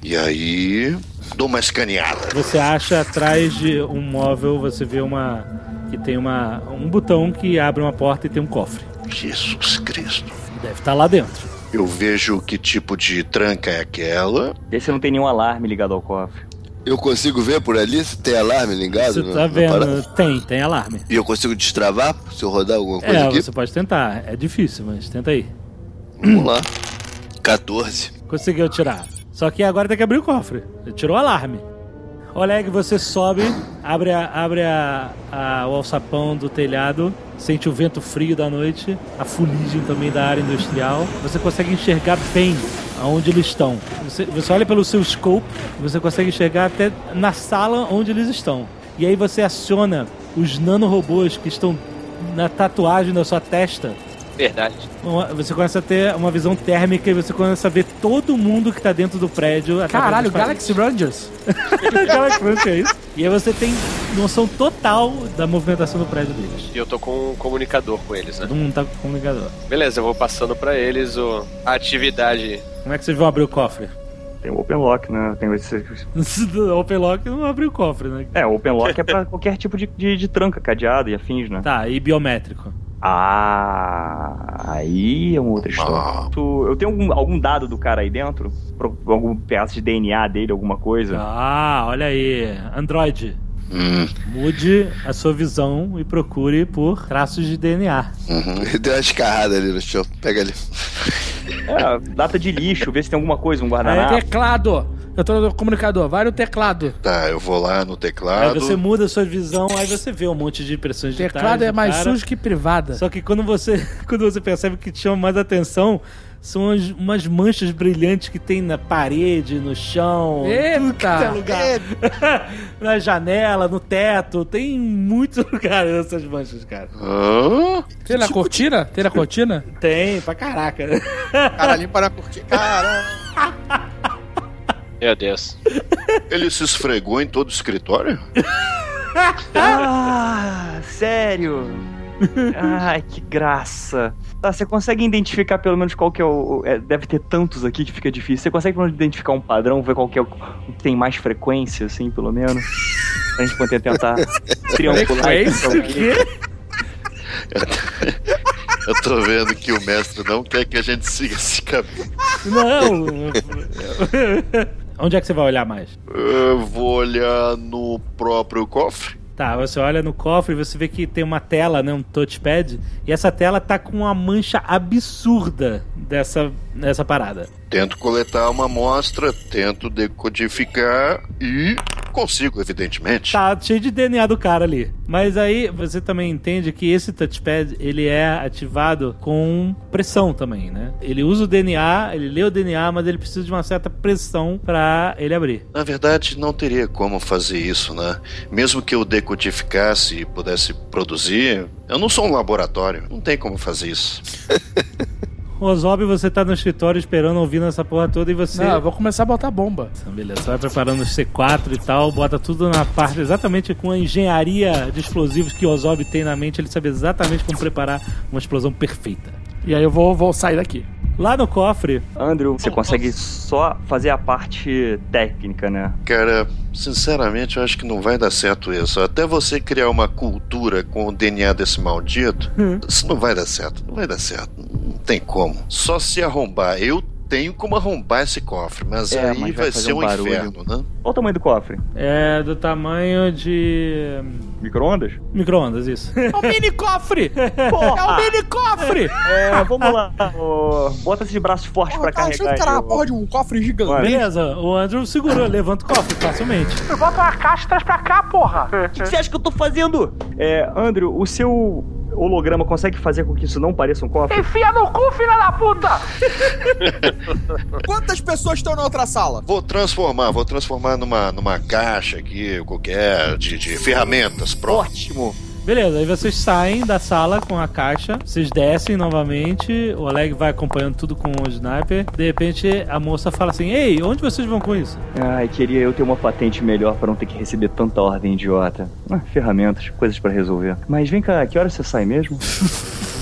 e aí dou uma escaneada. Você acha atrás de um móvel, você vê uma. que tem uma, um botão que abre uma porta e tem um cofre. Jesus Cristo. Deve estar lá dentro. Eu vejo que tipo de tranca é aquela. Vê se não tem nenhum alarme ligado ao cofre. Eu consigo ver por ali se tem alarme ligado? Você na- tá na vendo? Tem, tem alarme. E eu consigo destravar se eu rodar alguma coisa É, aqui? você pode tentar. É difícil, mas tenta aí. Vamos lá. 14. Conseguiu tirar. Só que agora tem que abrir o cofre. Ele tirou o alarme. Oleg, você sobe, abre, a, abre a, a- o alçapão do telhado, sente o vento frio da noite, a fuligem também da área industrial. Você consegue enxergar bem aonde eles estão. Você, você olha pelo seu scope, você consegue enxergar até na sala onde eles estão. E aí você aciona os nanorobôs que estão na tatuagem da sua testa Verdade. Você começa a ter uma visão térmica e você começa a ver todo mundo que tá dentro do prédio. Caralho, Galaxy Rangers. (laughs) Galaxy Rangers, é isso. E aí você tem noção total da movimentação do prédio deles. E eu tô com um comunicador com eles, né? Todo mundo tá com comunicador. Beleza, eu vou passando pra eles o... a atividade. Como é que vocês vão abrir o cofre? Tem o open lock, né? Tem esse... (laughs) Open Lock não abre o cofre, né? É, o open lock é pra (laughs) qualquer tipo de, de, de tranca, cadeado e afins, né? Tá, e biométrico. Ah, aí é uma outra história. Tu- eu tenho algum, algum dado do cara aí dentro? Pro- Algum pedaço de DNA dele, alguma coisa? Ah, olha aí. Android. Hum, Mude a sua visão e procure por traços de DNA. uhum. (laughs) Deu uma escarrada ali no chão. Pega ali. É, data de lixo, vê se tem alguma coisa, um Aí, guardanapo. teclado. Eu tô no comunicador. Vai no teclado. Tá, eu vou lá no Aí teclado. você muda a sua visão, aí você vê um monte de impressões digitais. Teclado é mais cara. sujo que privada. Só que quando você, (laughs) quando você percebe que te chama mais atenção, são as- umas manchas brilhantes que tem na parede, no chão, tudo que Eita! tem lugar. (laughs) na janela, no teto, tem muitos (laughs) lugares essas manchas, cara. Hã? Tem na cortina? Tem na cortina? Tem, pra caraca. (laughs) Cara, limpa na cortina. Cara, Meu Deus. Ele se esfregou em todo o escritório? Ah, sério? Ai, que graça. Tá, você consegue identificar pelo menos qual que é o. é, deve ter tantos aqui que fica difícil. Você consegue pelo menos identificar um padrão, ver qual que é o o que tem mais frequência, assim, pelo menos? Pra gente poder tentar triangular isso. O quê? Eu tô vendo que o mestre não quer que a gente siga esse caminho. Não. Onde é que você vai olhar mais? Eu vou olhar no próprio cofre. Tá, você olha no cofre e você vê que tem uma tela, né, um touchpad, e essa tela tá com uma mancha absurda dessa, dessa parada. Tento coletar uma amostra, tento decodificar e consigo, evidentemente. Tá cheio de DNA do cara ali. Mas aí você também entende que esse touchpad ele é ativado com pressão também, né? Ele usa o DNA, ele lê o DNA, mas ele precisa de uma certa pressão pra ele abrir. Na verdade, não teria como fazer isso, né? Mesmo que eu decodificasse e pudesse produzir, eu não sou um laboratório. Não tem como fazer isso. (laughs) Ozob, você tá no escritório esperando, ouvindo essa porra toda e você. Não, eu vou começar a botar bomba. Então, beleza, você vai preparando os C4 e tal, bota tudo na parte, exatamente com a engenharia de explosivos que o Ozob tem na mente, ele sabe exatamente como preparar uma explosão perfeita. E aí eu vou, vou sair daqui. Lá no cofre, Andrew, você consegue só fazer a parte técnica, né? Cara, sinceramente, eu acho que não vai dar certo isso. Até você criar uma cultura com o DNA desse maldito, isso não vai dar certo. Não vai dar certo. Não tem como. Só se arrombar. Eu tenho como arrombar esse cofre, mas É, aí mas vai vai, ser um um inferno, né? Qual o tamanho do cofre? é do tamanho de Micro-ondas? Micro-ondas, isso. É um mini cofre! (laughs) É um mini cofre! É, vamos lá. ô, bota esses braços fortes Porra, pra eu carregar. encarar aí, uma ô. porra de um cofre gigante. Beleza, o Andrew segurou, levanta o cofre facilmente. Bota uma caixa e traz pra cá, porra! O que você acha que eu tô fazendo? É, Andrew, o seu holograma consegue fazer com que isso não pareça um cofre? Enfia no cu, filha da puta! (laughs) Quantas pessoas estão na outra sala? Vou transformar, vou transformar numa, numa caixa aqui, qualquer, de, de ferramentas. Pronto. Ótimo. Beleza, aí vocês saem da sala com a caixa, vocês descem novamente, o Oleg vai acompanhando tudo com o sniper. De repente a moça fala assim: Ei, onde vocês vão com isso? Ai, queria eu ter uma patente melhor pra não ter que receber tanta ordem idiota. Ah, ferramentas, coisas pra resolver. Mas vem cá, que hora você sai mesmo? (laughs)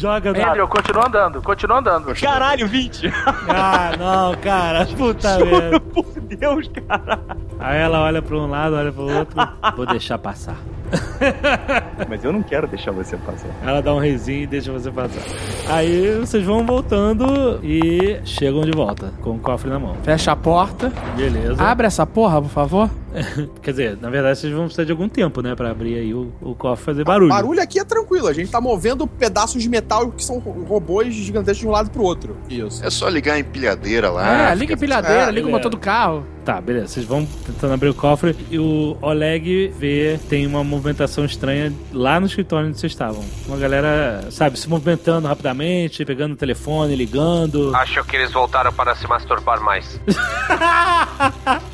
Joga no. Andrew, continua andando, continua andando. Caralho, 20! Ah, não, cara, puta merda. Por Deus, cara! Aí ela olha pra um lado, olha pro outro. Vou deixar passar. (laughs) Mas eu não quero deixar você passar. Ela dá um reizinho e deixa você passar. Aí vocês vão voltando e chegam de volta com o cofre na mão. Fecha a porta. Beleza. Abre essa porra, por favor. (laughs) Quer dizer, na verdade vocês vão precisar de algum tempo, né? Pra abrir aí o, o cofre e fazer barulho. Barulho aqui é tranquilo, a gente tá movendo pedaços de metal que são robôs gigantescos de um lado pro outro. Isso. É só ligar a empilhadeira lá. é, liga a empilhadeira, é, liga o motor do carro. Tá, beleza. Vocês vão tentando abrir o cofre e o Oleg vê tem uma movimentação estranha lá no escritório onde vocês estavam. Uma galera, sabe, se movimentando rapidamente, pegando o telefone, ligando. (laughs) Acho que eles voltaram para se masturbar mais.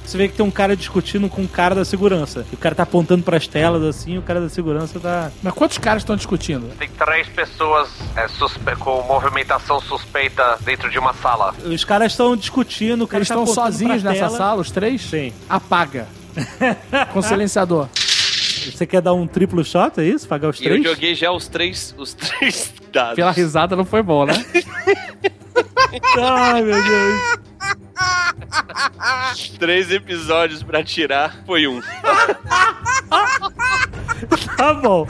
Você vê que tem um cara discutindo com um cara da segurança. E o cara tá apontando pras telas assim, e o cara da segurança tá. Mas quantos caras estão discutindo? Tem três pessoas é, suspe- com movimentação suspeita dentro de uma sala. Os caras estão discutindo, o cara Eles tá estão sozinhos nessa tela. sala, os três? Sim. Apaga. (laughs) Com silenciador. Você quer dar um triplo shot, é isso? Pagar os E eu três? joguei já os três, os três (laughs) dados. Pela risada não foi bom, né? (laughs) Ai, meu Deus. (laughs) Três episódios pra tirar, foi um. Tá bom.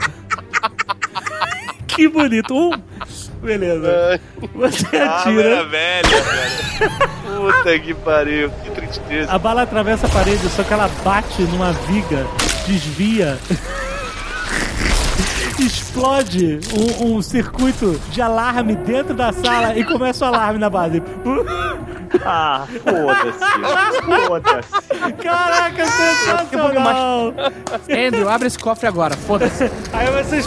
Que bonito. Um. Beleza. Você Ah, atira. era velha, velho. Puta que pariu, que tristeza. A bala atravessa a parede, só que ela bate numa viga, desvia. (laughs) Explode um, um circuito de alarme dentro da sala e começa o alarme na base. (laughs) Ah, foda-se. Foda-se. Caraca, sensacional! Andrew, abre esse cofre agora, foda-se. Aí vocês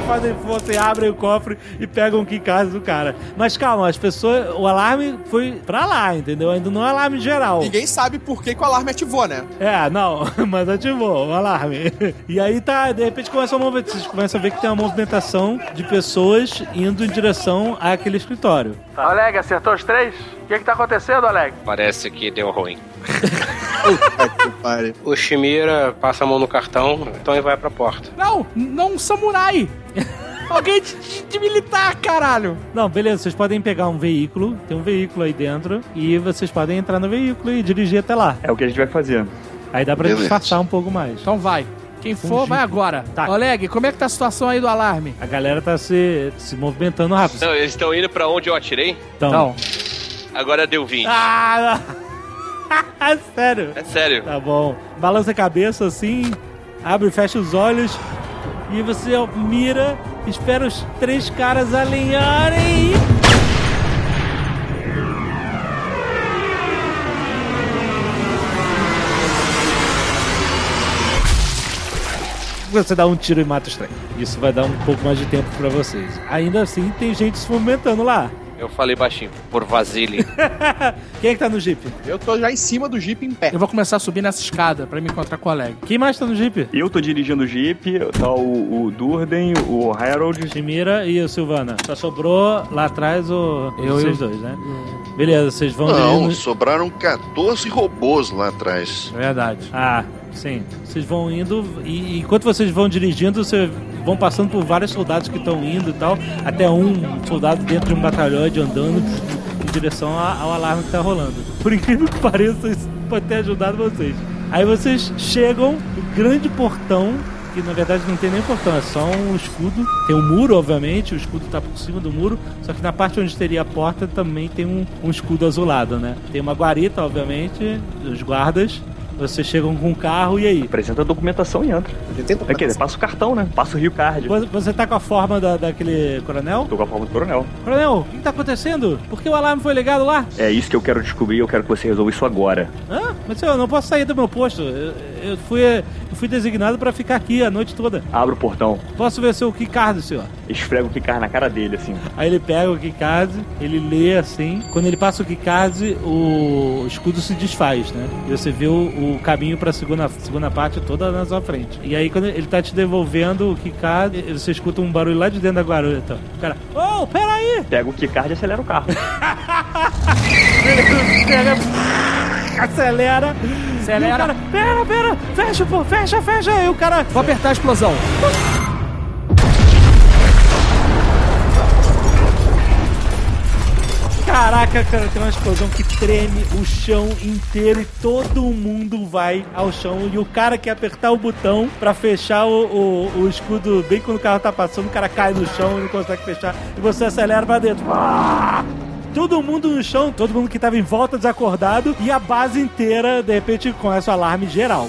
fazem força e abrem o cofre e pegam o que em casa do cara. Mas calma, as pessoas. O alarme foi pra lá, entendeu? Ainda não é alarme geral. Ninguém sabe por que, que o alarme ativou, né? É, não, (laughs) mas ativou o alarme. E aí tá, de repente começa a mover, vocês começam a ver que tem uma movimentação de pessoas indo em direção àquele escritório. Oleg, acertou os três? O que que tá acontecendo, Oleg? Parece que deu ruim. (laughs) O Shimira passa a mão no cartão, então ele vai pra porta. Não, não um samurai. (laughs) Alguém de, de- de militar, caralho. Não, beleza, vocês podem pegar um veículo, tem um veículo aí dentro, e vocês podem entrar no veículo e dirigir até lá. É o que a gente vai fazer. Aí dá pra Beleza. disfarçar um pouco mais. Então vai. Quem for, vai agora. Tá. Oleg, como é que tá a situação aí do alarme? A galera tá se, se movimentando rápido. Não, eles estão indo pra onde eu atirei? Então. Então, Agora deu 20. Ah! (laughs) Sério? É sério. Tá bom. Balança a cabeça assim, abre e fecha os olhos. E você mira, espera os três caras alinharem. Você dá um tiro e mata os três. Isso vai dar um pouco mais de tempo pra vocês. Ainda assim, tem gente se movimentando lá. Eu falei baixinho, por Vasily. (laughs) Quem é que tá no Jeep? Eu tô já em cima do Jeep em pé. eu vou começar a subir nessa escada pra me encontrar com o Oleg. Quem mais tá no Jeep? Eu tô dirigindo o Jeep, tá o, o Durden, o Harold. Timira e o Silvana. Só sobrou lá atrás o... Eu vocês e- dois, né? Beleza, vocês vão Não, dirigindo- sobraram 14 robôs lá atrás. Verdade. Ah, sim. Vocês vão indo e enquanto vocês vão dirigindo, vocês vão passando por vários soldados que estão indo e tal, até um soldado dentro de um batalhão andando em direção ao alarme que tá rolando. Por incrível que pareça, isso pode ter ajudado vocês. Aí vocês chegam no grande portão, que na verdade não tem nem portão, é só um escudo. Tem um muro, obviamente, o escudo tá por cima do muro, só que na parte onde teria a porta também tem um, um escudo azulado, né? Tem uma guarita, obviamente, os guardas, Vocês chegam com um carro e aí? Apresenta a documentação e entra. É que passa o cartão, né? Passa o Rio Card. Você- Você tá com a forma da, daquele coronel? Tô com a forma do coronel. Coronel, o que tá acontecendo? Por que o alarme foi ligado lá? É isso que eu quero descobrir eu quero que você resolva isso agora. Hã? Mas eu não posso sair do meu posto. Eu, eu fui, eu fui designado pra ficar aqui a noite toda. Abre o portão, Posso ver seu keycard, senhor? esfrega o Kikar na cara dele, assim. Aí ele pega o keycard, ele lê assim. Quando ele passa o keycard, o escudo se desfaz, né? E você vê o, o caminho pra segunda, segunda parte toda na sua frente. E aí quando ele tá te devolvendo o keycard, você escuta um barulho lá de dentro da guarita. O cara, ô, oh, peraí! Pega o Kikar e acelera o carro. (laughs) Ele pega, acelera. Acelera. E o cara, pera, pera, fecha, pô, fecha, fecha. Aí o cara, Vou apertar a explosão. Caraca, cara, tem uma explosão que treme o chão inteiro e todo mundo vai ao chão. E o cara quer apertar o botão pra fechar o, o, o escudo bem quando o carro tá passando, o cara cai no chão e não consegue fechar. E você acelera pra dentro. Ah! Todo mundo no chão, todo mundo que tava em volta desacordado e a base inteira, de repente, começa o alarme geral.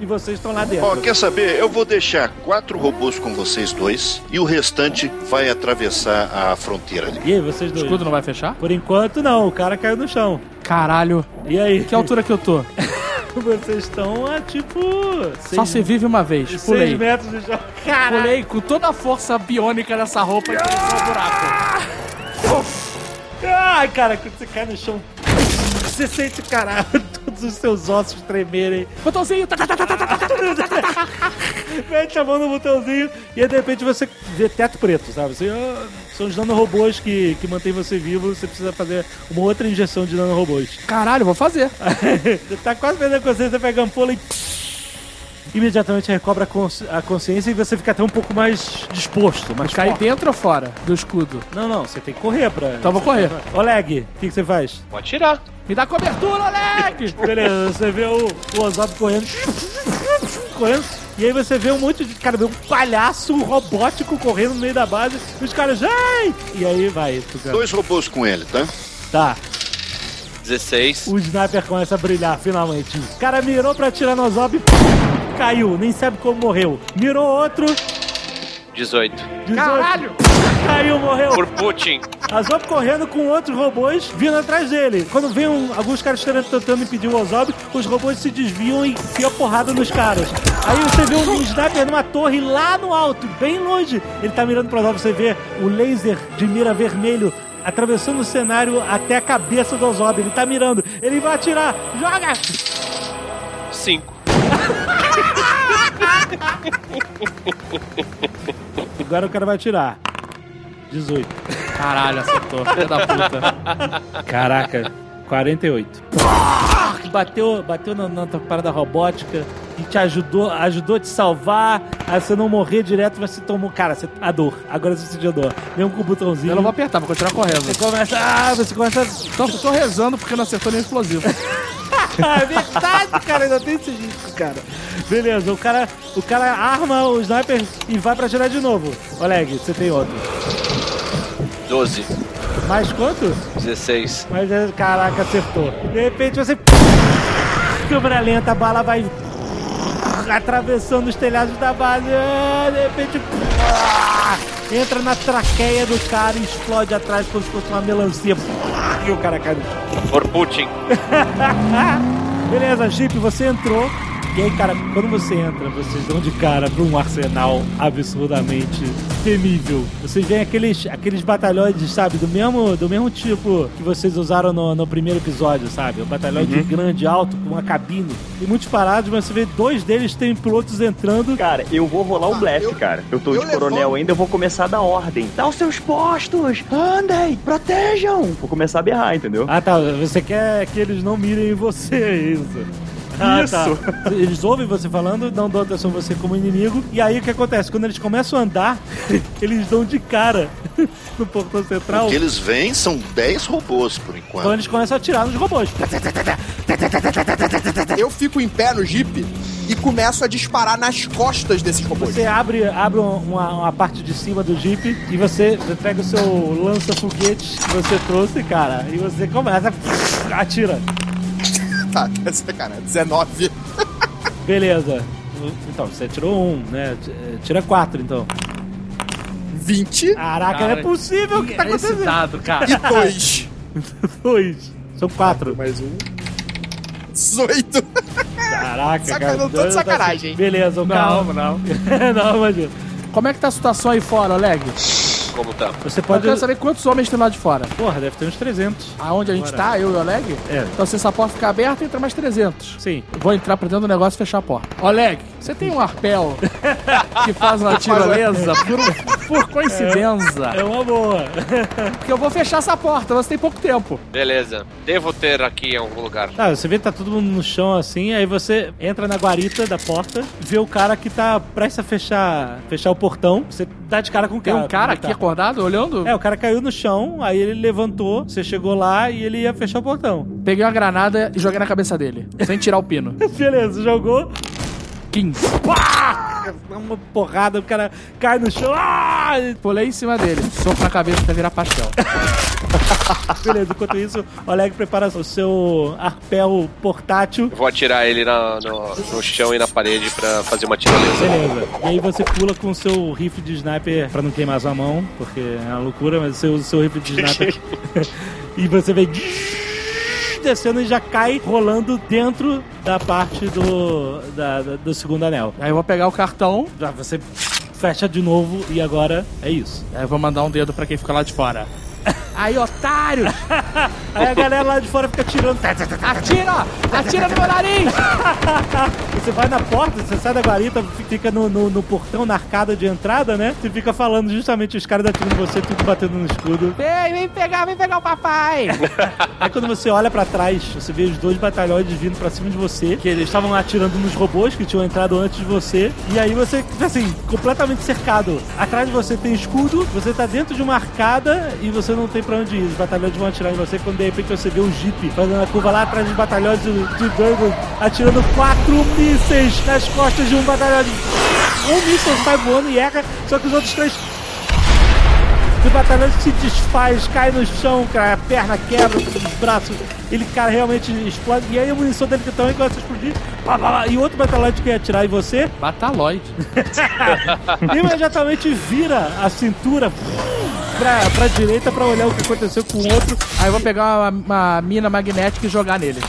E vocês estão lá dentro. Ó, quer saber? Eu vou deixar quatro robôs com vocês dois e o restante vai atravessar a fronteira ali. E aí, vocês O dois? escudo não vai fechar? Por enquanto, não. O cara caiu no chão. Caralho. E aí? Que altura que eu tô? (laughs) Vocês estão a tipo. Só se vive uma vez. Seis Pulei. metros de chão. Caralho. Pulei com toda a força biônica dessa roupa e direção ao buraco. Ai, cara, quando você cai no chão, você sente, cara, todos os seus ossos tremerem. Botãozinho. tá, tá, tá, tá, tá, tá, tá. Mete a mão no botãozinho e aí, de repente você vê teto preto, sabe? Você, ah, são os nanorobôs que, que mantêm você vivo. Você precisa fazer uma outra injeção de nanorobôs. Caralho, vou fazer. Você tá quase perdendo a consciência, pega a ampola e. Imediatamente recobra a, consci- a consciência e você fica até um pouco mais disposto. Mais Cai dentro ou fora do escudo? Não, não, você tem que correr pra. Então vou correr. Oleg, o que, que você faz? Pode tirar. Me dá cobertura, Oleg! Beleza, você vê o, o Ozob correndo. correndo. E aí você vê um monte de. Cara, vê um palhaço robótico correndo no meio da base. E os caras. Ai! E aí vai. tu cara. Dois robôs com ele, tá? Tá. 16. O sniper começa a brilhar finalmente. O cara mirou pra atirar no Ozob. Caiu, nem sabe como morreu. Mirou outro. 18. 18. Caralho! Caiu, morreu. Por Putin. Ozob correndo com outros robôs vindo atrás dele. Quando vem um- alguns caras tentando- impedir o Ozob, os robôs se desviam e enfiam porrada nos caras. Aí você vê um sniper numa torre lá no alto, bem longe. Ele tá mirando pro Ozob, você vê o laser de mira vermelho atravessando o cenário até a cabeça do Ozob. Ele tá mirando, ele vai atirar. Joga! 5. (laughs) Agora o cara vai atirar. 18. Caralho, acertou. Filha da puta. Caraca, 48. Bateu, bateu na, na tua parada robótica e te ajudou, ajudou a te salvar. Aí você não morrer direto, você tomou. Cara, você, a dor. Agora você sentiu a dor. Mesmo com o botãozinho. Eu não vou apertar, vou continuar correndo. Você começa. Ah, você começa. Tô, tô rezando porque não acertou nem explosivo. (laughs) É verdade, cara, ainda tem esse risco, cara. Beleza, o cara, o cara arma o sniper e vai pra tirar de novo. Oleg, você tem outro. 12. Mais quanto? 16. Mas é, caraca, acertou. De repente você. (laughs) Câmera lenta, a bala vai atravessando os telhados da base. Ah, De repente. (laughs) Entra na traqueia do cara e explode atrás como se fosse uma melancia. (laughs) E o cara cai no chão. Por Putin. Beleza, Jeep, você entrou. E aí, cara, quando você entra, vocês dão de cara pra um arsenal absurdamente temível. Vocês veem aqueles, aqueles batalhões, sabe, do mesmo, do mesmo tipo que vocês usaram no, no primeiro episódio, sabe? O batalhão de grande, alto, com uma cabine. Tem muitos parados, mas você vê dois deles têm pilotos entrando. Cara, eu vou rolar um Ah, blast, eu- cara. Eu tô eu de coronel levanto. ainda, eu vou começar a dar ordem. Dá os seus postos! Andem! Protejam! Vou começar a berrar, entendeu? Ah, tá. Você quer que eles não mirem em você, é isso. Ah, Isso. tá. Eles ouvem você falando, não dão atenção a você como inimigo. E aí o que acontece? Quando eles começam a andar, (laughs) eles dão de cara (laughs) no portão central. O que eles veem são 10 robôs por Então enquanto. eles começam a atirar nos robôs. Eu fico em pé no Jeep e começo a disparar nas costas desses robôs. Você abre, abre uma, uma parte de cima do Jeep e você pega o seu lança-foguetes que você trouxe, cara, e você começa a (laughs) atira. Tá, essa cara, 19. Beleza. Então, você tirou um, né? Tira quatro, então. 20. Caraca, não é possível o que tá Esse acontecendo. dado, cara. E 2. (laughs) Dois. São quatro. Mais um. 18. Caraca, Saca- cara. não tô de sacanagem, hein? Beleza, o Não, carro. não. (laughs) não, imagina. Como é que tá a situação aí fora, Oleg? Como tá? Você Eu pode. quero saber quantos homens tem lá de fora. Porra, deve ter uns 300. Aonde a gente Bora. tá, eu e o Oleg? É. Então se essa porta ficar aberta, entra mais 300. Sim. Vou entrar pra dentro do negócio e fechar a porta. Oleg, você tem um arpel (laughs) que faz uma tirolesa por, por coincidência? É uma boa. Porque eu vou fechar essa porta, você tem pouco tempo. Beleza. Devo ter aqui em algum lugar. Tá, você vê que tá todo mundo no chão assim, aí você entra na guarita da porta, vê o cara que tá prestes a fechar, fechar o portão. Você dá de cara com o Tem cara. um cara como aqui tá. Acordado, olhando. É, o cara caiu no chão, aí ele levantou, você chegou lá e ele ia fechar o portão. Peguei uma granada e joguei na cabeça dele, sem tirar o pino. (laughs) Beleza, jogou. 15. Pá! Uma porrada, o cara cai no chão. Ah! Pulei em cima dele, soco na cabeça até virar pastel. (laughs) (laughs) Beleza, enquanto isso, o Oleg prepara o seu arpel portátil. Eu vou atirar ele na- no, no chão e na parede pra fazer uma tirolesa. Beleza. E aí você pula com o seu rifle de sniper pra não queimar sua mão, porque é uma loucura, mas você usa o seu rifle de sniper (laughs) e você vem (laughs) descendo e já cai rolando dentro da parte do, da- da- do segundo anel. Aí eu vou pegar o cartão, Já você fecha de novo e agora é isso. aí eu vou mandar um dedo pra quem fica lá de fora. Aí, otários! (laughs) Aí a galera lá de fora fica tirando. Atira! Atira no meu nariz! (laughs) Você vai na porta, você sai da guarita, fica no, no, no portão, na arcada de entrada, né? Você fica falando justamente os caras atirando você, tudo batendo no escudo. Vem, vem pegar, vem pegar o papai! (laughs) Aí quando você olha pra trás, você vê os dois batalhões vindo pra cima de você, que eles estavam atirando nos robôs que tinham entrado antes de você. E aí você, assim, completamente cercado. Atrás de você tem escudo, você tá dentro de uma arcada e você não tem pra onde ir. Os batalhões vão atirar em você quando de repente você vê um jeep fazendo a curva lá atrás dos batalhões de, de atirando quatro mísseis nas costas de um batalhão. de- Um míssil sai voando e erra, só que os outros três o batalhão se desfaz, cai no chão, cara, a perna quebra, os braços, ele, cara, realmente explode. E aí a munição dele que também começa a explodir. Pá, pá, pá, e outro batalhão que ia atirar em você, Bataloide. (laughs) imediatamente vira a cintura pra, pra direita pra olhar o que aconteceu com o outro. Aí eu vou pegar uma, uma mina magnética e jogar nele.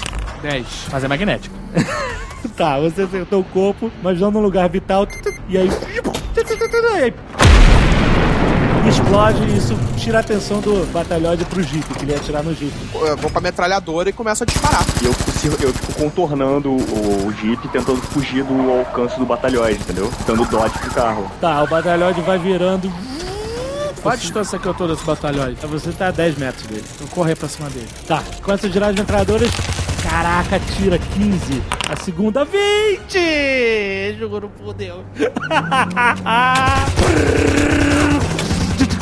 10. Mas é magnética. (laughs) Tá, você acertou o corpo, mas não no lugar vital. E aí. E aí explode e isso tira a atenção do batalhão pro Jeep, que ele ia atirar no Jeep. Eu vou pra metralhadora e começo a disparar. E eu, fico- eu fico contornando o, o Jeep, tentando fugir do alcance do batalhões, entendeu? Dando dodge pro carro. Tá, o batalhão vai virando. Qual a distância que eu tô desse batalhão? Você tá a 10 metros dele. Eu correr pra cima dele. Tá, começa a girar as metralhadoras. Caraca, tira 15. A segunda, 20! Juro por Deus.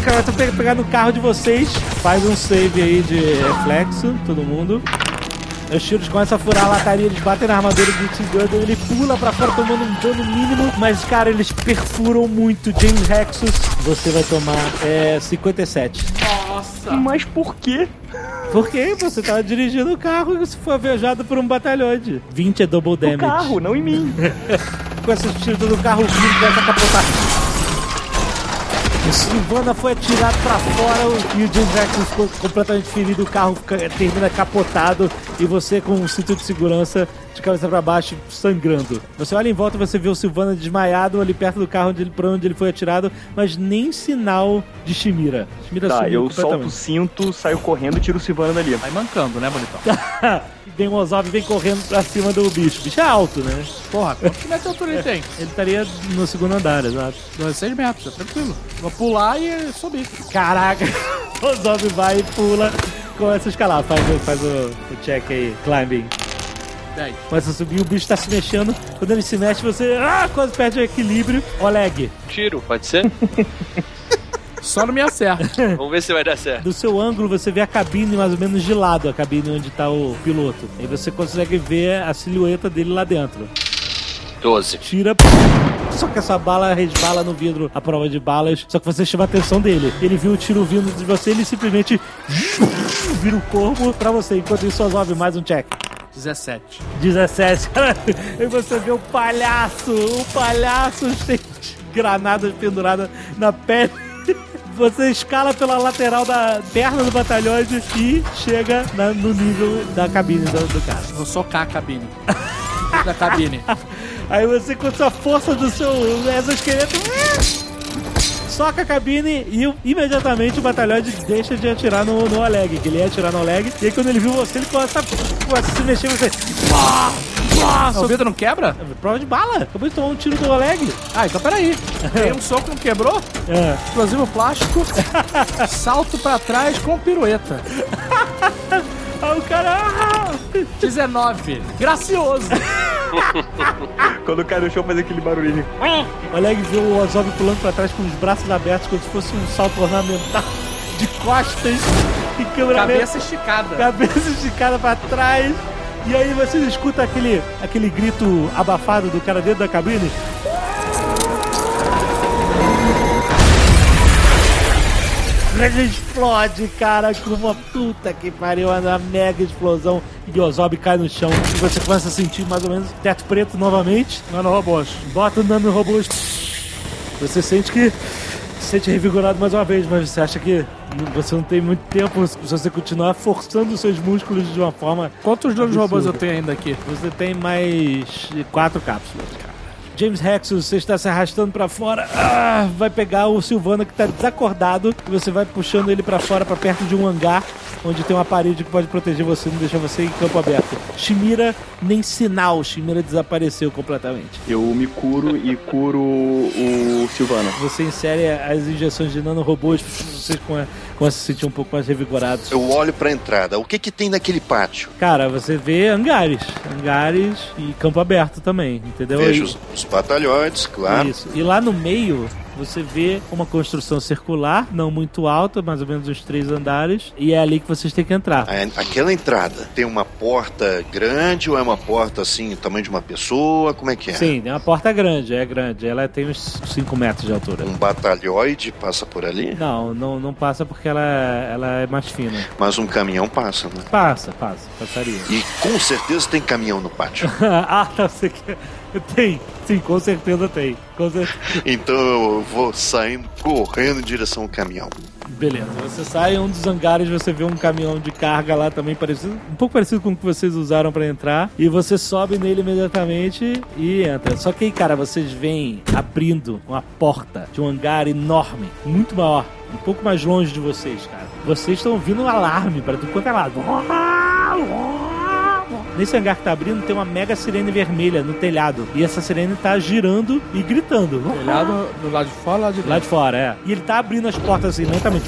Cara, tô pe- pegando o carro de vocês. Faz um save aí de reflexo, todo mundo. Os tiros começam a furar a lataria, eles batem na armadura do Tigando, ele pula pra fora tomando um dano mínimo, mas cara, eles perfuram muito. James Rexus, você vai tomar é, 57. Nossa! Mas por quê? Porque você tava dirigindo o carro e você foi avejado por um batalhões. 20 é double No damage. carro, não em mim. (laughs) Com esses tiros do carro, o Gil começa a capotar. O Silvana foi atirado pra fora o- e o James Jackson ficou completamente ferido. O carro fica- termina capotado e você com um cinto de segurança de cabeça pra baixo, sangrando. Você olha em volta e você vê o Silvana desmaiado ali perto do carro onde ele, pra onde ele foi atirado, mas nem sinal de Shimira. Shimira Tá, sumiu eu solto o cinto, saio correndo e tiro o Silvana dali. Vai mancando, né, bonitão? (laughs) Ozob vem correndo pra cima do bicho. O bicho é alto, né? Porra, quanto metro de altura ele tem? Ele estaria no segundo andar, exato. 16 metros, é tranquilo. Vou pular e subir. Caraca, (laughs) o Ozob vai e pula, começa a escalar. Faz, o- faz o, o check aí, climbing. 10. Começa a subir, o bicho tá se mexendo. Quando ele se mexe, você ah, quase perde o equilíbrio. Oleg, Tiro, pode ser? (laughs) Só não me acerta. (laughs) Vamos ver se vai dar certo. do seu ângulo você vê a cabine mais ou menos de lado, a cabine onde tá o piloto. Aí você consegue ver a silhueta dele lá dentro. 12. tira. Só que essa bala resbala no vidro à prova de balas. Só que você chama a atenção dele. Ele viu o tiro vindo de você, ele simplesmente (laughs) vira o corpo pra você. Enquanto isso, resolve mais um check. 17. 17. (laughs) e você vê o palhaço, o palhaço de granadas penduradas na pele. Você escala pela lateral da perna do batalhão e chega na- no nível da cabine do, do cara. Vou socar a cabine. da cabine. (laughs) Aí você, com a força do seu exoesqueleto, soca a cabine e imediatamente o batalhão deixa de atirar no, no Oleg, que ele ia atirar no Oleg. E aí quando ele viu você, ele começa, a- começa a se mexer você. Pá, pá, O vidro não quebra? Prova de bala. Acabou de tomar um tiro do Oleg. Ah, então peraí. (laughs) Tem um soco, não quebrou? É. Explosivo plástico. (laughs) salto pra trás com pirueta. (laughs) Aí o cara. ah! 19. Gracioso. Quando cai no chão faz aquele barulhinho. O Oleg viu o Ozob pulando pra trás com os braços abertos, como se fosse um salto ornamental de costas e câmera Cabeça esticada. cabeça esticada pra trás. E aí você escuta aquele, aquele grito abafado do cara dentro da cabine. Ele explode, cara, com uma puta que pariu, uma mega explosão. E o Ozob cai no chão. E você começa a sentir mais ou menos teto preto novamente. Nanorobôs. Bota o nanorobôs. Você sente que. Se sente revigorado mais uma vez, mas você acha que você não tem muito tempo se você continuar forçando os seus músculos de uma forma. Quantos donos absurda. robôs eu tenho ainda aqui? Você tem mais quatro cápsulas, cara. James Rexus, você está se arrastando pra fora. Ah, vai pegar o Silvana que tá desacordado e você vai puxando ele pra fora, pra perto de um hangar onde tem uma parede que pode proteger você, não deixar você em campo aberto. Shimira, nem sinal. Shimira desapareceu completamente. Eu me curo e curo o Silvana. Você insere as injeções de nanorobôs, vocês come- começam a se sentir um pouco mais revigorados. Eu olho pra entrada. O que que tem naquele pátio? Cara, você vê hangares. Hangares e campo aberto também, entendeu? Vejo os, os batalhões, claro. Isso. E lá no meio, você vê uma construção circular, não muito alta, mais ou menos uns três andares, e é ali que vocês têm que entrar. A- Aquela entrada tem uma porta grande ou é uma porta assim, o tamanho de uma pessoa? Como é que é? Sim, tem uma porta grande, é grande. Ela tem uns 5 metros de altura. Um batalhões passa por ali, Não, não, não passa porque ela, ela é mais fina. mas um caminhão passa, né? Passa, passa, passaria. E com certeza tem caminhão no pátio. (laughs) ah, tá, você quer... (laughs) Tem, sim, com certeza tem. Com certeza. (laughs) Então eu vou saindo correndo em direção ao caminhão. Beleza, você sai em um dos hangares, você vê um caminhão de carga lá também parecido, um pouco parecido com o que vocês usaram pra entrar, e você sobe nele imediatamente e entra. Só que aí, cara, vocês veem abrindo uma porta de um hangar enorme, muito maior, um pouco mais longe de vocês, cara. Vocês estão ouvindo um alarme para tudo quanto é lado. (laughs) Nesse hangar que tá abrindo tem uma mega sirene vermelha no telhado. E essa sirene tá girando e gritando. Telhado do lado de fora, lado de dentro. Lá de fora, é. E ele tá abrindo as portas assim, lentamente.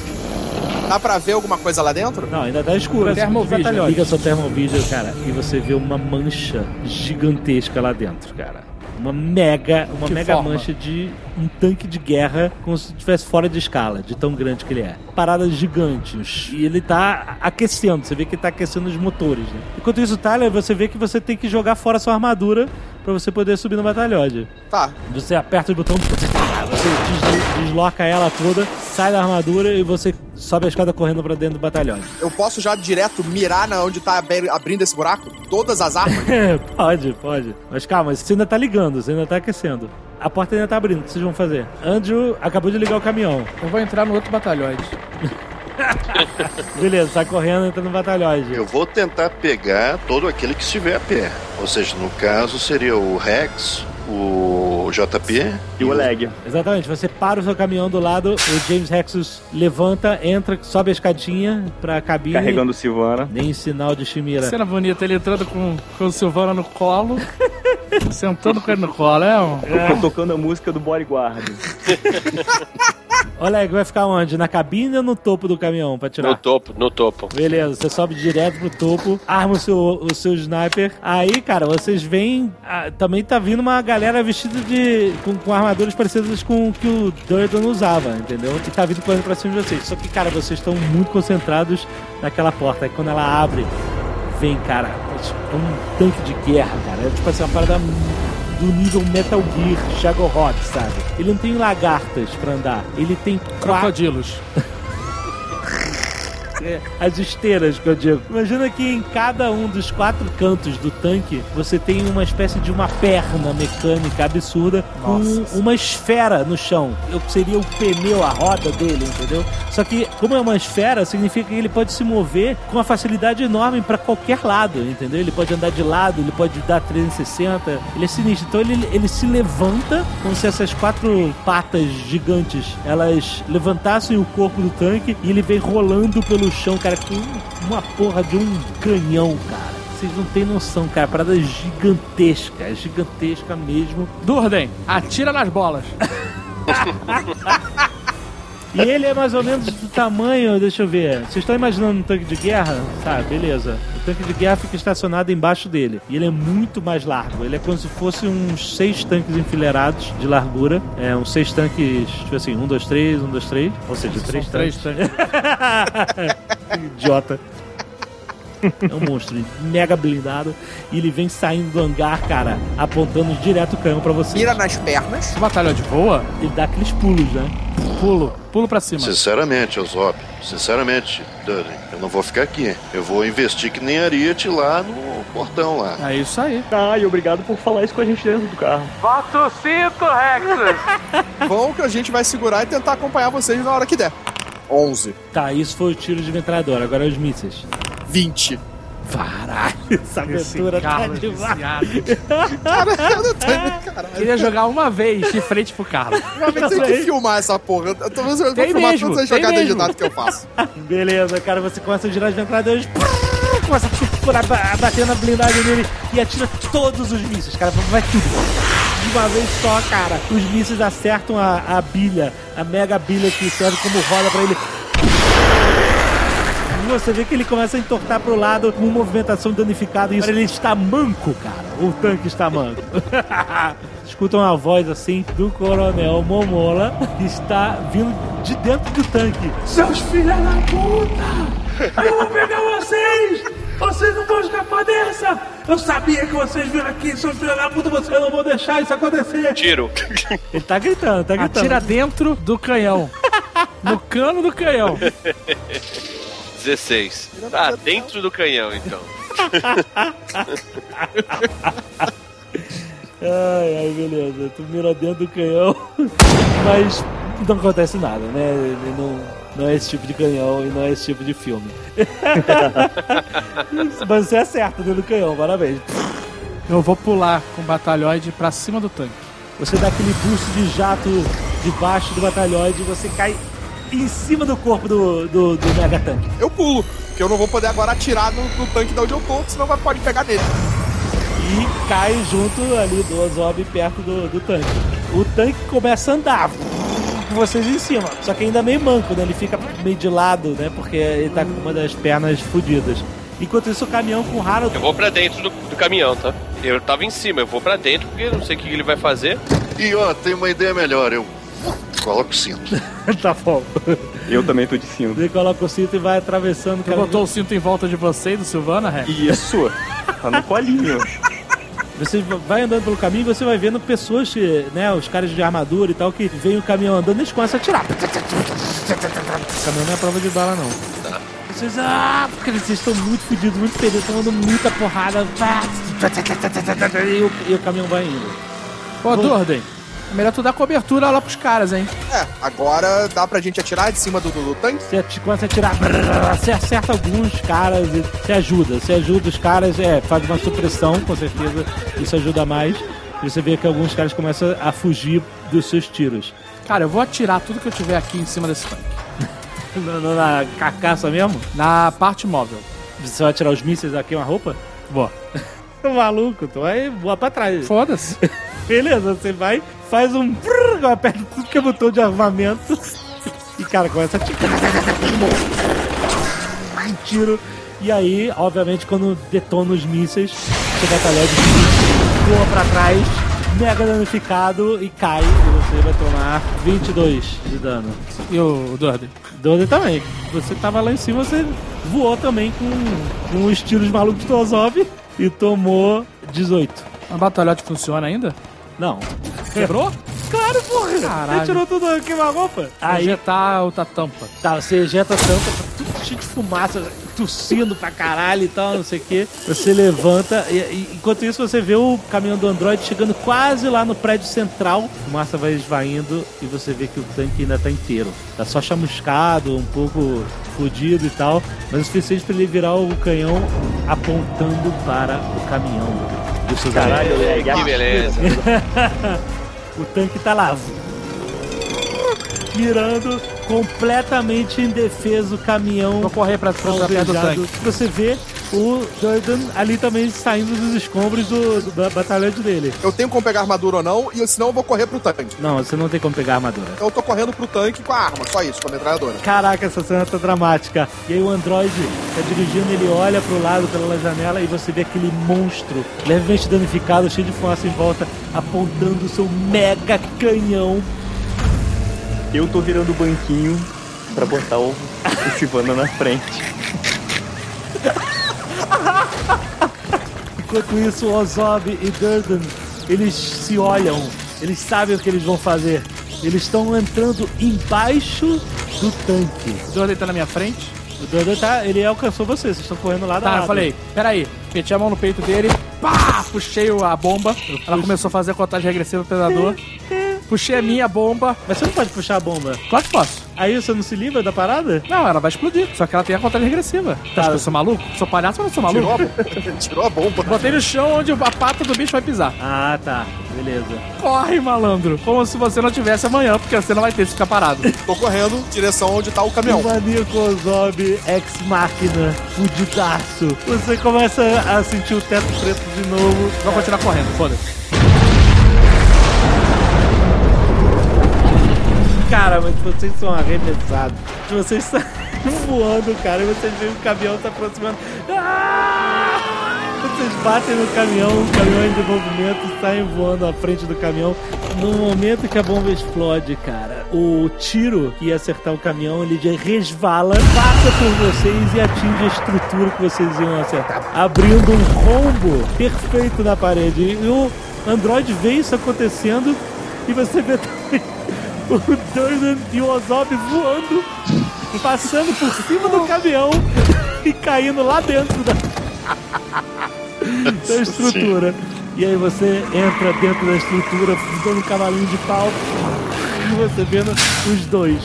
Dá pra ver alguma coisa lá dentro? Não, ainda tá escuro. assim, Termovision. Liga sua termovision, cara, e você vê uma mancha gigantesca lá dentro, cara. Uma mega, uma Que mega forma? mancha de um tanque de guerra, como se estivesse fora de escala, de tão grande que ele é. Paradas gigantes. E ele tá aquecendo, você vê que ele tá aquecendo os motores, né? Enquanto isso, Tyler, você vê que você tem que jogar fora sua armadura pra você poder subir no batalhão. Tá. Você aperta o botão, você deslo- desloca ela toda, sai da armadura e você sobe a escada correndo pra dentro do batalhão. Eu posso já direto mirar na onde tá abri- abrindo esse buraco? Todas as armas? (laughs) pode, pode. Mas calma, você ainda tá ligando, você ainda tá aquecendo. A porta ainda tá abrindo, o que vocês vão fazer? Andrew acabou de ligar o caminhão. Eu vou entrar no outro batalhão. (laughs) (laughs) Beleza, sai correndo, entra no batalhão. Eu vou tentar pegar todo aquele que estiver a pé. Ou seja, no caso seria o Rex, o JP E o Leg. Exatamente, você para o seu caminhão do lado, o James Rexus levanta, entra, sobe a escadinha pra cabine. Carregando o Silvana. Nem sinal de Chimira. Cena bonita, ele entrando com, com o Silvana no colo, (laughs) sentando com ele no colo, é um... Eu tô tocando a música do Bodyguard. (laughs) Aí, vai ficar onde? Na cabine ou no topo do caminhão pra tirar? No topo, no topo. Beleza, você sobe direto pro topo, arma o seu, o seu sniper. Aí, cara, vocês veem. ah, também tá vindo uma galera vestida de. com, com armaduras parecidas com o que o Durden usava, entendeu? E tá vindo correndo pra cima de vocês. Só que, cara, vocês estão muito concentrados naquela porta. Aí quando ela abre, vem, cara, é um tanque de guerra, cara. É tipo assim, uma parada do nível Metal Gear, Shadow Rock, sabe? Ele não tem lagartas pra andar. Ele tem quatro. Crocodilos. É, as esteiras que eu digo. Imagina que em cada um dos quatro cantos do tanque você tem uma espécie de uma perna mecânica absurda com uma esfera no chão. Eu seria o pneu, a roda dele, entendeu? Só que, como é uma esfera, significa que ele pode se mover com uma facilidade enorme pra qualquer lado, entendeu? Ele pode andar de lado, ele pode dar 360. Ele é sinistro. Então ele, ele se levanta como se essas quatro patas gigantes elas levantassem o corpo do tanque e ele vem rolando pelo chão, cara, com uma porra de um canhão, cara. Vocês não têm noção, cara. Parada gigantesca, gigantesca mesmo. Durden, atira nas bolas. (laughs) E ele é mais ou menos do tamanho, deixa eu ver. Vocês estão imaginando um tanque de guerra? Tá, beleza. O tanque de guerra fica estacionado embaixo dele. E ele é muito mais largo. Ele é como se fosse uns seis tanques enfileirados de largura. É, uns seis tanques, tipo assim, um, dois, três, um, dois, três. Ou seja, três três tanques. (laughs) Idiota. É um monstro mega blindado. E ele vem saindo do hangar, cara, apontando direto o canhão pra você. Mira nas pernas. Esse batalhão de voa? Ele dá aqueles pulos, né? Pulo. Pulo pra cima. Sinceramente, Osop, sinceramente, Dudley, eu não vou ficar aqui. Eu vou investir que nem Ariete lá no portão lá. É isso aí. Ah, e obrigado por falar isso com a gente dentro do carro. Bota o cinto, Rex! Bom (laughs) que a gente vai segurar e tentar acompanhar vocês na hora que der. 11. Tá, isso foi o tiro de metralhadora. Agora os mísseis. 20. Caralho, essa aventura tá Carlos demais. (laughs) Caralho, tá caralho. Queria jogar uma vez de frente pro Carlos. Uma vez tem que filmar essa porra. Eu tô vendo eu filmar mesmo, todas as jogadas de dado que eu faço. Beleza, cara, você começa a girar as metralhadoras, começa a bater na blindagem dele e atira todos os mísseis, cara, vai tudo. De uma vez só, cara. Os mísseis acertam a, a bilha, a mega bilha que serve como roda pra ele. Você vê que ele começa a entortar pro lado com movimentação danificada e ele está manco, cara. O tanque está manco. (laughs) Escutam uma voz assim do coronel Momola que está vindo de dentro do tanque. Seus filhos da puta! Eu vou pegar vocês! Vocês não vão escapar dessa! Eu sabia que vocês viram aqui, seus filhos da puta, vocês não vão deixar isso acontecer! Tiro. Ele tá gritando, tá gritando. Atira dentro do canhão. No cano do canhão. (laughs) 16. Tá dentro do canhão, então. (laughs) Ai, ai, beleza. Tu mira dentro do canhão, (laughs) mas não acontece nada, né? Ele não, não é esse tipo de canhão e não é esse tipo de filme. (laughs) mas você acerta dentro do canhão, parabéns. Eu vou pular com o batalhoide pra cima do tanque. Você dá aquele boost de jato debaixo do batalhões e você cai em cima do corpo do, do, do mega tanque. Eu pulo, porque eu não vou poder agora atirar no, no tanque da onde eu tô, senão vai, pode pegar nele. E cai junto ali do Ozob perto do, do tanque. O tanque começa a andar com vocês em cima. Só que ainda meio manco, né? Ele fica meio de lado, né? Porque ele tá com uma das pernas fodidas. Enquanto isso, o caminhão com o Harold. Eu vou pra dentro do, do caminhão, tá? Eu tava em cima, eu vou pra dentro porque eu não sei o que ele vai fazer. E ó, tem uma ideia melhor, eu coloco o cinto. (laughs) tá bom. Eu também tô de cinto. Ele coloca o cinto e vai atravessando Você botou o cinto em volta de você e do Silvana, Ré? Isso. Tá no colinho. Você vai andando pelo caminho e você vai vendo pessoas, que, né, os caras de armadura e tal, que vem o caminhão andando e eles começam a atirar. O caminhão não é prova de bala, não. Tá. Vocês, ah, porque vocês estão muito fodidos, muito feridos, estão dando muita porrada. E o, e o caminhão vai indo. Ô, Durden, é melhor tu dar cobertura lá pros caras, hein? É, agora dá pra gente atirar de cima do, do, do tanque? Você começa a atirar, você acerta alguns caras, e você ajuda. Você ajuda os caras, é, faz uma supressão, com certeza, isso ajuda mais. E você vê que alguns caras começam a fugir dos seus tiros. Cara, eu vou atirar tudo que eu tiver aqui em cima desse tanque. (laughs) Na, na- na carcaça mesmo? Na parte móvel. Você vai tirar os mísseis aqui uma roupa? Vou. (laughs) Maluco, tu vai voar pra trás. Foda-se. (laughs) Beleza, você vai, faz um. brrr, Aperta tudo que é botão de armamento. E, cara, começa a tirar. Um tiro. E aí, obviamente, quando detona os mísseis, seu batalhão de voa pra trás, mega danificado e cai. E você vai tomar 22 de dano. E o Durden? Durden também. Você tava lá em cima, você voou também com, com os tiros malucos do Ozov e tomou 18. A batalhote funciona ainda? Não. Quebrou? Claro, porra! Caralho. Você tirou tudo a queima-roupa? Aí, Ejetar outra tampa. tá, você ejeta a tampa, tá tudo cheio de fumaça, tossindo pra caralho e tal, não sei o que. Você levanta e, e enquanto isso você vê o caminhão do Android chegando quase lá no prédio central. A fumaça vai esvaindo e você vê que o tanque ainda tá inteiro. Tá só chamuscado, um pouco fodido e tal, mas o suficiente pra ele virar o canhão apontando para o caminhão. Caralho, é, Que beleza. (laughs) o tanque tá lá. Mirando completamente indefeso o caminhão. Vou correr pra, pra, pra perto do tanque. Você vê o Jordan ali também saindo dos escombros do, do ba- batalhante dele. Eu tenho como pegar armadura ou não, e senão eu vou correr pro tanque. Não, você não tem como pegar armadura. Então eu tô correndo pro tanque com a arma, só isso, com a metralhadora. Caraca, essa cena tá dramática. E aí o Android tá dirigindo, ele olha pro lado pela janela e você vê aquele monstro levemente danificado, cheio de fumaça em volta, apontando o seu mega canhão Eu tô virando o banquinho pra botar o, o Silvana na frente. (laughs) Enquanto isso, Ozob e Durden, eles se olham, eles sabem o que eles vão fazer. Eles estão entrando embaixo do tanque. O Jordan tá na minha frente. O Durden tá, ele alcançou você, vocês estão correndo lá da Tá, eu falei, peraí. Meti a mão no peito dele, pá, puxei a bomba. Ela começou a fazer a contagem regressiva do predador. (laughs) Puxei a minha bomba. Mas você não pode puxar a bomba. Claro que posso. Aí você não se livra da parada? Não, ela vai explodir. Só que ela tem a contagem regressiva. Tá. Acho que eu sou maluco? Sou palhaço ou não sou maluco? Tirou a bomba. (laughs) Tirou a bomba. Botei no chão onde a pata do bicho vai pisar. Ah, tá. Beleza. Corre, malandro. Como se você não tivesse amanhã, porque você não vai ter se ficar parado. (laughs) Tô correndo, direção onde tá o caminhão. O maníaco Ozob ex máquina, fudidaço. Você começa a sentir o teto preto de novo. Vou continuar correndo, foda-se. Cara, mas vocês são arremessados. Vocês (laughs) saem voando, cara, e vocês veem o caminhão se aproximando. Ah! Vocês batem no caminhão, o caminhão em desenvolvimento, saem voando à frente do caminhão. No momento que a bomba explode, cara, o tiro que ia acertar o caminhão, ele já resvala, passa por vocês e atinge a estrutura que vocês iam acertar, abrindo um rombo perfeito na parede. E o Android vê isso acontecendo e você vê também o Durden e o Ozob voando, passando por cima do caminhão e caindo lá dentro da, da estrutura. E aí você entra dentro da estrutura, dando um cavalinho de pau, e você vendo os dois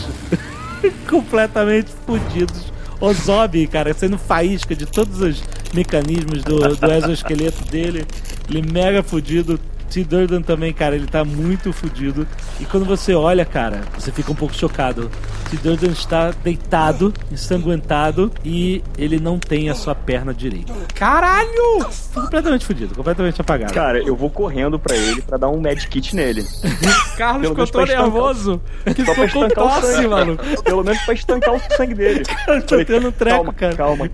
(laughs) completamente fodidos. Ozob, cara, sendo faísca de todos os mecanismos do, do exoesqueleto dele, ele mega fudido. T. Durden também, cara, ele tá muito fudido. E quando você olha, cara, você fica um pouco chocado. T. Durden está deitado, ensanguentado e ele não tem a sua perna direita. Caralho! Completamente fudido, completamente apagado. Cara, eu vou correndo pra ele pra dar um medkit nele. (laughs) Carlos Pelo ficou nervoso que Só ficou com estancar o tosse, sangue, mano. Pelo menos pra estancar o sangue dele. (laughs) Tô tendo um treco, calma, cara. calma.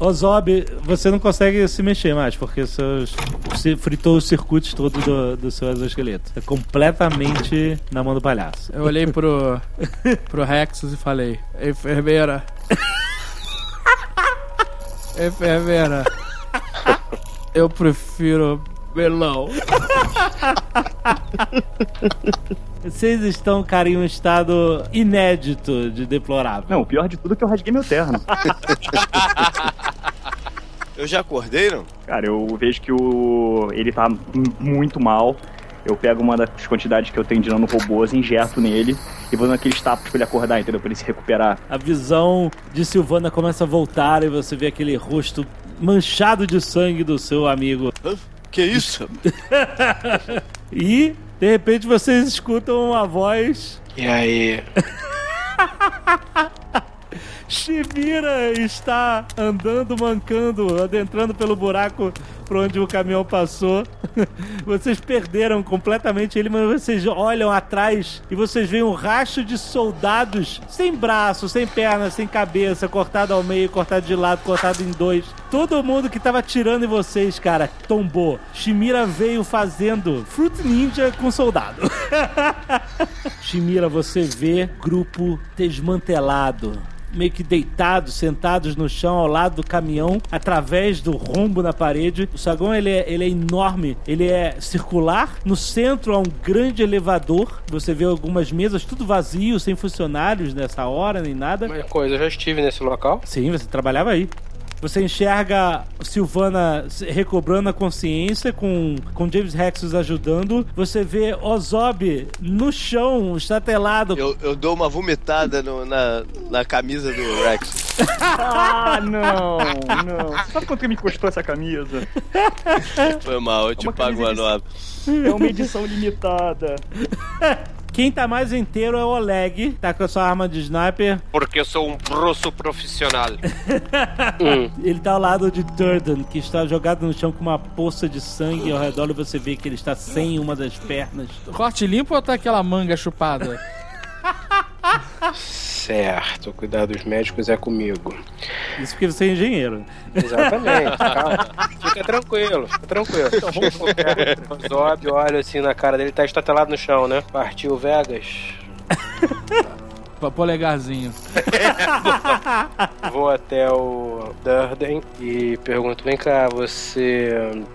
Ozob, você não consegue se mexer mais, porque seus, você fritou os circuitos todos do, do seu exoesqueleto. É completamente na mão do palhaço. Eu olhei pro, (laughs) pro Rexus e falei: Enfermeira. (laughs) Enfermeira. Eu prefiro melão. (laughs) Vocês estão, cara, em um estado inédito de deplorável. Não, o pior de tudo é que eu rasguei meu terno. (laughs) Eu já acordei, não? Cara, eu vejo que o ele tá muito mal. Eu pego uma das quantidades que eu tenho de nanorobôs, injeto nele e vou dando aqueles tapas pra ele acordar, entendeu? Pra ele se recuperar. A visão de Silvana começa a voltar e você vê aquele rosto manchado de sangue do seu amigo. Que isso? (laughs) E, de repente, vocês escutam uma voz. E aí? (laughs) Shimira está andando, mancando, adentrando pelo buraco por onde o caminhão passou. (laughs) Vocês perderam completamente ele, mas vocês olham atrás e vocês veem um racho de soldados sem braço, sem perna, sem cabeça, cortado ao meio, cortado de lado, cortado em dois. Todo mundo que tava atirando em vocês, cara, tombou. Shimira veio fazendo Fruit Ninja com soldado. (laughs) Shimira, você vê grupo desmantelado meio que deitados, sentados no chão ao lado do caminhão, através do rombo na parede. O saguão ele é, ele é enorme, ele é circular. No centro há um grande elevador. Você vê algumas mesas, tudo vazio, sem funcionários nessa hora nem nada. Uma coisa, eu já estive nesse local. Sim, você trabalhava aí. Você enxerga Silvana recobrando a consciência com, com James Rexus ajudando. Você vê Ozob no chão, estatelado. Eu, eu dou uma vomitada no- na, na camisa do Rex. Ah, não, não. Você sabe quanto que me custou essa camisa? Foi mal, eu te Uma pago uma camisa nova. É uma edição limitada. Quem tá mais inteiro é o Oleg, tá com a sua arma de sniper. Porque eu sou um russo profissional. (laughs) Ele tá ao lado de Durden, que está jogado no chão com uma poça de sangue ao redor e você vê que ele está sem uma das pernas. Corte limpo ou tá aquela manga chupada? (laughs) Certo, cuidados médicos é comigo. Isso porque você é engenheiro. Exatamente, (laughs) calma. Fica tranquilo, fica tranquilo. Então vamos O Zob olha assim na cara dele, tá estatelado no chão, né? Partiu Vegas. Pra polegarzinho. (laughs) Vou até o Durden e pergunto: vem cá, você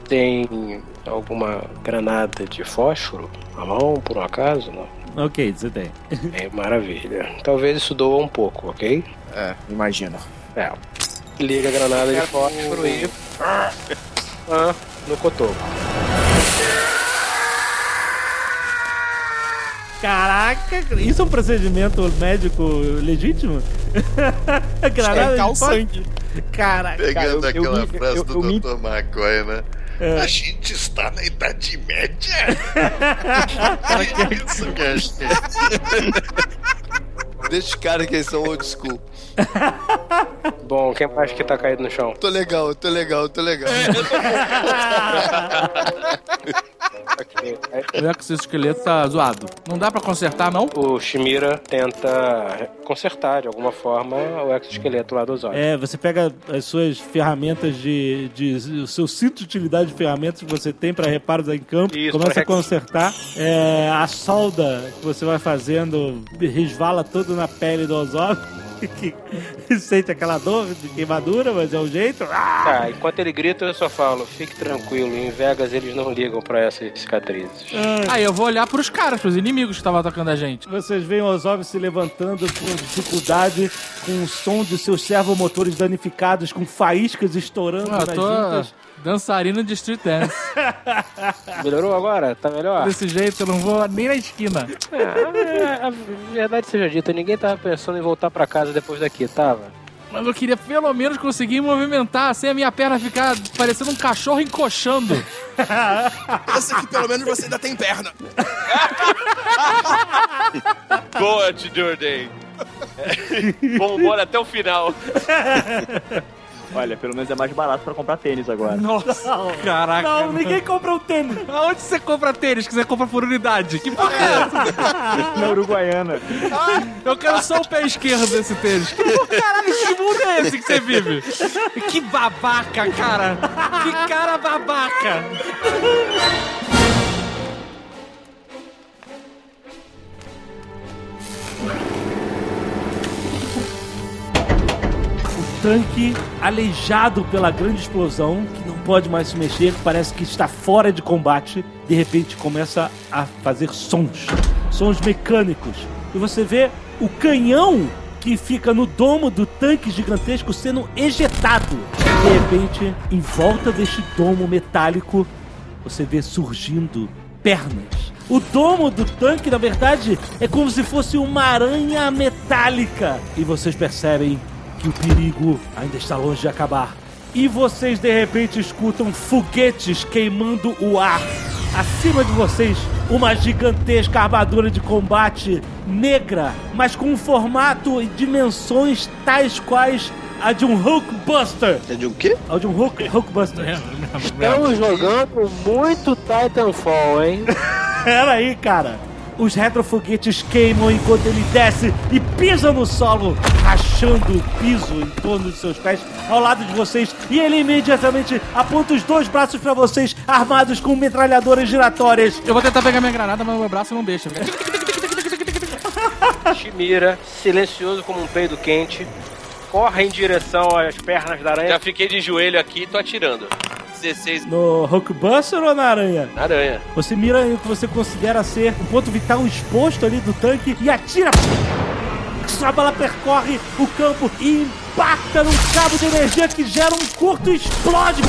tem alguma granada de fósforo na mão, por um acaso? Não. Ok, você tem. É, maravilha. Talvez isso doa um pouco, ok? É, imagino. É. Liga a granada de fósforo e. Ah, no cotoco. Caraca, isso é um procedimento médico legítimo? (laughs) Granada de o sangue. Caraca. Pegando Cara, eu- eu aquela me- frase eu- do eu me- Dr. McCoy, né? É. A gente está na Idade Média. que (laughs) isso, cara? Deixa os caras que eles são old school. (laughs) Bom, quem mais que tá caído no chão? Tô legal, tô legal, tô legal. Ok. O exoesqueleto tá zoado. Não dá pra consertar, não? O Shimira tenta consertar de alguma forma o exoesqueleto lá do Zod. É, você pega as suas ferramentas de, de. o seu cinto de utilidade de ferramentas que você tem para reparos em campo, Isso, começa pra a consertar. É, a solda que você vai fazendo resvala toda na pele do Ozob. Que sente aquela dor de queimadura, mas é o jeito. Ah! Tá, enquanto ele grita, eu só falo, fique tranquilo, em Vegas eles não ligam pra essas cicatrizes. Aí eu vou olhar pros caras, pros inimigos que estavam atacando a gente. Vocês veem o Ozob se levantando com dificuldade, com o som de seus servomotores danificados, com faíscas estourando Ah, nas tô juntas. Dançarino de street dance. (laughs) Melhorou agora? Tá melhor? Desse jeito eu não vou nem na esquina. Ah, a verdade seja dita, ninguém tava pensando em voltar pra casa depois daqui, tava? Mas eu queria pelo menos conseguir movimentar sem a minha perna ficar parecendo um cachorro encoxando. (laughs) Pensa que pelo menos você ainda tem perna. (laughs) Boa, Jordan. Bom humor até o final. Olha, pelo menos é mais barato pra comprar tênis agora. Nossa, caraca. Não, ninguém compra um tênis. Aonde você compra tênis que você compra por unidade? Que porra é essa? (laughs) Na Uruguaiana. Eu quero só o pé esquerdo desse tênis. Que porra, caralho, que mundo é esse que você vive? Que babaca, cara. Que cara babaca. Tanque, aleijado pela grande explosão, que não pode mais se mexer, parece que está fora de combate, de repente começa a fazer sons. Sons mecânicos. E você vê o canhão que fica no domo do tanque gigantesco sendo ejetado. De repente, em volta deste domo metálico, você vê surgindo pernas. O domo do tanque, na verdade, é como se fosse uma aranha metálica. E vocês percebem que o perigo ainda está longe de acabar. E vocês de repente escutam foguetes queimando o ar. Acima de vocês, uma gigantesca armadura de combate negra, mas com um formato e dimensões tais quais a de um Hulkbuster. É de um quê? A de um Hulk, Hulkbuster. Estamos jogando muito Titanfall, hein? (laughs) Pera aí, cara. Os retrofoguetes queimam enquanto ele desce e pisa no solo, rachando o piso em torno dos seus pés ao lado de vocês. E ele imediatamente aponta os dois braços pra vocês, armados com metralhadoras giratórias. Eu vou tentar pegar minha granada, mas meu braço não deixa. (laughs) Shimira, silencioso como um peido quente, corre em direção às pernas da aranha. Já fiquei de joelho aqui e tô atirando. 16 No Hulkbuster ou na aranha? na aranha. Você mira o que você considera ser o ponto vital exposto ali do tanque e atira. Sua bala percorre o campo e impacta num cabo de energia que gera um curto e explode.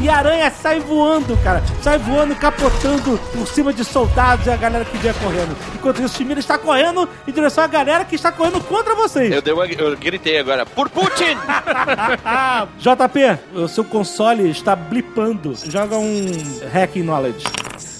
E a aranha sai voando, cara. Sai voando, capotando por cima de soldados e a galera que vinha correndo. Enquanto isso, o Shimira está correndo em direção à galera que está correndo contra vocês. Eu, dei uma, eu gritei agora, por Putin! (laughs) JP, o seu console está blipando. Joga um Hacking Knowledge.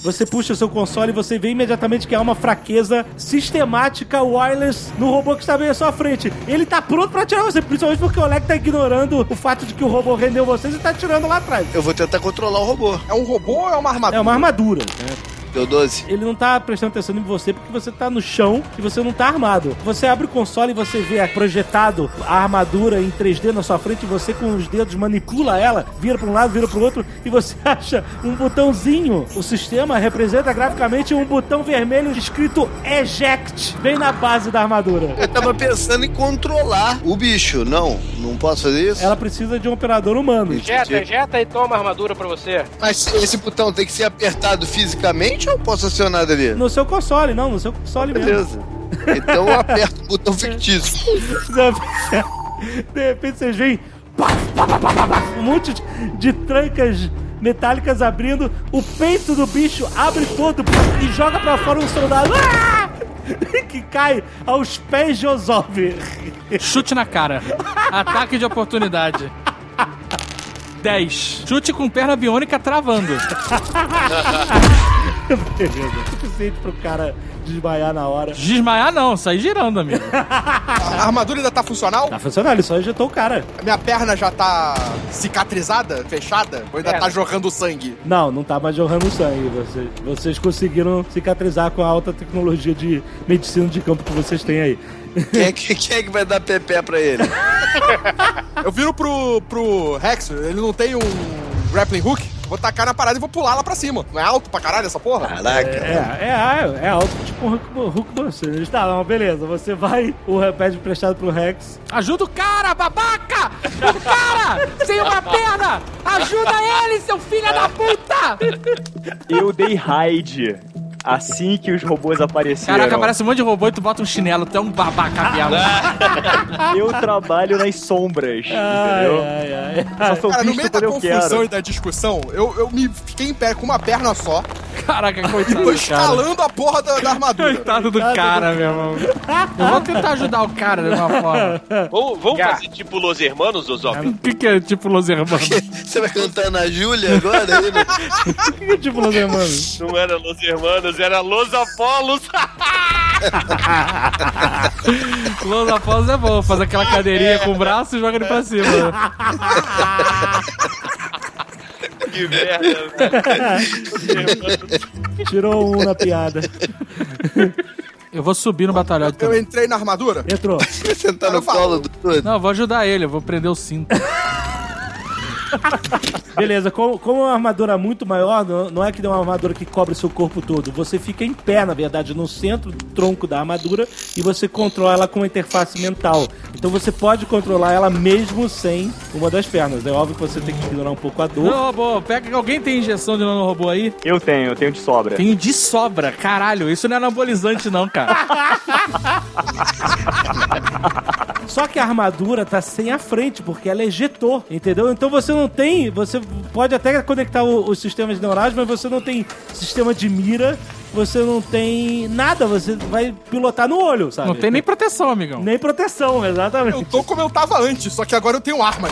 Você puxa o seu console e você vê imediatamente que há uma fraqueza sistemática wireless no robô que está bem à sua frente. Ele tá pronto pra atirar você, principalmente porque o Oleg tá ignorando o fato de que o robô rendeu vocês e tá atirando lá atrás. Eu vou tentar controlar o robô. É um robô ou é uma armadura? É uma armadura. né? Deu 12. Ele não tá prestando atenção em você porque você tá no chão e você não tá armado. Você abre o console e você vê projetado a armadura em 3D na sua frente e você com os dedos manipula ela, vira pra um lado, vira pro outro e você (laughs) acha um botãozinho. O sistema representa graficamente um botão vermelho escrito Eject. Bem na base da armadura. Eu tava pensando em controlar o bicho. Não, não posso fazer isso? Ela precisa de um operador humano. Ejeta, ejeta e toma a armadura pra você. Mas esse botão tem que ser apertado fisicamente ou eu posso acionar dele? No seu console, não, no seu console mesmo. Beleza. Então eu aperto o botão fictício. De repente vocês veem um monte de, trancas metálicas abrindo, o peito do bicho abre todo e joga pra fora um soldado ah! que cai aos pés de Ozov. Chute na cara. Ataque de oportunidade. 10. Chute com perna biônica travando. (laughs) Beleza, suficiente pro cara desmaiar na hora. Desmaiar não, sair girando, amigo. A armadura ainda tá funcional? Tá funcionando, ele só injetou o cara. A minha perna já tá cicatrizada, fechada? Ou ainda É. tá jorrando sangue? Não, não tá mais jorrando sangue. Vocês, vocês conseguiram cicatrizar com a alta tecnologia de medicina de campo que vocês têm aí. Quem é que, quem é que vai dar pepé pra ele? (laughs) Eu viro pro, pro Rex, ele não tem um grappling hook? Vou tacar na parada e vou pular lá pra cima. Não é alto pra caralho essa porra? Caraca. É, é, é alto, tipo um Hulk, Hulk Buster. Está lá, beleza. Você vai, o pede emprestado pro Rex. Ajuda o cara, babaca! O cara! Sem uma perna! Ajuda ele, seu filho da puta! Eu dei raid assim que os robôs apareceram. Caraca, aparece um monte de robô e tu bota um chinelo, tu é um babaca mesmo. Eu trabalho nas sombras, entendeu? Ai, ai, Só sou Cara, no meio da confusão quero. e da discussão, eu, eu me fiquei em pé com uma perna só Caraca, e coitado tô do cara. escalando a porra da, da armadura. Coitado do cara, meu irmão. Eu vou tentar ajudar o cara de uma forma. Vamos, fazer tipo Los Hermanos, Ozop? O que, que é tipo Los Hermanos? (laughs) Você vai cantar na Júlia agora? (laughs) Né? O que é tipo Los Hermanos? Não era Los Hermanos, era Los Apolos. (laughs) Los Apolos é bom, faz aquela cadeirinha com o braço e joga ele pra cima. (laughs) que merda. Tirou um na piada. Eu vou subir no batalhão Eu também. entrei na armadura. Entrou. (laughs) Sentar no colo do. Não, eu vou ajudar ele, eu vou prender o cinto. Beleza, como, como é uma armadura muito maior, não, não é que é uma armadura que cobre seu corpo todo. Você fica em pé, na verdade, no centro do tronco da armadura e você controla ela com uma interface mental. Então você pode controlar ela mesmo sem uma das pernas. É óbvio que você tem que ignorar um pouco a dor. Não, robô, pega. Alguém tem injeção de nanorobô aí? Eu tenho, eu tenho de sobra. Tenho de sobra, caralho. Isso não é anabolizante, não, cara. Só que a armadura tá sem a frente, porque ela ejetou, entendeu? Então você não tem. Você pode até conectar o- os sistemas neurais, mas você não tem sistema de mira, você não tem nada, você vai pilotar no olho, sabe? Não tem nem proteção, amigão. Nem proteção, exatamente. Eu tô como eu tava antes, só que agora eu tenho armas.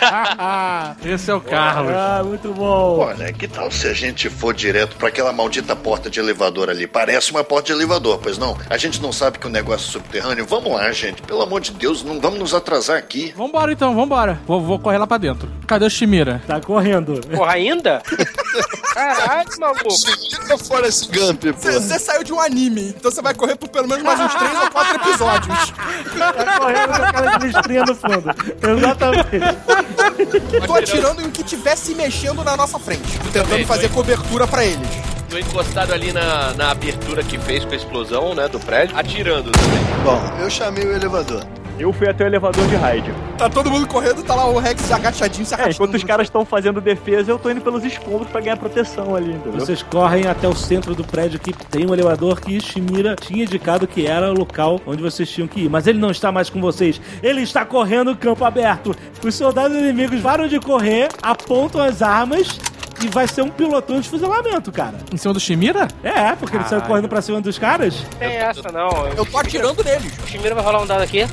(laughs) Esse é o Carlos. Ah, muito bom. Olha, que tal se a gente for direto pra aquela maldita porta de elevador ali? Parece uma porta de elevador, pois não? A gente não sabe que o negócio é subterrâneo. Vamos lá, gente. Pelo amor de Deus, não vamos nos atrasar aqui. Vambora então, vambora. Vou, vou correr lá pra dentro. Cadê o Shimira? Tá correndo. Porra, ainda? (laughs) Caralho, maluco. Fica fora esse Gump, pô. Você saiu de um anime, então você vai correr por pelo menos mais uns 3 ou 4 episódios. Tá correndo com aquela de listrinha no fundo. Exatamente. Tô atirando em o que tiver se mexendo na nossa frente, tentando fazer cobertura pra eles. tô encostado ali na, na abertura que fez com a explosão, né, do prédio, atirando também. Bom, eu chamei o elevador. Eu fui até o elevador de rádio. Tá todo mundo correndo, tá lá o Rex agachadinho se É, arrastando. enquanto os caras estão fazendo defesa, eu tô indo pelos escombros pra ganhar proteção ali, entendeu? Vocês correm até o centro do prédio que tem um elevador que Shimira tinha indicado que era o local onde vocês tinham que ir. Mas ele não está mais com vocês. Ele está correndo campo aberto. Os soldados inimigos param de correr, apontam as armas e vai ser um pilotão de fuzilamento, cara. Em cima do Shimira? É, porque ele saiu correndo pra cima dos caras. Tem essa não. Eu tô atirando neles. O Chimira vai rolar um dado aqui.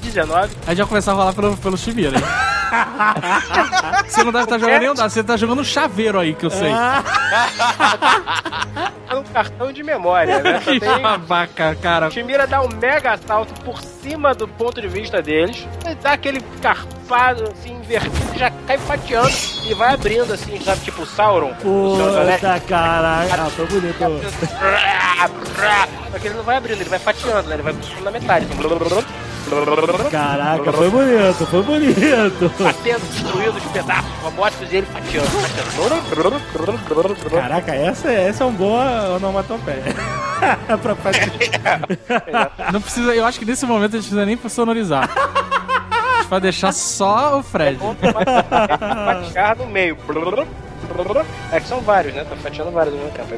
19. Aí já começar a rolar pelo, pelo Shimira, hein? (laughs) você não deve estar jogando nenhum dado, você tá jogando um chaveiro aí, que eu sei. É um cartão de memória, né? (laughs) Só que tem... babaca, cara. O Chimira dá um mega salto por cima do ponto de vista deles, ele dá aquele carpado assim, invertido, já cai fatiando e vai abrindo assim, sabe, tipo Sauron. o Anéis. Puta caralho. Ah, foi bonito. (laughs) Só que ele não vai abrindo, ele vai fatiando, né? Ele vai na metade. Assim, Caraca, foi bonito, foi bonito. batendo, destruindo os pedaços robóticos e ele fatiando. fatiando. Caraca, essa, essa é uma boa onomatopeia. (laughs) pra fazer. Não precisa, eu acho que nesse momento a gente não precisa nem sonorizar. A gente vai deixar só o Fred. Fatiar no meio. É que são vários, né? Tá fatiando vários no mesmo tempo.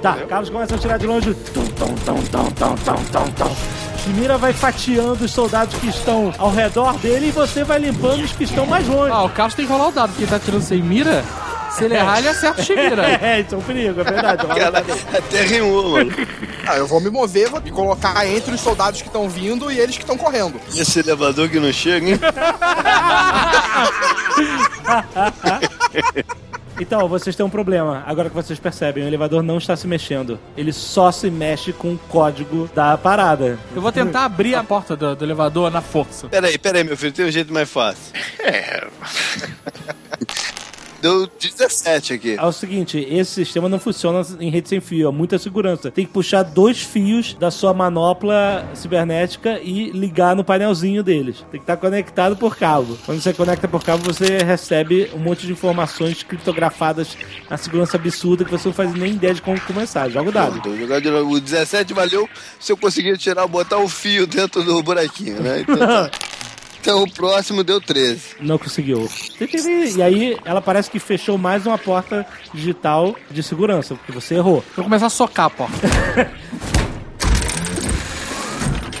Tá, Carlos começa a tirar de longe. Tum, tum, tum, tum, tum, tum, tum, tum. Shimira vai fatiando os soldados que estão ao redor dele e você vai limpando os que estão mais longe. Ah, o Carlos tem que rolar o dado, porque ele tá tirando sem mira. Se ele errar, ele acerta o Shimira. (laughs) É, isso é um perigo, é verdade. Cara, até rimou, mano. Ah, eu vou me mover, vou me colocar entre os soldados que estão vindo e eles que estão correndo. Esse elevador que não chega, hein? (laughs) Então, vocês têm um problema. Agora que vocês percebem, o elevador não está se mexendo. Ele só se mexe com o código da parada. Eu vou tentar abrir a porta do, do elevador na força. Peraí, peraí, meu filho, tem um jeito mais fácil. É. (laughs) (laughs) Deu 17 aqui. É o seguinte, esse sistema não funciona em rede sem fio, é muita segurança. Tem que puxar dois fios da sua manopla cibernética e ligar no painelzinho deles. Tem que estar conectado por cabo. Quando você conecta por cabo, você recebe um monte de informações criptografadas na segurança absurda que você não faz nem ideia de como começar. Joga o dado. Jogar de novo. O 17 valeu se eu conseguir tirar, botar o fio dentro do buraquinho, né? (laughs) Então, tá. Então o próximo deu 13. Não conseguiu. E aí, ela parece que fechou mais uma porta digital de segurança, porque você errou. Vou começar a socar a porta. (laughs)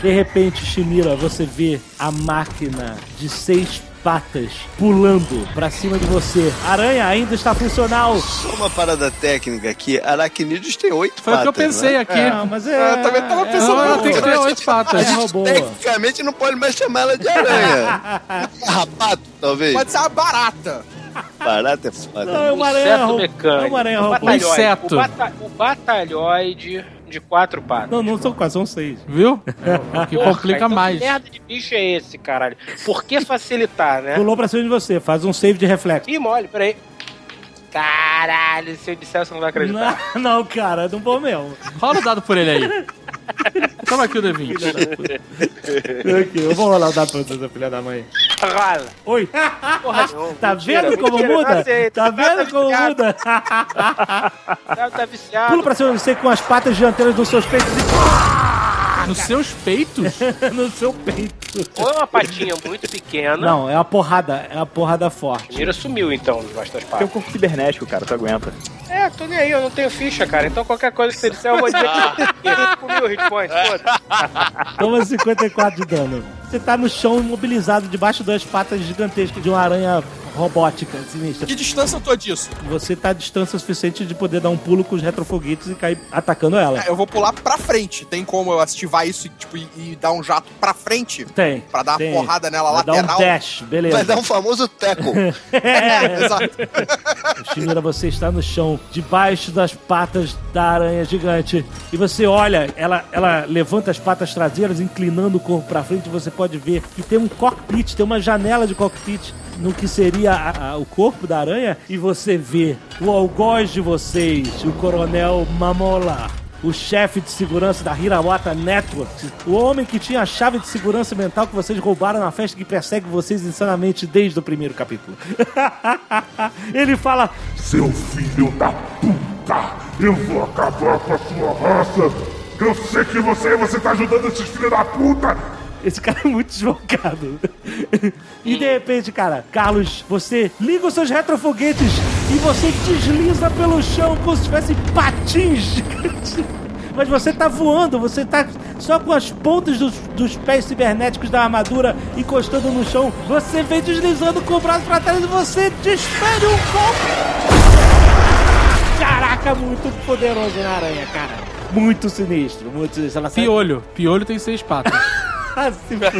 De repente, Shimira, você vê a máquina de seis patas pulando pra cima de você. A aranha ainda está funcional. Só uma parada técnica aqui. Aracnídeos tem oito Foi o patas. que eu pensei né? aqui. É, mas é. Eu também tava pensando. Não, ela no- tem que ter oito patas. É. Tecnicamente não pode mais chamar ela de aranha. Rapato, talvez. Pode ser uma barata. Barata é foda. Não, é uma aranha Inseto mecânico. É uma aranha O. Inseto. O, bata- o batalhóide de quatro patas. Não, não são quase, são seis. Viu? É, (laughs) o que Porra, complica então mais. Que merda de bicho é esse, caralho? Por que facilitar, né? Pulou pra cima de você, faz um save de reflexo. Ih, mole, peraí. Caralho, se eu disser, você não vai acreditar. Não, (laughs) não, cara, não vou mesmo. Rola o dado por ele aí. (laughs) (laughs) Toma aqui o D20. Aqui, eu vou rolar o dado pra você, filha da mãe. Rola. Oi. Porra. (laughs) Tá Mentira, vendo como mentira, muda? aceito. Tá vendo como viciado. muda? Tá, tá viciado. Pula pra cima de você com as patas dianteiras dos seus peitos Nos seus peitos? e (laughs) no seu peito. Ou é uma patinha muito pequena. Não, é uma porrada, é uma porrada forte. Mira sumiu então debaixo das Tem um patas. corpo cibernético, cara, tu aguenta. É, tô nem aí, eu não tenho ficha, cara. Então qualquer coisa que você disser, eu vou dizer que comiu o hit point, foda. Toma 54 de dano. Você tá no chão imobilizado debaixo das patas gigantescas de uma aranha robótica sinistra. Que distância eu tô disso? Você tá a distância suficiente de poder dar um pulo com os retrofoguetes e cair atacando ela. É, eu vou pular pra frente. Tem como eu ativar isso e, tipo, e, e dar um jato pra frente? Tem. Pra dar uma tem. porrada nela Vai dar lateral? um dash, beleza. Vai dar um famoso teco. (laughs) É. (laughs) Exato. Shimira, você está no chão, debaixo das patas da aranha gigante. E você olha, ela, ela levanta as patas traseiras, inclinando o corpo pra frente. Você pode ver que tem um cockpit, tem uma janela de cockpit no que seria a- a- o corpo da aranha. E você vê o algoz de vocês, o coronel Mamola. o chefe de segurança da Hirawata Networks, o homem que tinha a chave de segurança mental que vocês roubaram na festa que persegue vocês insanamente desde o primeiro capítulo. (laughs) Ele fala: Seu filho da puta! Eu vou acabar com a sua raça! Eu sei que você, você tá ajudando esses filhos da puta! Esse cara é muito desfocado. e de repente, cara, Carlos, você liga os seus retrofoguetes e você desliza pelo chão como se tivesse patins. Mas você tá voando, você tá só com as pontas dos, dos pés cibernéticos da armadura encostando no chão. Você vem deslizando com o braço pra trás e você despede um golpe. Caraca, muito poderoso na aranha, cara. Muito sinistro, muito sinistro. Ela sai- Piolho. Piolho tem seis patas. (laughs) Fuder.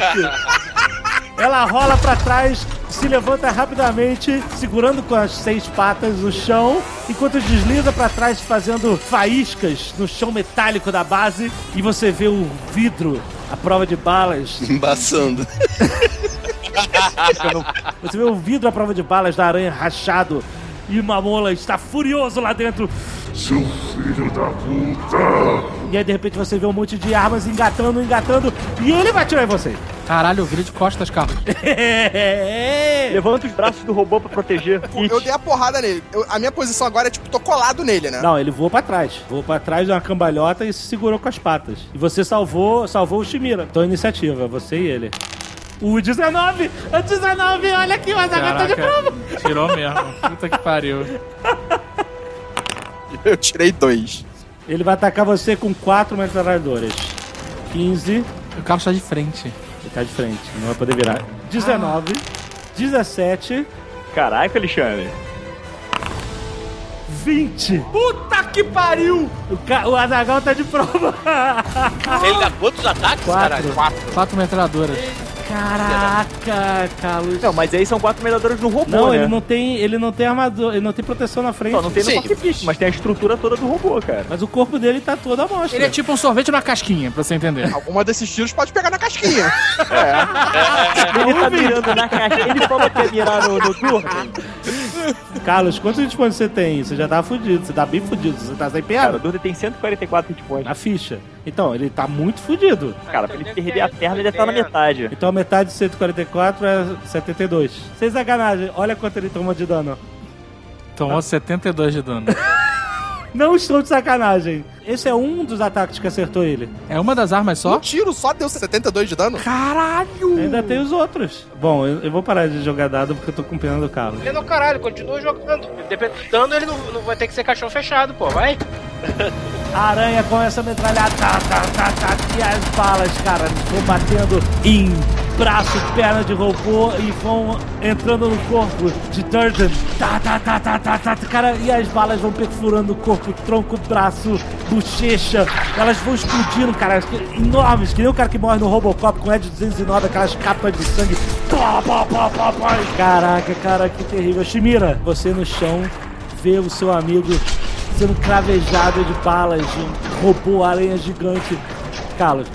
Ela rola pra trás, se levanta rapidamente, segurando com as seis patas no chão, enquanto desliza pra trás, fazendo faíscas no chão metálico da base, e você vê o vidro, a prova de balas. Embaçando. (laughs) Você vê o vidro à prova de balas da aranha rachado, e Mamola está furioso lá dentro. Seu filho da puta! E aí, de repente, você vê um monte de armas engatando, engatando, e ele vai atirar em você. Caralho, eu virei de costas, Carlos. (laughs) Levanta os braços do robô pra proteger. (laughs) Eu dei a porrada nele. Eu- a minha posição agora é tipo, tô colado nele, né? Não, ele voou pra trás. Voou pra trás de uma cambalhota e se segurou com as patas. E você salvou, salvou o Shimira. Então, iniciativa, você e ele. O 19! O 19, olha aqui, o Azaghal tá de prova. tirou mesmo. Puta que pariu. (laughs) Eu tirei dois. Ele vai atacar você com quatro metralhadoras. 15. O Carlos tá de frente. Ele tá de frente, não vai poder virar. 19. 17. Caraca, Alexandre. 20. Puta que pariu! O, ca... o Azagal tá de prova. Ele dá quantos ataques, Quatro. caralho? Quatro. Quatro metralhadoras. Caraca, Carlos. Não, mas aí são quatro medalhadores no robô, Não, né? ele não tem, ele não tem armadura, ele não tem proteção na frente. Só não tem no cockpit, mas tem a estrutura toda do robô, cara. Mas o corpo dele tá todo à mostra. Ele é tipo um sorvete na casquinha, pra você entender. (laughs) Alguma desses tiros pode pegar na casquinha. (laughs) Ele tá mirando na caixa. Ele falou que ia mirar no, no turno. (laughs) Carlos, quantos hit points você tem? Você já tá fudido, você tá bem fudido, você tá sem Cara, o piada. Durden tem 144 hit points. Na ficha. Então, ele tá muito fudido. Cara, pra ele perder a perna, ele estar na metade. Então a metade de 144 é 72. Sem sacanagem, olha quanto ele toma de dano. Tomou 72 de dano. (laughs) Não estou de sacanagem. Esse é um dos ataques que acertou ele. É uma das armas Um só? tiro só deu 72 de dano. Caralho! Ainda tem os outros. Bom, eu, eu vou parar de jogar dado porque eu tô com pena do Carlos. Ele é no caralho, continua jogando. Dependendo do dano, ele não, não vai ter que ser caixão fechado, pô. Vai. (laughs) A aranha começa a metralhar, tá, tá, tá, tá, e as balas, cara, vão batendo em braço, perna de robô e vão entrando no corpo de Durden. Tá, tá, tá, tá, tá, tá, cara, e as balas vão perfurando o corpo, tronco, braço, bochecha. Elas vão explodindo, cara, enormes, que nem o cara que morre no Robocop com Ed 209, aquelas capas de sangue. Pá, pá, pá, pá, pá. Caraca, cara, que terrível. Shimira, você no chão vê o seu amigo sendo cravejado de balas de um robô aranha gigante. Carlos,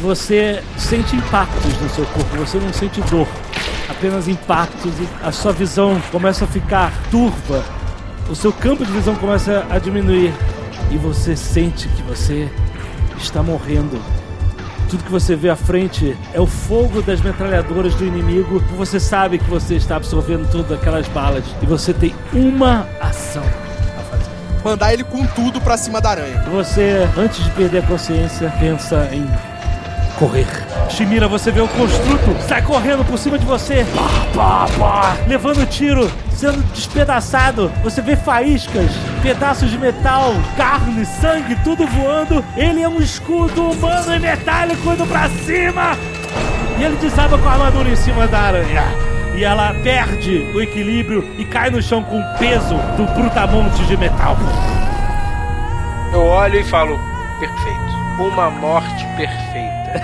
você sente impactos no seu corpo, você não sente dor, apenas impactos a sua visão começa a ficar turva, o seu campo de visão começa a diminuir e você sente que você está morrendo. Tudo que você vê à frente é o fogo das metralhadoras do inimigo. Você sabe que você está absorvendo todas aquelas balas e você tem uma ação. Mandar ele com tudo pra cima da aranha. Você, antes de perder a consciência, pensa em correr. Shimira, você vê o construto, sai correndo por cima de você, pá, pá, pá, levando tiro, sendo despedaçado. Você vê faíscas, pedaços de metal, carne, sangue, tudo voando. Ele é um escudo humano e metálico indo pra cima. E ele desaba com a armadura em cima da aranha. E ela perde o equilíbrio e cai no chão com o peso do brutamonte de metal. Eu olho e falo, perfeito. Uma morte perfeita.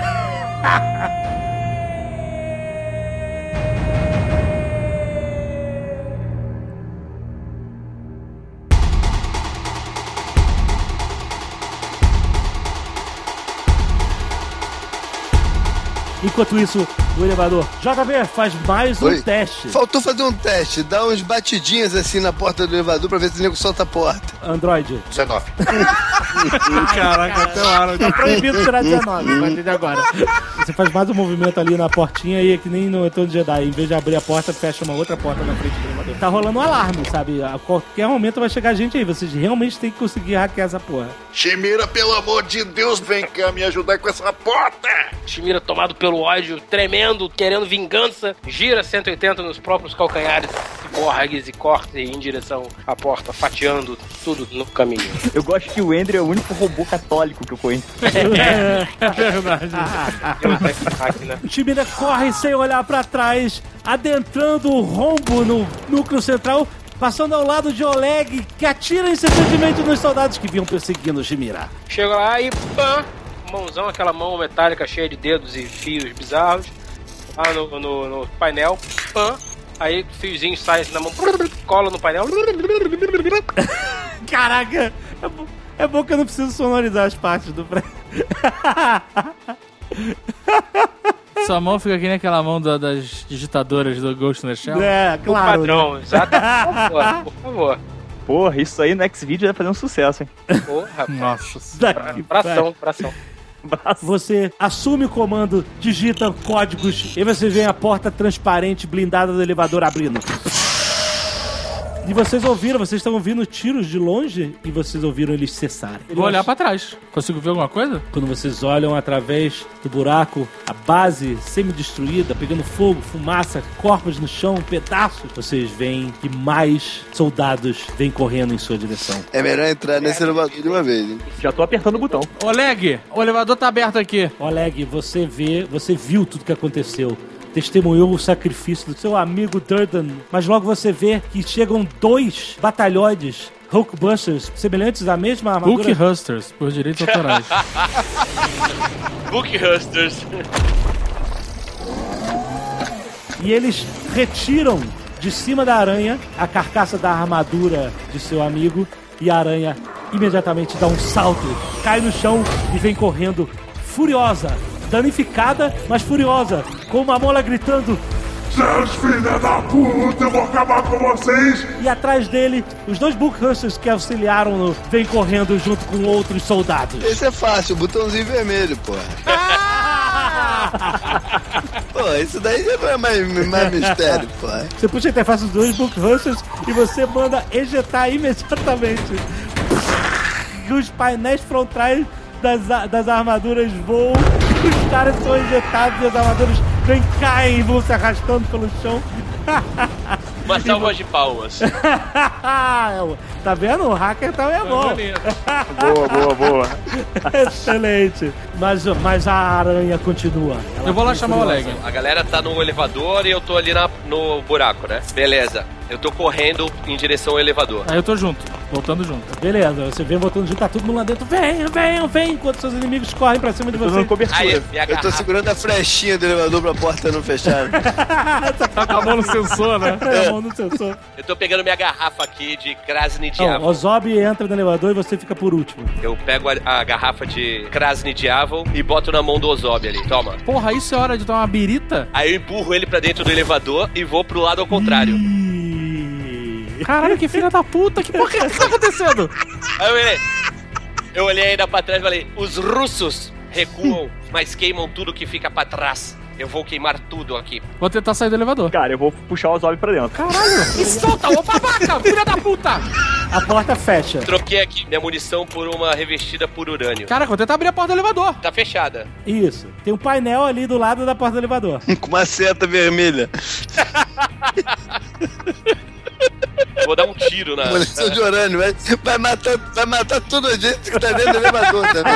(laughs) Enquanto isso, o elevador. JB, faz mais um Oi. teste. Faltou fazer um teste, dar uns batidinhas assim na porta do elevador pra ver se o nego solta a porta. Android. 19. (laughs) Caraca, até lá. Tá proibido tirar 19 a partir de agora. Você faz mais um movimento ali na portinha e é que nem no Retorno de Jedi. Em vez de abrir a porta, fecha uma outra porta na frente do elevador. Tá rolando um alarme, sabe? A qualquer momento vai chegar gente aí. Vocês realmente têm que conseguir hackear essa porra. Shimira, pelo amor de Deus, vem cá me ajudar com essa porta! Shimira, tomado pelo ódio, tremendo, querendo vingança, gira 180 nos próprios calcanhares, ciborgues e corta em direção à porta, fatiando tudo no caminho. Eu gosto que o Andrew é o único robô católico que eu conheço. (laughs) É verdade. O Shimira corre sem olhar pra trás, adentrando o rombo no núcleo central, passando ao lado de Oleg, que atira incessantemente nos soldados que vinham perseguindo o Shimira. Chega lá e pã, mãozão, aquela mão metálica cheia de dedos e fios bizarros, lá no, no, no painel, pã, aí o fiozinho sai na mão, cola no painel. (laughs) Caraca, é, bo- bom que eu não preciso sonorizar as partes do prédio. (laughs) Sua mão fica que nem aquela mão da- das digitadoras do Ghost in the Shell. É, O claro. padrão, né? exato. Por favor, por favor. Porra, isso aí no X-Video vai fazer um sucesso, hein? Porra, Nossa. Daqui pra- pração, pração. Você assume o comando, digita códigos e você vê a porta transparente blindada do elevador abrindo. E vocês ouviram, vocês estão ouvindo tiros de longe e vocês ouviram eles cessarem. Vou olhar pra trás. Consigo ver alguma coisa? Quando vocês olham através do buraco, a base semi-destruída, pegando fogo, fumaça, corpos no chão, pedaços, vocês veem que mais soldados vêm correndo em sua direção. É melhor entrar nesse elevador de uma vez, hein? Já tô apertando o botão. Oleg, o elevador tá aberto aqui. Oleg, você vê, você viu tudo que aconteceu. Testemunhou o sacrifício do seu amigo Durden, mas logo você vê que chegam dois batalhões Hulkbusters, semelhantes à mesma armadura. Book Husters, por direitos autorais. (laughs) Book Husters. E eles retiram de cima da aranha a carcaça da armadura de seu amigo e a aranha imediatamente dá um salto, cai no chão e vem correndo furiosa, danificada, mas furiosa, com uma mola gritando Seus filha da puta, eu vou acabar com vocês! e atrás dele os dois Bookhusters que auxiliaram-no vêm correndo junto com outros soldados. Esse é fácil, o botãozinho vermelho, porra. (laughs) Pô, isso daí já não é mais, mais mistério, porra. Você puxa a interface dos dois Bookhusters e você manda ejetar imediatamente. E os painéis frontais das, das armaduras voam, os caras são ejetados e as armaduras vêm, caem e vão se arrastando pelo chão. (laughs) Uma salva de palmas. (laughs) tá vendo? O hacker também é bom. Boa, boa, boa. (laughs) Excelente. Mas, mas a aranha continua. Ela Eu vou lá chamar o. Oleg. A galera tá no elevador e eu tô ali na- no buraco, né? Beleza. Eu tô correndo em direção ao elevador. Aí eu tô junto, voltando junto. Beleza, você vem voltando junto, tá todo mundo lá dentro. Venham, venham, venham, enquanto seus inimigos correm pra cima de você. cobertura. Aí, Eu tô segurando a flechinha do elevador pra porta não fechar. (laughs) Tá com a mão no sensor, né? É, a mão no sensor. Eu tô pegando minha garrafa aqui de Krasny Então, Diavol. o Zob entra no elevador e você fica por último. Eu pego a, a garrafa de Krasny Diavol e boto na mão do Ozob ali. Toma. Porra, isso é hora de tomar uma birita? Aí eu empurro ele pra dentro do elevador e vou pro lado ao contrário. Caralho, que filha da puta, que porra que tá acontecendo? Aí eu olhei, eu olhei ainda pra trás e falei: os russos recuam, mas queimam tudo que fica pra trás. Eu vou queimar tudo aqui. Vou tentar sair do elevador. Cara, eu vou puxar o Zob pra dentro. Caralho! Me solta, ô babaca, filha da puta! A porta fecha. Troquei aqui minha munição por uma revestida por urânio. Cara, vou tentar abrir a porta do elevador. Tá fechada. Isso. Tem um painel ali do lado da porta do elevador. (laughs) Com uma seta vermelha. (laughs) Vou dar um tiro na. Munição de urânio. Vai, vai, matar, vai matar toda a gente que tá dentro do elevador também.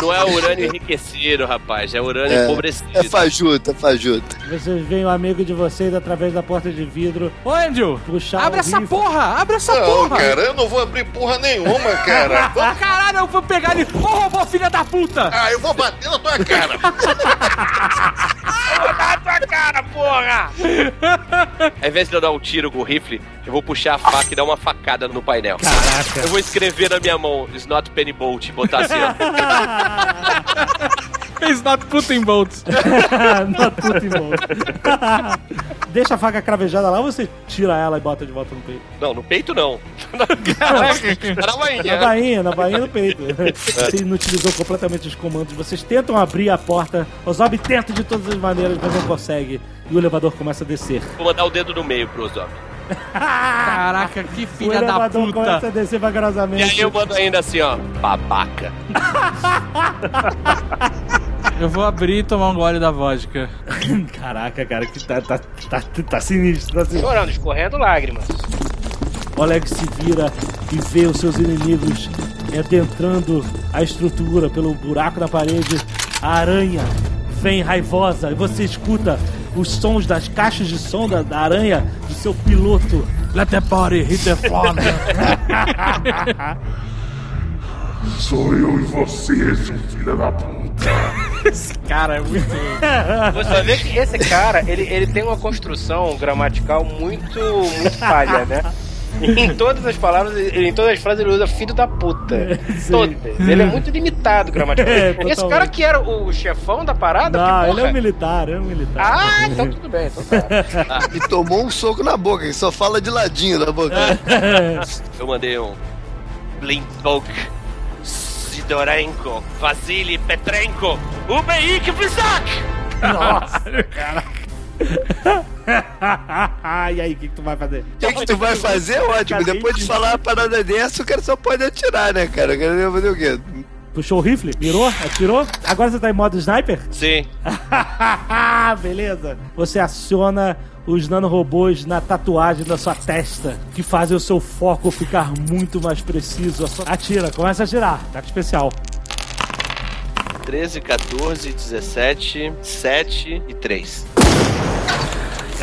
Não é urânio enriquecido, rapaz. É urânio É, empobrecido. é fajuta, é fajuta. Vocês veem o amigo de vocês através da porta de vidro Ô, Andrew, puxar abre o essa porra, abre essa Não, porra! cara, eu não vou abrir porra nenhuma, cara. (laughs) Ô, caralho, eu vou pegar ele. Ô, robô, filha da puta! Ah, eu vou bater na tua cara. (laughs) Ao invés de eu dar um tiro com o rifle, eu vou puxar a faca e dar uma facada no painel. Caraca. Eu vou escrever na minha mão, It's not penny bolt, e botar assim, ó. (laughs) It's not putting bolts. (laughs) Not putting bolts. (laughs) Deixa a faca cravejada lá ou você tira ela e bota de volta no peito? Não, no peito não. Caraca, (laughs) na bainha. Na bainha, na bainha no peito. Você inutilizou completamente os comandos. Vocês tentam abrir a porta. O Zob tenta de todas as maneiras, mas não consegue. E o elevador começa a descer. Vou mandar o dedo no meio pro Zop. Caraca, que filha da elevador começa a puta. E aí eu mando ainda assim, ó. Babaca. (laughs) Eu vou abrir e tomar um gole da vodka. (laughs) Caraca, cara, que tá, tá, tá, tá sinistro. Tá sinistro. Chorando, escorrendo lágrimas. O Alex se vira e vê os seus inimigos adentrando a estrutura pelo buraco na parede. A aranha vem raivosa e você escuta os sons das caixas de som da, da aranha do seu piloto. Let the body hit the floor. (laughs) Sou eu e você, seu filho da puta. Esse cara é muito. Você vê que esse cara, ele, ele tem uma construção gramatical muito, muito falha, né? Em todas as palavras, em todas as frases, ele usa filho da puta. (laughs) Todas. Ele é muito limitado gramaticalmente. (laughs) É, Esse cara que era o chefão da parada, Não, que ele é um militar, é um militar. Ah, então tudo bem, então tá. E tomou um soco na boca, ele só fala de ladinho da boca. (laughs) Eu mandei um. Blintok. Sidorenko. Vasily Petrenko. Ubeik Vizak! Nossa, caraca. (laughs) e aí, o que, que tu vai fazer? O que, que tu vai fazer? Ótimo. Depois de falar uma parada dessa, o cara só pode atirar, né, cara? O cara vai fazer o quê? Puxou o rifle? Mirou? Atirou? Agora você tá em modo sniper? Sim. (laughs) Beleza. Você aciona os nanorobôs na tatuagem da sua testa, que fazem o seu foco ficar muito mais preciso. A Atira, começa a atirar. Ataque especial. 13, 14, 17, 7 e 3.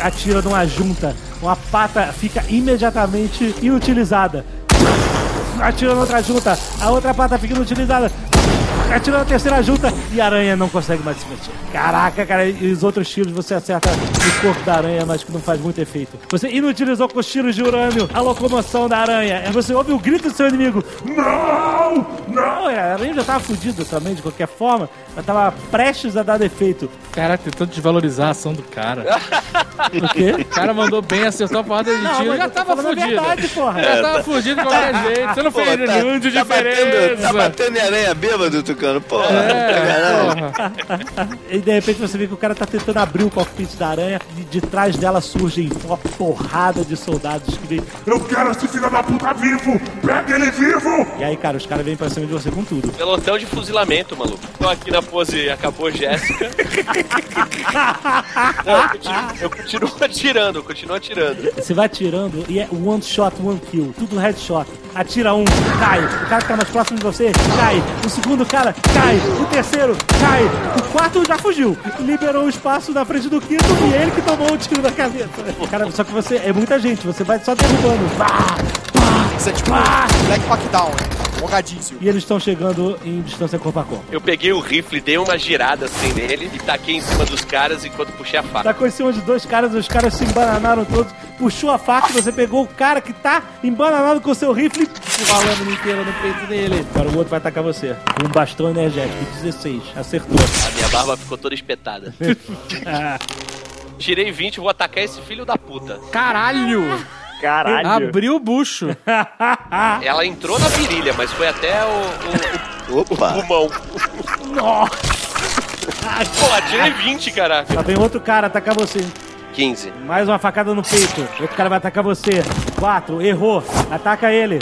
Atira numa junta. Uma pata fica imediatamente inutilizada. Atira na outra junta. A outra pata fica inutilizada. Atira na terceira junta e a aranha não consegue mais se mexer. Caraca, cara, e os outros tiros você acerta no corpo da aranha, mas que não faz muito efeito. Você inutilizou com os tiros de urânio a locomoção da aranha. E você ouve o grito do seu inimigo. Não! Não! A aranha já tava fudida também, de qualquer forma. Ela tava prestes a dar defeito. Caraca, tentou desvalorizar a ação do cara. (laughs) O quê? O cara mandou bem, acertou a porrada de Não, tiro. Já tava a fudido. verdade, porra. Já tava fudido de qualquer (laughs) jeito. Você não Fez tá- nenhum de tá batendo, diferença. tá batendo em aranha bêbado, Tucano. Porra, É, porra. E de repente você vê que o cara tá tentando abrir o cockpit da aranha e de trás dela surgem uma porrada de soldados que vem. Eu quero esse filho da puta vivo! Pega ele vivo! E aí, cara, os caras vêm pra cima de você com tudo. Pelotão de fuzilamento, maluco. Tô aqui na pose acabou Jéssica. (laughs) Não, eu, continuo, eu continuo atirando, eu continuo atirando. Você vai atirando e é one shot, one kill. Tudo headshot. Atira um, cai. O cara que tá mais próximo de você, cai. O segundo cara, cai. O terceiro, cai. O quarto já fugiu. Liberou o espaço na frente do quinto e ele que tomou o tiro na cabeça. Cara, só que você é muita gente. Você vai só derrubando. Pá, Isso é tipo pá. Black Pack Down, né? Morgadíssimo. E eles estão chegando em distância corpo a corpo. Eu peguei o rifle, dei uma girada assim nele e taquei em cima dos caras enquanto puxei a faca. Tacou em cima de dois caras, os caras se embananaram todos, puxou a faca, você pegou o cara que tá embananado com o seu rifle, uma lâmina inteira no peito dele. Agora o outro vai atacar você. Com um bastão energético, 16. Acertou. A minha barba ficou toda espetada. (laughs) (laughs) Tirei 20 vou atacar esse filho da puta. Caralho! Caralho. Abriu o bucho. (laughs) Ela entrou na virilha, mas foi até o, o, o pulmão. Nossa! Pô, tirei 20, caraca. Lá vem outro cara atacar você. 15. Mais uma facada no peito. Outro cara vai atacar você. 4. Errou. Ataca ele.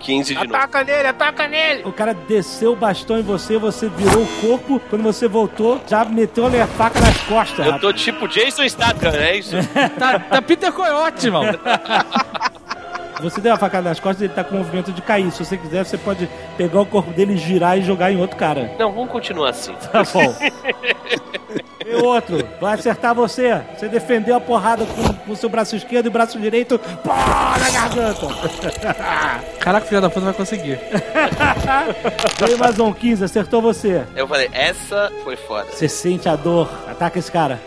15 de novo. Ataca nele, ataca nele! O cara desceu o bastão em você, você virou o corpo. Quando você voltou, já meteu-lhe a faca nas costas. Eu rapaz. tô tipo Jason Statham, é isso? (laughs) Tá, tá Peter Coyote, mano. (laughs) Você deu uma facada nas costas, ele tá com o movimento de cair. Se você quiser, você pode pegar o corpo dele, girar e jogar em outro cara. Não, vamos continuar assim. Tá bom. (laughs) e o outro vai acertar você. Você defendeu a porrada com, o seu braço esquerdo e o braço direito. Pô, na garganta. (laughs) Caraca, filha da puta vai conseguir. (laughs) Veio mais um 15, acertou você. Eu falei, essa foi foda. Você sente a dor. Ataca esse cara.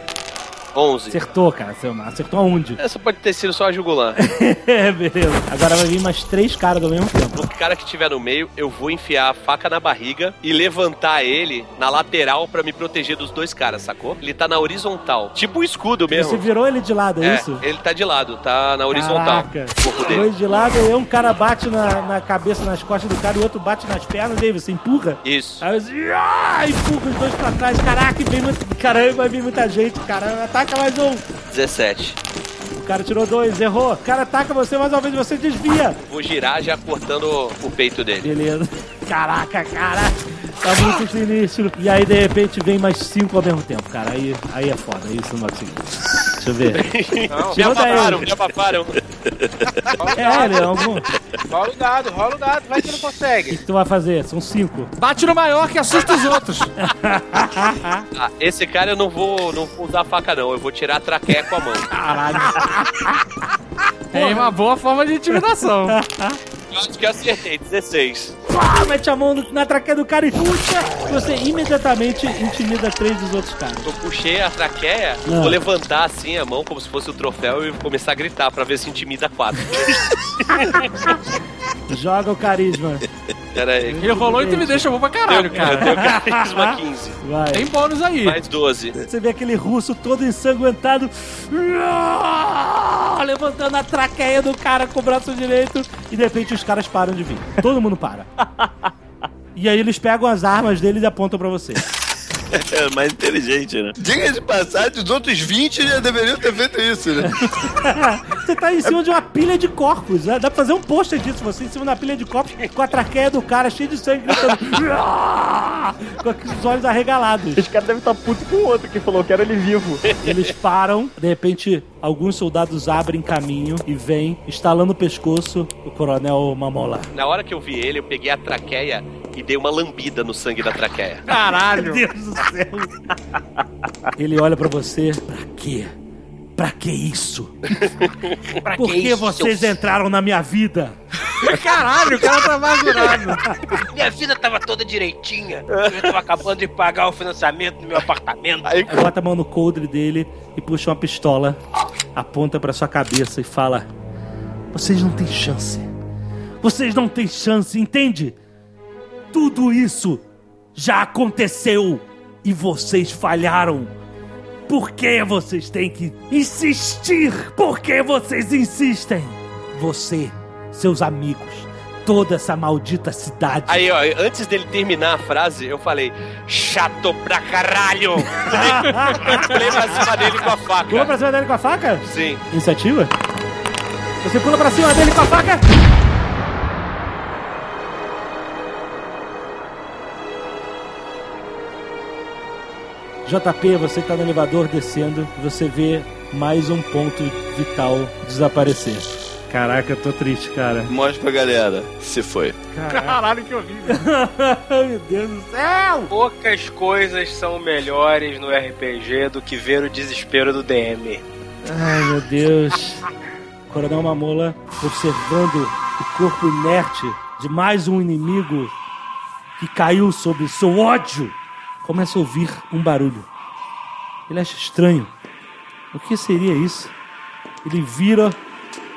11. Acertou, cara. Acertou aonde? Essa pode ter sido só a jugular. (laughs) é, beleza. Agora vai vir mais três caras ao mesmo tempo. O cara que tiver no meio, eu vou enfiar a faca na barriga e levantar ele na lateral pra me proteger dos dois caras, sacou? Ele tá na horizontal. Tipo um escudo mesmo. Você virou ele de lado, é, É, isso? ele tá de lado, tá na horizontal. Caraca. Dois de lado, aí um cara bate na, na cabeça, nas costas do cara, e o outro bate nas pernas, e aí você empurra. Isso. Aí você ah, empurra os dois pra trás. Caraca, e vem muito, caramba, vai vir muita gente, cara. Ataca mais um. 17. O cara tirou dois, errou. O cara ataca você mais uma vez, você desvia. Vou girar já cortando o peito dele. Beleza. Caraca, cara. Tá muito sinistro. E aí, de repente, vem mais cinco ao mesmo tempo, cara. Aí, aí é foda, aí você não vai conseguir. Deixa eu ver. Não, Me abafaram, me abafaram. o É, ele é algum. O Rola o dado, rola o dado, vai que não consegue. que tu vai fazer? São cinco. Bate no maior que assusta os outros. (laughs) Ah, esse cara eu não vou, não vou usar a faca, não. Eu vou tirar a traqueia com a mão. Caralho. Tem uma boa forma de intimidação. (laughs) Eu acho que acertei, 16. Ah, mete a mão na traqueia do cara e puxa. Você imediatamente intimida três dos outros caras. Eu puxei a traqueia, Ah. vou levantar assim a mão como se fosse o troféu e vou começar a gritar pra ver se intimida quatro. (laughs) Joga o carisma. Pera aí. Ele rolou e tu me deixa bom pra caralho, Eu cara. tenho carisma 15. (laughs) Vai. Tem bônus aí. Mais 12. Você vê aquele russo todo ensanguentado. (laughs) Levantando a traqueia do cara com o braço direito. E de repente os caras param de vir. Todo mundo para. (laughs) E aí eles pegam as armas deles e apontam pra você. É mais inteligente, né? Diga de passagem, os outros 20 já deveriam ter feito isso, né? (laughs) Você tá em cima de uma pilha de corpos. né? Dá pra fazer um pôster disso. Você em cima da pilha de corpos com a traqueia do cara cheia de sangue gritando. Com os olhos arregalados. Esse cara deve estar puto com o outro que falou, quero ele vivo. (laughs) Eles param, de repente, alguns soldados abrem caminho e vêm, estalando o pescoço, o coronel Mamola. Na hora que eu vi ele, eu peguei a traqueia e dei uma lambida no sangue da traqueia. (laughs) Caralho. Deus do céu. (laughs) Ele olha pra você. Pra quê? Pra que isso? (laughs) Pra Por que isso, vocês seu- entraram na minha vida? Caralho, o cara tá amargurado. (laughs) Minha vida tava toda direitinha. Eu tava acabando de pagar o financiamento do meu apartamento. Aí bota a mão no coldre dele e puxa uma pistola, aponta pra sua cabeça e fala: Vocês não têm chance. Vocês não têm chance, entende? Tudo isso já aconteceu e vocês falharam. Por que vocês têm que insistir? Por que vocês insistem? Você, seus amigos, toda essa maldita cidade. Aí, ó, antes dele terminar a frase, eu falei, chato pra caralho! (laughs) Pulei pra cima dele com a faca. Pula pra cima dele com a faca? Sim. Iniciativa? Você pula pra cima dele com a faca? JP, você tá no elevador descendo e você vê mais um ponto vital desaparecer. Caraca, eu tô triste, cara. Mostra pra galera se foi. Caralho, que horrível. (laughs) Meu Deus do céu! Poucas coisas são melhores no RPG do que ver o desespero do DM. Ai, meu Deus. Coronel Mamola observando o corpo inerte de mais um inimigo que caiu sob seu ódio, começa a ouvir um barulho. Ele acha estranho. O que seria isso? Ele vira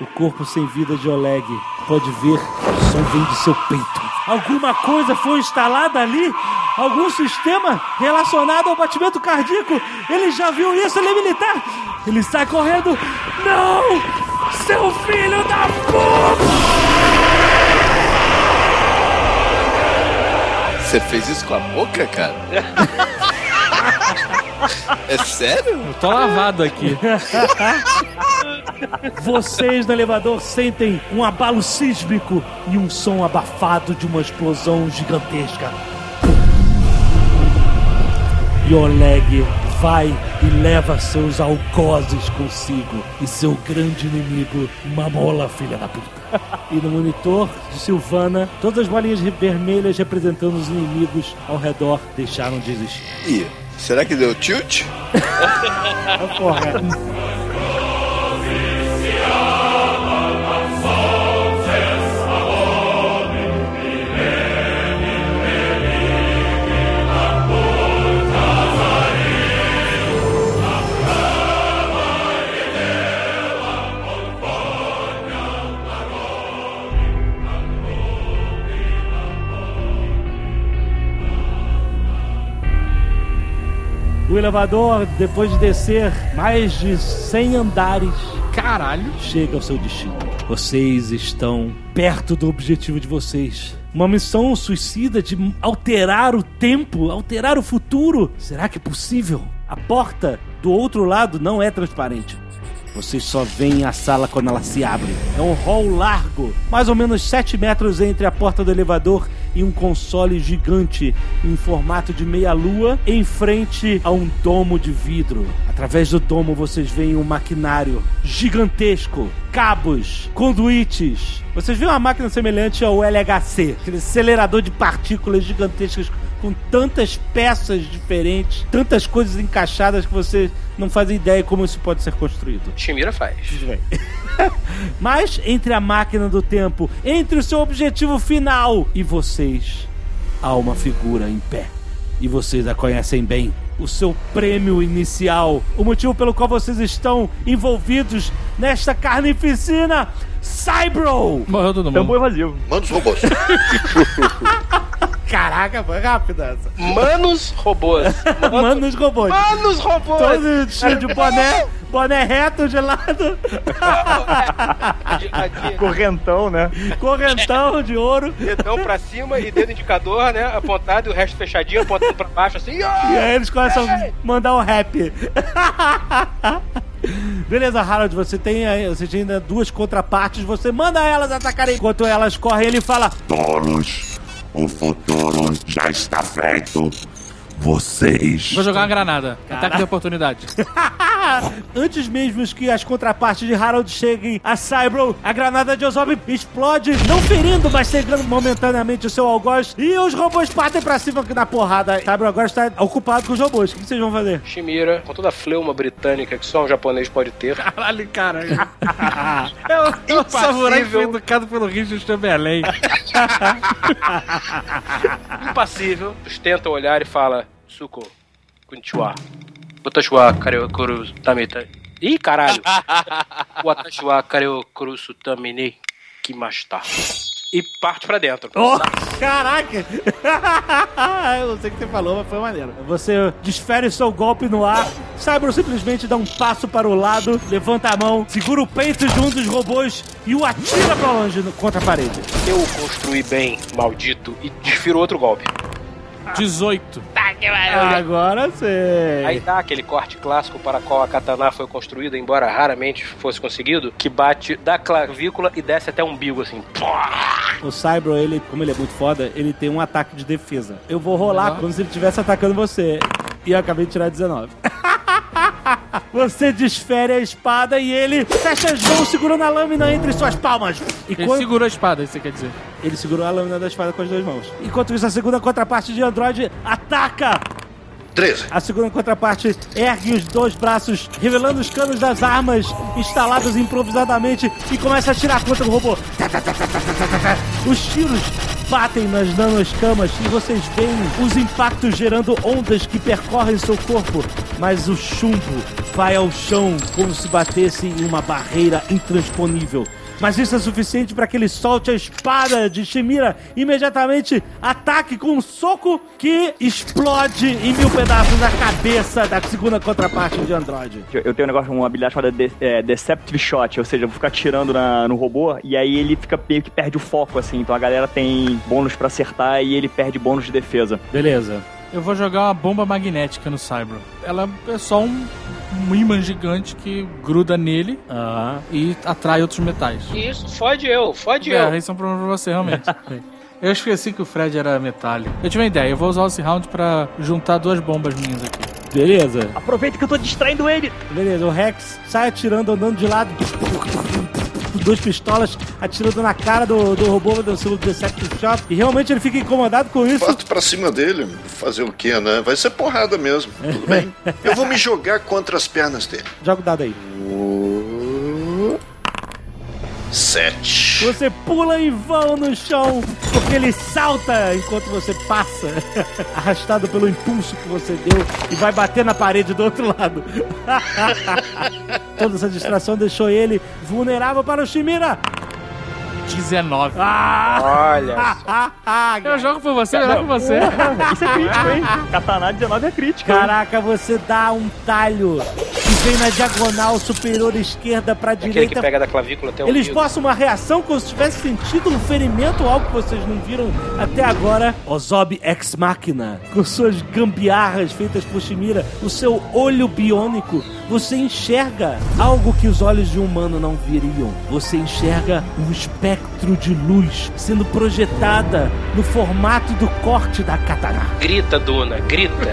o corpo sem vida de Oleg. Pode ver o som vem de seu peito. Alguma coisa foi instalada ali? Algum sistema relacionado ao batimento cardíaco? Ele já viu isso? Ele é militar? Ele sai correndo. Não! Seu filho da puta! Você fez isso com a boca, cara? (laughs) é sério? Eu tô lavado aqui. Vocês no elevador sentem um abalo sísmico e um som abafado de uma explosão gigantesca. E Oleg vai e leva seus algozes consigo e seu grande inimigo, Mamola, filha da puta. E no monitor de Silvana, todas as bolinhas vermelhas representando os inimigos ao redor deixaram de existir. Ih, será que deu tilt? (laughs) Ah, porra. elevador, depois de descer mais de 100 andares, Caralho. chega ao seu destino. Vocês estão perto do objetivo de vocês. Uma missão suicida de alterar o tempo, alterar o futuro. Será que é possível? A porta do outro lado não é transparente. Vocês só veem a sala quando ela se abre. É um hall largo, mais ou menos 7 metros entre a porta do elevador e um console gigante em formato de meia-lua em frente a um domo de vidro. Através do domo vocês veem um maquinário gigantesco, cabos, conduítes. Vocês veem uma máquina semelhante ao LHC, aquele acelerador de partículas gigantescas com tantas peças diferentes, tantas coisas encaixadas que vocês não fazem ideia como isso pode ser construído. Shimira faz. (laughs) (laughs) Mas entre a máquina do tempo, entre o seu objetivo final e vocês, há uma figura em pé. E vocês a conhecem bem. O seu prêmio inicial, o motivo pelo qual vocês estão envolvidos nesta carnificina, Cybro! Morreu todo mundo. Tambor evasivo. Manda os robôs. (laughs) Caraca, foi rápido essa. Manos robôs. (laughs) Manos robôs. Manos robôs. Todo cheio de boné, boné reto de lado, (laughs) Correntão, né? correntão de ouro. Dedão pra cima e dedo indicador, né? Apontado e o resto fechadinho, apontando pra baixo assim. E aí eles começam a mandar um rap. Beleza, Harold, você tem, aí- você tem ainda duas contrapartes, você manda elas atacarem. Enquanto elas correm, ele fala: Tolos, o futuro já está feito. Vocês. Vou jogar uma granada. Ataque de oportunidade. (laughs) Antes mesmo que as contrapartes de Harold cheguem a Cybro, a granada de Ozob explode, não ferindo, mas cegando momentaneamente o seu algoz. E os robôs partem pra cima na porrada. Cybro agora está ocupado com os robôs. O que vocês vão fazer? Shimira, com toda a fleuma britânica que só um japonês pode ter. (laughs) Caralho, cara. (laughs) É o, é o samurai foi educado pelo Richard Chamberlain. Impassível, sustenta o olhar e fala: Suko, konnichiwa. Watashi kareokuru tamita. Ih, caralho! (laughs) Watashi wa kareokuru tamine kimashita. E parte pra dentro. Oh, caraca! (laughs) Eu não sei o que você falou, mas foi maneiro. Você desfere o seu golpe no ar, Cybro simplesmente dá um passo para o lado, levanta a mão, segura o peito de um dos robôs e o atira pra longe contra a parede. Eu construí bem, maldito, e desfiro outro golpe. 18. Agora sei. Aí dá aquele corte clássico para qual a katana foi construída, embora raramente fosse conseguido, que bate da clavícula e desce até o umbigo, assim. O Cybro, ele, como ele é muito foda, ele tem um ataque de defesa. Eu vou rolar como se ele estivesse atacando você. E eu acabei de tirar 19. (laughs) Você desfere a espada e ele fecha as mãos segurando a lâmina entre suas palmas. E Ele quando- segurou a espada, isso quer dizer. Ele segurou a lâmina da espada com as duas mãos. Enquanto isso, a segunda contraparte de Android ataca! 13. A segunda contraparte ergue os dois braços, revelando os canos das armas instalados improvisadamente e começa a atirar contra o robô. Os tiros batem nas nanoscamas e vocês veem os impactos gerando ondas que percorrem seu corpo, mas o chumbo vai ao chão como se batesse em uma barreira intransponível. Mas isso é suficiente para que ele solte a espada de Shimira e imediatamente ataque com um soco que explode em mil pedaços a cabeça da segunda contraparte de Android. Eu tenho um negócio, uma habilidade chamada de, é, Deceptive Shot, ou seja, eu vou ficar atirando na- no robô e aí ele fica meio que perde o foco, assim. Então a galera tem bônus pra acertar e ele perde bônus de defesa. Beleza. Eu vou jogar uma bomba magnética no Cybro. Ela é só um, um imã gigante que gruda nele e atrai outros metais. Isso, fode eu, fode É, eu. isso é um problema pra você, realmente. (laughs) Eu esqueci que o Fred era metálico. Eu tive uma ideia, eu vou usar esse round pra juntar duas bombas minhas aqui. Beleza. Aproveita que eu tô distraindo ele. Beleza, o Rex sai atirando, andando de lado. Duas pistolas atirando na cara do, do robô do seu Deceptive Shot. E realmente ele fica incomodado com isso. Parto pra cima dele. Fazer o quê, né? Vai ser porrada mesmo. Tudo bem. Eu vou me jogar contra as pernas dele. Joga o dado aí. Sete. Você pula em vão no chão, porque ele salta enquanto você passa, (laughs) arrastado pelo impulso que você deu, e vai bater na parede do outro lado. (laughs) Toda essa distração deixou ele vulnerável para o Shimira. 19. Olha (laughs) Eu jogo por você, melhor que você. Isso é crítico, hein? Katana 19 é crítico. hein? Caraca, você dá um talho que vem na diagonal superior esquerda pra Aquele direita. que pega da clavícula até o Eles postam uma reação como se tivesse sentido um ferimento ou algo que vocês não viram até agora. Ozob Ex Machina, com suas gambiarras feitas por Shimira, o seu olho biônico, você enxerga algo que os olhos de um humano não viriam. Você enxerga um espectro de luz sendo projetada no formato do corte da katana. Grita, dona, grita.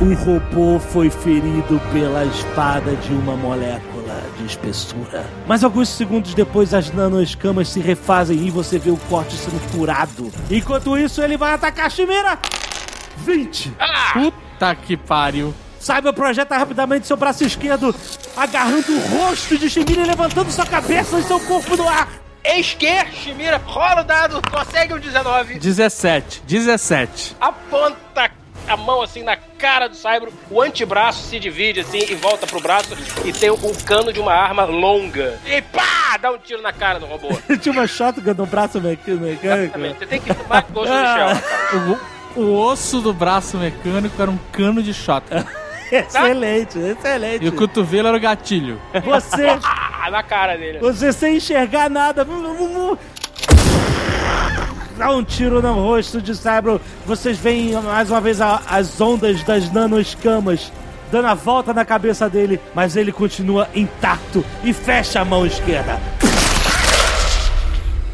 O (laughs) robô foi ferido pela espada de uma molécula de espessura. Mas alguns segundos depois, as nanoescamas se refazem e você vê o corte sendo curado. Enquanto isso, ele vai atacar a Chimera. 20. Puta que pariu. Cyber projeta rapidamente seu braço esquerdo, agarrando o rosto de Chimera e levantando sua cabeça e seu corpo no ar. Eis que, Shimira, rola o dado, consegue um 19, 17. 17. aponta a mão assim na cara do Saibro, o antebraço se divide assim e volta pro braço e tem um cano de uma arma longa. E pá! Dá um tiro na cara do robô. (laughs) Tinha uma shotgun no braço mecânico. Exatamente. Você tem que tomar gosto do chão. (laughs) O, o osso do braço mecânico era um cano de shot. (laughs) (laughs) Excelente, excelente. E o cotovelo era o gatilho. Você, (laughs) Ah, na cara dele. você sem enxergar nada. Dá um tiro no rosto de Cyber. Vocês veem mais uma vez a- as ondas das nanoescamas dando a volta na cabeça dele, mas ele continua intacto e fecha a mão esquerda.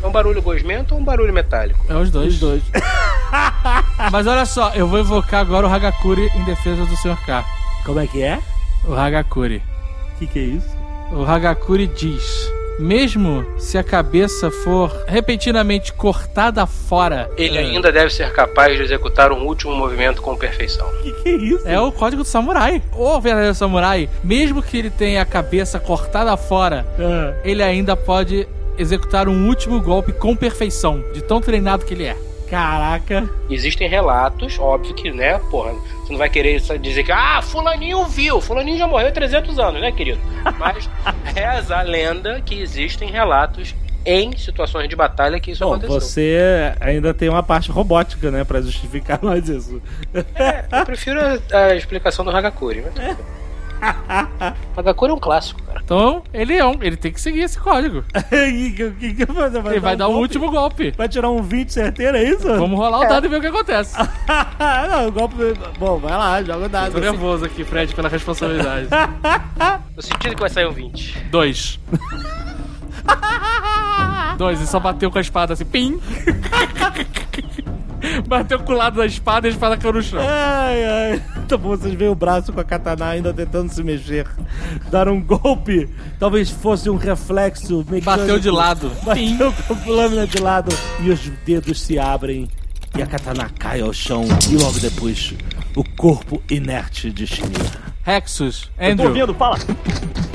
É um barulho gosmento ou um barulho metálico? É os dois. Os dois. (laughs) Mas olha só, eu vou invocar agora o Hagakuri em defesa do Sr. K. Como é que é? O Hagakuri. O que, que é isso? O Hagakuri diz: mesmo se a cabeça for repentinamente cortada fora. Ele é, ainda deve ser capaz de executar um último movimento com perfeição. O que, que é isso? É o código do samurai. O verdadeiro samurai, mesmo que ele tenha a cabeça cortada fora, Ah. ele ainda pode executar um último golpe com perfeição, de tão treinado que ele é. Caraca. Existem relatos, óbvio que, né, porra, você não vai querer dizer que, ah, fulaninho viu, fulaninho já morreu há 300 anos, né, querido? Mas (laughs) reza a lenda que existem relatos em situações de batalha que isso Bom, aconteceu. você ainda tem uma parte robótica, né, pra justificar (laughs) mais isso. É, eu prefiro a, a explicação do Hagakuri, né? (laughs) (laughs) Hagakuri é um clássico, cara. Então, ele é um, ele tem que seguir esse código. (laughs) E que- que- que vai- vai Ele vai dar o golpe? último golpe. Vai tirar um 20 certeiro, é isso? Vamos rolar o dado e ver o que acontece. (laughs) não, o golpe. Bom, vai lá, joga o dado. Tô nervoso aqui, Fred, pela responsabilidade. No sentido que vai sair um 20. Dois. Dois, ele só bateu com a espada assim, pim! (laughs) bateu com o lado da espada e a espada caiu no chão. Ai, ai. Bom, vocês veem o braço com a katana ainda tentando se mexer. Dar um golpe. Talvez fosse um reflexo mecânico. Bateu de lado. Bateu com a lâmina de lado. E os dedos se abrem. E a katana cai ao chão. E logo depois, o corpo inerte de Shimira. Rexus, Eu tô Andrew, ouvindo, fala.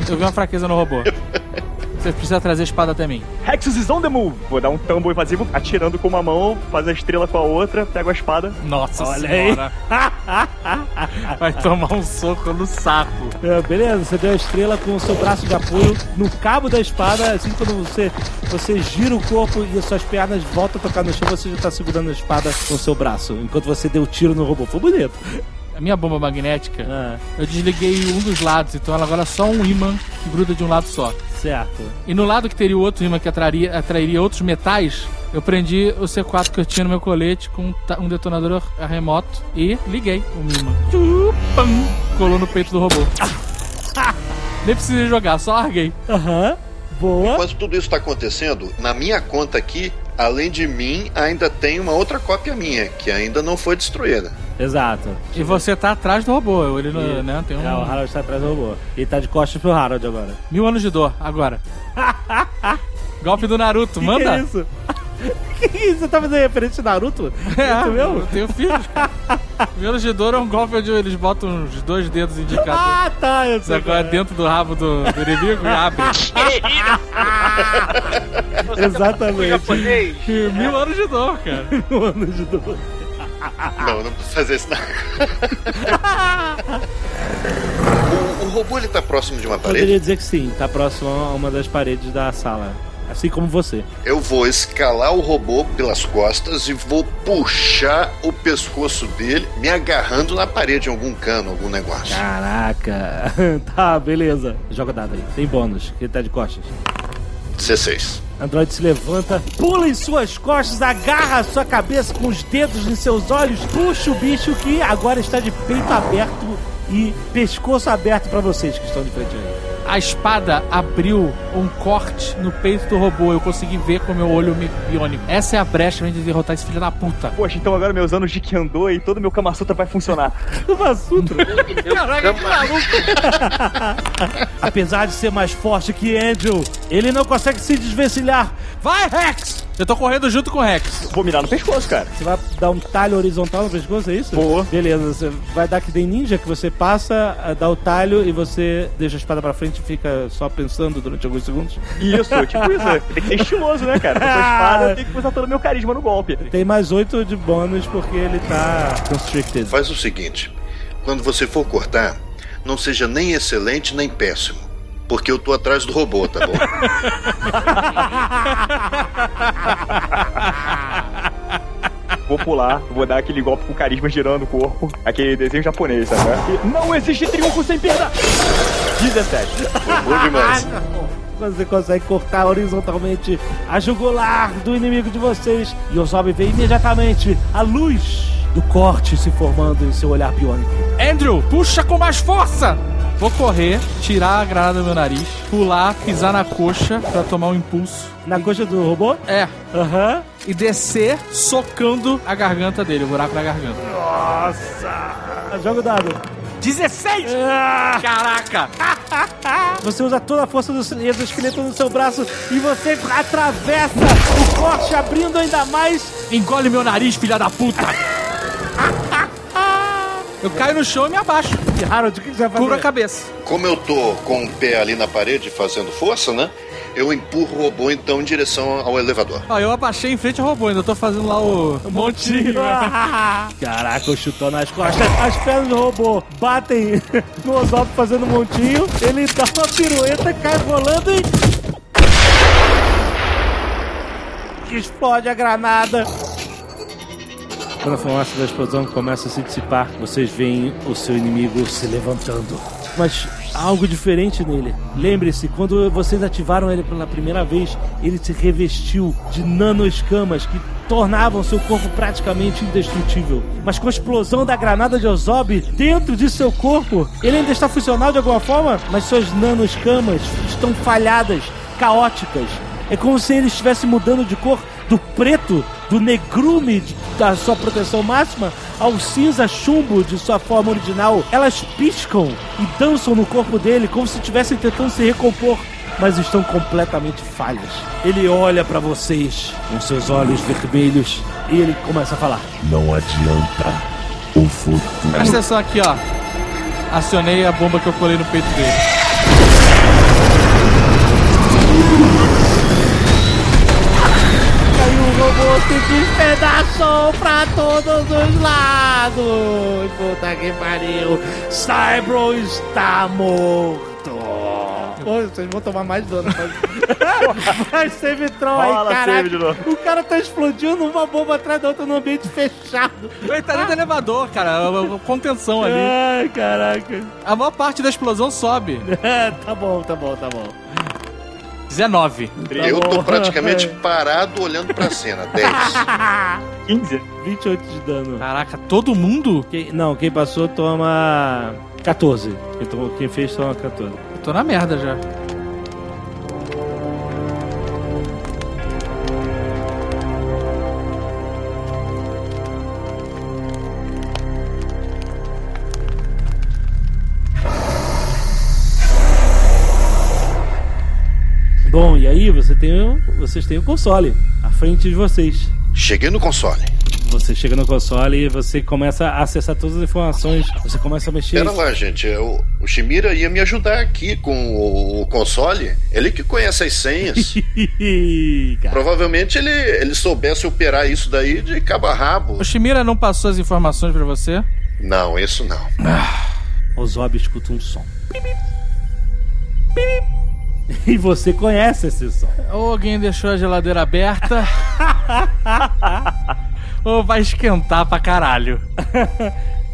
eu vi uma fraqueza no robô. (laughs) Você precisa trazer a espada até mim. Rexus is on the move. Vou dar um tambo invasivo, atirando com uma mão, faz a estrela com a outra, pego a espada. Nossa Olha senhora. (laughs) Vai tomar um soco no saco. É, beleza, você deu a estrela com o seu braço de apoio no cabo da espada. Assim, quando você, você gira o corpo e as suas pernas voltam a tocar no chão, você já tá segurando a espada com o seu braço. Enquanto você deu o tiro no robô. Foi bonito. A minha bomba magnética, Ah, eu desliguei um dos lados, então ela agora é só um imã que gruda de um lado só. certo. E no lado que teria o outro imã que atrairia, atrairia outros metais, eu prendi o C4 que eu tinha no meu colete com um detonador remoto e liguei o imã. Tchu, pam, colou no peito do robô. (laughs) Nem precisei jogar, só larguei. Aham. Boa. Enquanto tudo isso está acontecendo, na minha conta aqui, além de mim, ainda tem uma outra cópia minha, que ainda não foi destruída. Exato. E você tá atrás do robô, ele não, E- né, tem um... É, o Harold tá atrás do robô. Ele tá de costas pro Harold agora. Mil anos de dor, agora. (laughs) Golpe do Naruto, Que manda. Que é isso? (laughs) que que é isso? Você tá fazendo referência a Naruto? (laughs) É, Isso mesmo? eu tenho filhos, cara. Mil anos de dor é um golpe onde eles botam os dois dedos indicados. Ah, tá, eu sei. Agora qual é. dentro do rabo do, do inimigo e abre. Exatamente. Japonês. Mil anos de dor, cara. Mil anos de dor. Não, não precisa fazer isso não. (laughs) o, o robô ele tá próximo de uma parede? Poderia dizer que sim, tá próximo a uma das paredes da sala. Assim como você. Eu vou escalar o robô pelas costas e vou puxar o pescoço dele, me agarrando na parede, em algum cano, algum negócio. Caraca. (laughs) tá, beleza. Joga dado aí. Tem bônus, que ele tá de costas. 16. Android se levanta, pula em suas costas, agarra a sua cabeça com os dedos em seus olhos, puxa o bicho que agora está de peito aberto e pescoço aberto pra vocês que estão de frente aí. A espada abriu um corte no peito do robô. Eu consegui ver com o meu olho biônico. Essa é a brecha pra gente derrotar esse filho da puta. Poxa, então agora meus anos de Kyando e todo meu Kama Sutra vai funcionar. (laughs) Kama Sutra? Caraca, que maluco. Apesar de ser mais forte que Andrew, ele não consegue se desvencilhar. Vai, Rex! Eu tô correndo junto com o Rex. Vou mirar no pescoço, cara. Você vai dar um talho horizontal no pescoço, é isso? Vou. Beleza, você vai dar que nem ninja, que você passa, eh, dá o talho e você deixa a espada pra frente e fica só pensando durante alguns segundos. Isso, tipo isso. Tem que ser estiloso, né, cara? Com a espada eu tenho que usar todo o meu carisma no golpe. Tem mais oito de bônus porque ele tá constricted. Faz o seguinte: quando você for cortar, não seja nem excelente nem péssimo. Porque eu tô atrás do robô, tá bom? (laughs) Vou pular, vou dar aquele golpe com carisma girando o corpo. Aquele desenho japonês, sabe? E não existe triunfo sem perda! 17. Bom demais. (laughs) Você consegue cortar horizontalmente a jugular do inimigo de vocês. E Ozob vê imediatamente a luz do corte se formando em seu olhar biônico. Andrew, puxa com mais força! Vou correr, tirar a granada do meu nariz, pular, pisar na coxa pra tomar um impulso. Na coxa do robô? É. Aham. E descer socando a garganta dele, o buraco na garganta. Nossa! Joga o dado. 16! Ah! Caraca! Você usa toda a força do exoesqueleto no seu braço e você atravessa o corte, abrindo ainda mais. Engole meu nariz, filha da puta! Eu caio no chão e me abaixo. E Harold, o que você vai fazer? Cubro a cabeça. Como eu tô com o pé ali na parede fazendo força, né? Eu empurro o robô então em direção ao elevador. Ó, eu abaixei em frente ao robô, ainda tô fazendo lá o montinho. (laughs) Caraca, o chutão nas costas. As pernas do robô batem (laughs) no Ozob fazendo um montinho. Ele dá uma pirueta, cai rolando e. Explode a granada. Quando a fumaça da explosão começa a se dissipar, vocês veem o seu inimigo se levantando. Mas há algo diferente nele. Lembre-se, quando vocês ativaram ele pela primeira vez, ele se revestiu de nanoescamas que tornavam seu corpo praticamente indestrutível. Mas com a explosão da granada de Ozob dentro de seu corpo, ele ainda está funcional de alguma forma, mas suas nanoescamas estão falhadas, caóticas. É como se ele estivesse mudando de cor do preto, do negrume da sua proteção máxima, ao cinza chumbo de sua forma original. Elas piscam e dançam no corpo dele como se estivessem tentando se recompor, mas estão completamente falhas. Ele olha pra vocês com seus olhos vermelhos e ele começa a falar: Não adianta. O futuro. Presta atenção aqui, ó. Acionei a bomba que eu colei no peito dele. Se despedaçou pra todos os lados. Puta que pariu. Cybro está morto. Pô, vocês vão tomar mais dano. Mas, (laughs) mas save throw aí, novo. O cara tá explodindo uma bomba atrás da outra num ambiente fechado. Ele tá dentro do elevador, cara. a Contenção ali. Ai, caraca. A maior parte da explosão sobe. (laughs) É, tá bom, tá bom, tá bom. 19. Eu tô praticamente (laughs) parado olhando pra cena. 10. 15? 28 de dano. Caraca, todo mundo? Quem- não, quem passou toma 14. Quem, tomou, quem fez toma 14. Eu tô na merda já. Você tem, o- vocês têm o console à frente de vocês. Cheguei no console. Você chega no console e você começa a acessar todas as informações. Você começa a mexer. Pera lá, gente. O, o Shimira ia me ajudar aqui com o, o console. Ele que conhece as senhas. Provavelmente ele, ele soubesse operar isso daí de cabo a rabo. O Shimira não passou as informações pra você? Não, isso não. o Zob escuta um som. (laughs) E você conhece esse som. Ou alguém deixou a geladeira aberta. (laughs) ou vai esquentar pra caralho.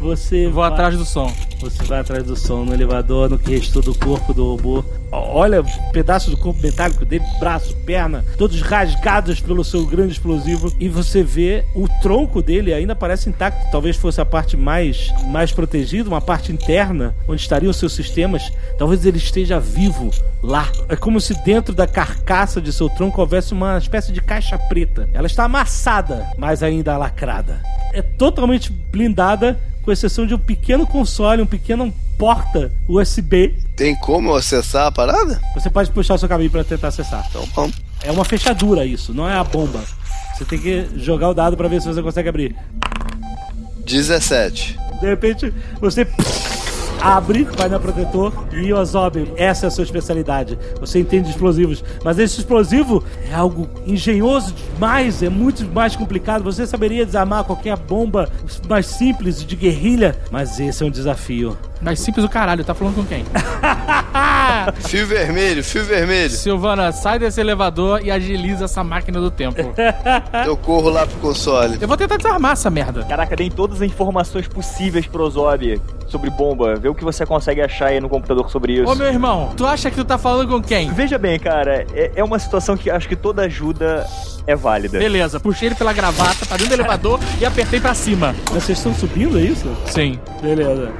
Você Vou vai- atrás do som. Você vai atrás do som no elevador, no que restou do corpo do robô. Olha pedaços do corpo metálico dele, braço, perna, todos rasgados pelo seu grande explosivo. E você vê o tronco dele ainda parece intacto. Talvez fosse a parte mais, mais protegida, uma parte interna, onde estariam os seus sistemas. Talvez ele esteja vivo lá. É como se dentro da carcaça de seu tronco houvesse uma espécie de caixa preta. Ela está amassada, mas ainda lacrada. É totalmente blindada, com exceção de um pequeno console, um pequeno porta USB. Tem como acessar a parada? Você pode puxar o seu caminho para tentar acessar. Então vamos. É uma fechadura isso, não é a bomba. Você tem que jogar o dado para ver se você consegue abrir. 17. De repente, você abre, vai na protetor e Ozob, essa é a sua especialidade. Você entende de explosivos, mas esse explosivo é algo engenhoso demais, é muito mais complicado. Você saberia desarmar qualquer bomba mais simples de guerrilha, mas esse é um desafio. Mais simples o caralho, tá falando com quem? (laughs) Fio vermelho, fio vermelho. Silvana, sai desse elevador e agiliza essa máquina do tempo. (laughs) Eu corro lá pro console. Eu vou tentar desarmar essa merda. Caraca, tem todas as informações possíveis pro Zob sobre bomba. Vê o que você consegue achar aí no computador sobre isso. Ô meu irmão, tu acha que tu tá falando com quem? Veja bem, cara, é, é uma situação que acho que toda ajuda é válida. Beleza, puxei ele pela gravata pra dentro do elevador e apertei pra cima. Mas vocês estão subindo, é isso? Sim. Beleza.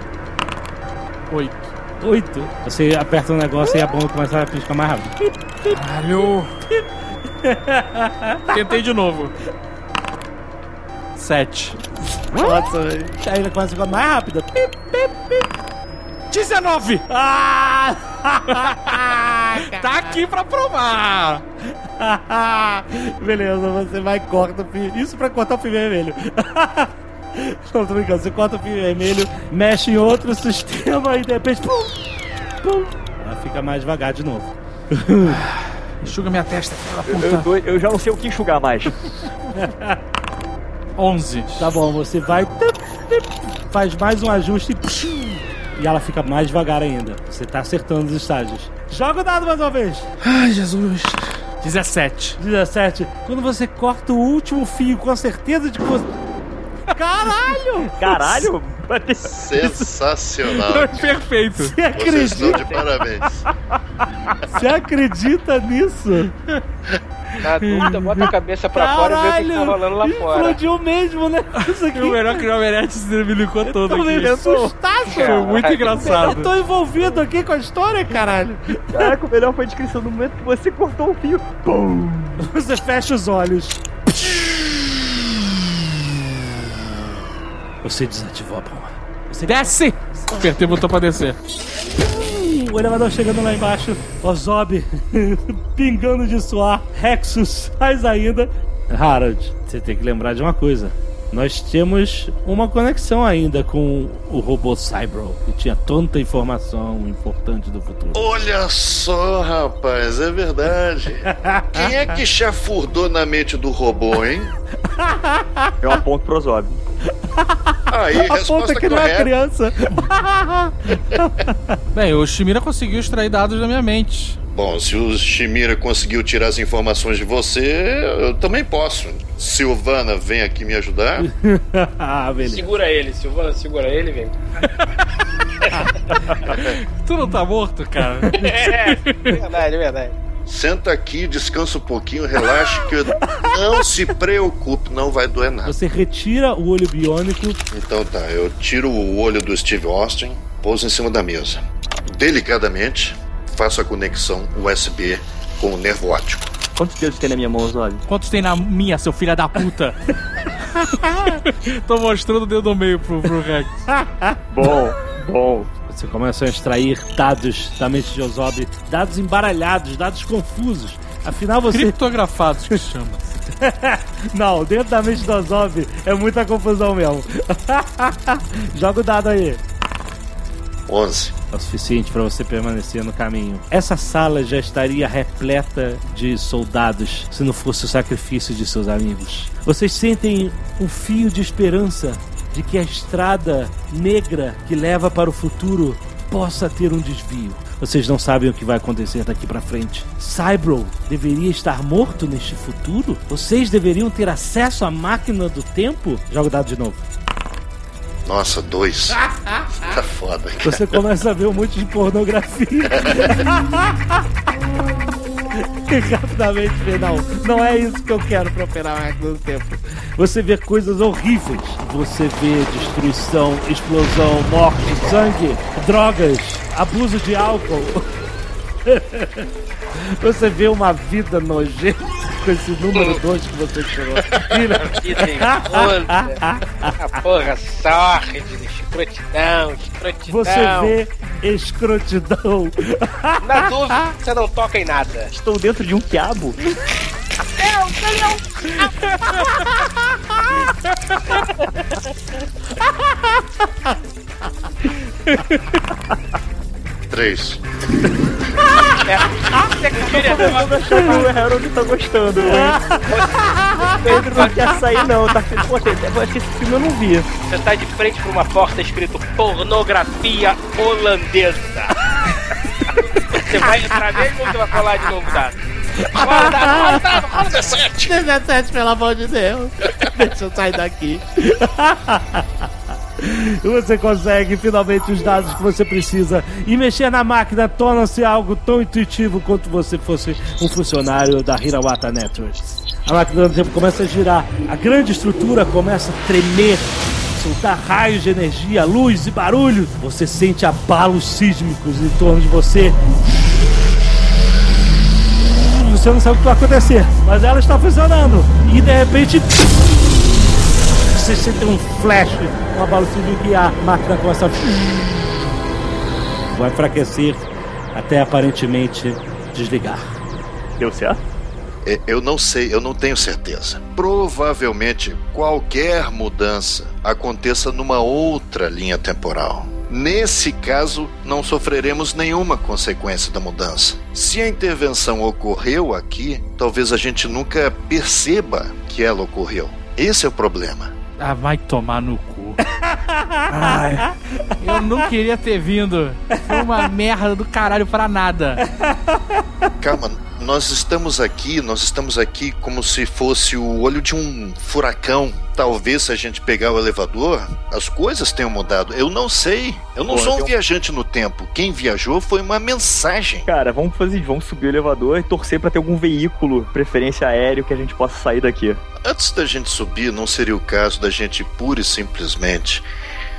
Oito. Oito. Você aperta um negócio e a bomba começa a piscar mais rápido. Caralho. (laughs) Tentei de novo. Sete. Nossa, velho. Aí ele começa a ficar mais rápida. Pip, pip, pip. 19! (laughs) Ah! (laughs) tá aqui pra provar! (laughs) Beleza, você vai e corta o fio. Isso pra cortar o fio vermelho. Não, tô brincando. Você corta o fio vermelho, mexe em outro sistema e de repente. Pum, pum, ela fica mais devagar de novo. Enxuga minha testa, filha da Eu, puta. eu tô- eu já não sei o que enxugar mais. 11. Tá bom, você vai. Faz mais um ajuste e ela fica mais devagar ainda. Você tá acertando os estágios. Joga o dado mais uma vez. Ai, Jesus. 17. 17. Quando você corta o último fio com a certeza de que você. Caralho! Caralho! Sensacional. Perfeito. Você Vocês estão acredita? de parabéns. Você acredita nisso? Na dúvida, bota a cabeça pra fora e vê o que tá rolando lá fora. Explodiu mesmo, né? Isso aqui. E (laughs) o melhor que o Almerete se milicou todo Tô aqui. meio assustado. Foi muito engraçado. Eu tô envolvido aqui com a história, caralho. Caraca, o melhor foi a descrição do momento que você cortou o fio. Pum! Você fecha os olhos. Você desativou a bomba. Você Desce! Apertei o botão pra descer. O elevador chegando lá embaixo, Ozob (laughs) pingando de suor, Rexus mais ainda. Harold, você tem que lembrar de uma coisa. Nós temos uma conexão ainda com o robô Cybro, que tinha tanta informação importante do futuro. Olha só, rapaz, é verdade. Quem é que (laughs) chafurdou na mente do robô, hein? Eu aponto pro Zob. Aí, Aponta resposta que não é correta. criança. (laughs) Bem, o Shimira conseguiu extrair dados da minha mente. Bom, se o Shimira conseguiu tirar as informações de você, eu também posso. Silvana, vem aqui me ajudar. (laughs) ah, beleza. Segura ele, Silvana, segura ele, vem. (laughs) Tu não tá morto, cara? É, verdade, verdade. Senta aqui, descansa um pouquinho, relaxe, que não se preocupe, não vai doer nada. Você retira o olho biônico. Então tá, eu tiro o olho do Steve Austin, pouso em cima da mesa. Delicadamente, faço a conexão USB com o nervo óptico. Quantos dedos tem na minha mão, Zob? Quantos tem na minha, seu filho da puta? (laughs) Tô mostrando o dedo do meio pro, pro Rex. Bom, bom. Você começa a extrair dados da mente de Ozob, dados embaralhados, dados confusos. Afinal, você. Criptografados que chama. (laughs) Não, dentro da mente do Ozob é muita confusão mesmo. (laughs) Joga o dado aí. 11. É o suficiente para você permanecer no caminho. Essa sala já estaria repleta de soldados se não fosse o sacrifício de seus amigos. Vocês sentem um fio de esperança de que a estrada negra que leva para o futuro possa ter um desvio. Vocês não sabem o que vai acontecer daqui pra frente. Cybro deveria estar morto neste futuro? Vocês deveriam ter acesso à máquina do tempo? Joga o dado de novo. Nossa, dois. Tá foda. cara. Você começa a ver um monte de pornografia. (laughs) E (laughs) rapidamente vê, não, não é isso que eu quero pra operar máquina do tempo. Você vê coisas horríveis. Você vê destruição, explosão, morte, sangue, drogas, abuso de álcool. (laughs) (laughs) Você vê uma vida nojenta com esse número 2 que você tirou. Filha. Vida imunda. porra, sorte escrotidão, escrotidão. Você vê escrotidão. Na dúvida, você não toca em nada. Estou dentro de um quiabo. Não, não, não. 3. o Harold tá gostando, O Pedro não quer sair, não. Tá Poxa, esse filme eu não vi. Você tá de frente pra uma porta escrito pornografia holandesa. Você vai entrar mesmo ou você vai falar de novo, Dado? Rola, rola, rola, rola 17. 17, pelo amor de Deus. Deixa eu sair daqui. (laughs) Você consegue finalmente os dados que você precisa e mexer na máquina torna-se algo tão intuitivo quanto você fosse um funcionário da Hirawata Networks. A máquina do tempo começa a girar, a grande estrutura começa a tremer, soltar raios de energia, luz e barulho. Você sente abalos sísmicos em torno de você. Você não sabe o que vai acontecer, mas ela está funcionando. E de repente você sente um flash, um abalo sísmico e a máquina começa a... Vai enfraquecer até aparentemente desligar. Deu certo? É, Eu não sei, eu não tenho certeza. Provavelmente qualquer mudança aconteça numa outra linha temporal. Nesse caso, não sofreremos nenhuma consequência da mudança. Se a intervenção ocorreu aqui, talvez a gente nunca perceba que ela ocorreu. Esse é o problema. Ah, vai tomar no cu. Ai, eu não queria ter vindo. Foi uma merda do caralho pra nada. Calma, nós estamos aqui, nós estamos aqui como se fosse o olho de um furacão. Talvez se a gente pegar o elevador, as coisas tenham mudado. Eu não sei. Eu não Pô, sou um viajante no tempo. Quem viajou foi uma mensagem. Cara, vamos fazer, vamos subir o elevador e torcer pra ter algum veículo, preferência aéreo, que a gente possa sair daqui. Antes da gente subir, não seria o caso da gente pura e simplesmente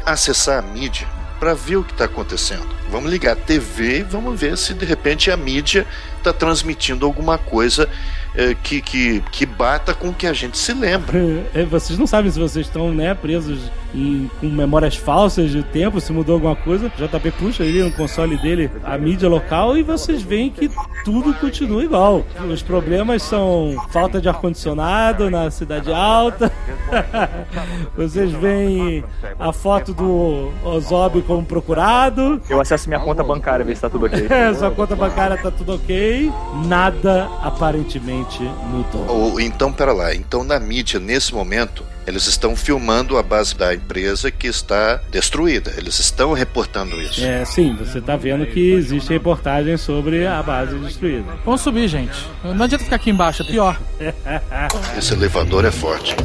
acessar a mídia para ver o que está acontecendo. Vamos ligar a TV e vamos ver se de repente a mídia está transmitindo alguma coisa eh, que, que, que bata com o que a gente se lembra. (laughs) É, Vocês não sabem se vocês estão né, presos em- com memórias falsas de tempo, se mudou alguma coisa. JP puxa ali no console dele a mídia local e vocês veem que tudo continua igual. Os problemas são falta de ar-condicionado na cidade alta. (laughs) vocês veem a foto do Ozob como procurado. Eu acesso minha conta bancária, ver se tá tudo ok. (laughs) É, sua conta bancária tá tudo ok. Nada aparentemente mudou. Ou então, pera lá, então na mídia, nesse momento, eles estão filmando a base da empresa que está destruída. Eles estão reportando isso. É, sim, você tá vendo que existe reportagem sobre a base destruída. Vamos subir, gente. Não adianta ficar aqui embaixo, é pior. (laughs) Esse elevador é forte.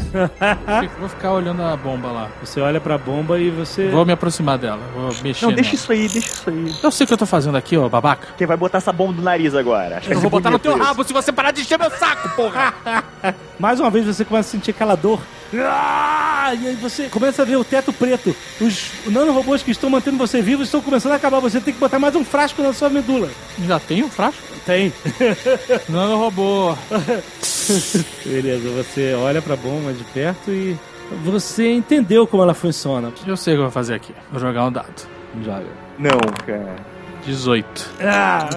Vou ficar olhando a bomba lá. Você olha pra bomba e você. Vou me aproximar dela. Vou mexer. Não, deixa nela. isso aí, deixa isso aí. Eu sei o que eu tô fazendo aqui, ô babaca. Quem vai botar essa bomba no nariz agora? Acho que Eu vou botar no teu isso. rabo se você parar de encher meu saco, porra! (laughs) Mais uma vez você começa a sentir aquela dor. (laughs) Ah, e aí você começa a ver o teto preto. Os nanorobôs que estão mantendo você vivo estão começando a acabar. Você tem que botar mais um frasco na sua medula. Já tem um frasco? Tem. (laughs) Não, robô. (laughs) Beleza, você olha pra bomba de perto e você entendeu como ela funciona. Eu sei o que eu vou fazer aqui. Vou jogar um dado. Joga. Não, cara. 18. Ah,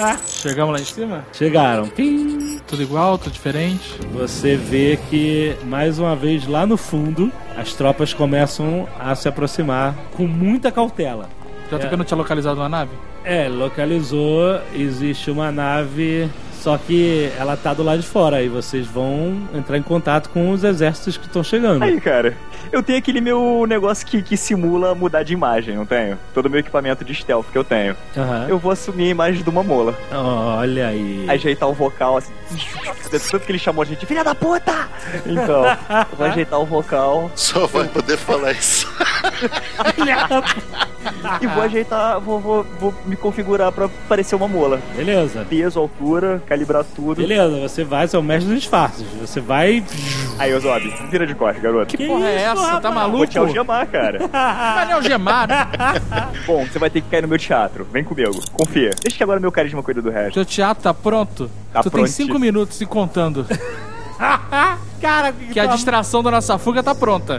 ah. Chegamos lá em cima? Chegaram. Pim. Tudo igual, tudo diferente. Você vê que, mais uma vez, lá no fundo, as tropas começam a se aproximar com muita cautela. Já É. que eu não tinha localizado uma nave? É, localizou. Existe uma nave Só que ela tá do lado de fora e vocês vão entrar em contato com os exércitos que estão chegando. Aí, cara, eu tenho aquele meu negócio que, que simula mudar de imagem, não tenho? Todo o meu equipamento de stealth que eu tenho. Aham. Eu vou assumir a imagem de uma mola. Olha aí. Ajeitar o vocal assim. Tanto que ele chamou a gente, filha da puta! Então, vai ajeitar o vocal. Só vai poder falar isso. (laughs) e vou ajeitar, vou, vou, vou, me configurar pra parecer uma mola. Beleza. Peso, altura, calibrar tudo. Beleza, você vai, você é o mestre dos disfarces. Você vai. Aí, Ozob, vira de costas, garoto. Que, que porra é isso, essa? Tá rapaz? Tá maluco? Vou te algemar, cara. (laughs) Vai me algemar. Né? (laughs) Bom, você vai ter que cair no meu teatro. Vem comigo. Confia. Deixa que agora meu carisma cuida do resto. Seu teatro tá pronto? Tá pronto. 5 minutos e contando. (laughs) Cara, que, que a distração da nossa fuga tá pronta.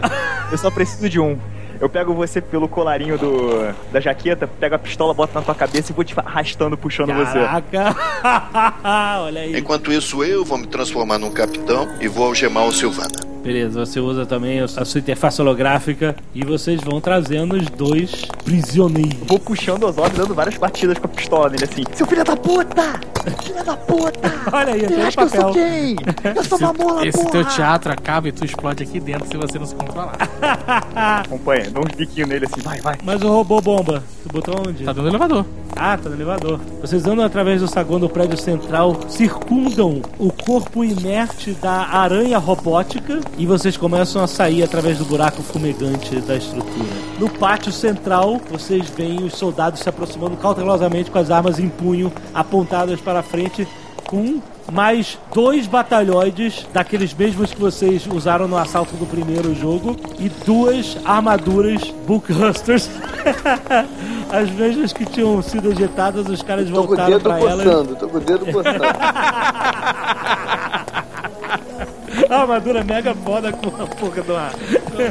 Eu só preciso de um. Eu pego você pelo colarinho do, da jaqueta, pego a pistola, boto na tua cabeça e vou te arrastando, puxando Caraca. você. Caraca! (laughs) Olha aí. Enquanto isso, eu vou me transformar num capitão e vou algemar o Silvana. Beleza, você usa também a sua interface holográfica e vocês vão trazendo os dois prisioneiros. Vou puxando o Ozob, dando várias batidas com a pistola nele assim. Seu filho da puta! Filho da puta! (laughs) Olha aí, o acha que eu sou papel. quem? Eu sou (laughs) uma mola, Esse porra! teu teatro acaba e tu explode aqui dentro se você não se controlar. (laughs) Acompanha, dá uns biquinhos nele assim, vai, vai. Mas o robô bomba, tu botou onde? Tá dentro do elevador. Ah, tá no elevador. Vocês andam através do saguão do prédio central, circundam o corpo inerte da aranha robótica e vocês começam a sair através do buraco fumegante da estrutura. No pátio central, vocês veem os soldados se aproximando cautelosamente com as armas em punho, apontadas para frente, com mais dois batalhões daqueles mesmos que vocês usaram no assalto do primeiro jogo e duas armaduras Bookhusters. (laughs) As mesmas que tinham sido ejetadas, os caras Tô com o voltaram dedo para elas. coçando, tô com o dedo coçando. (laughs) Armadura mega foda com a porra de uma.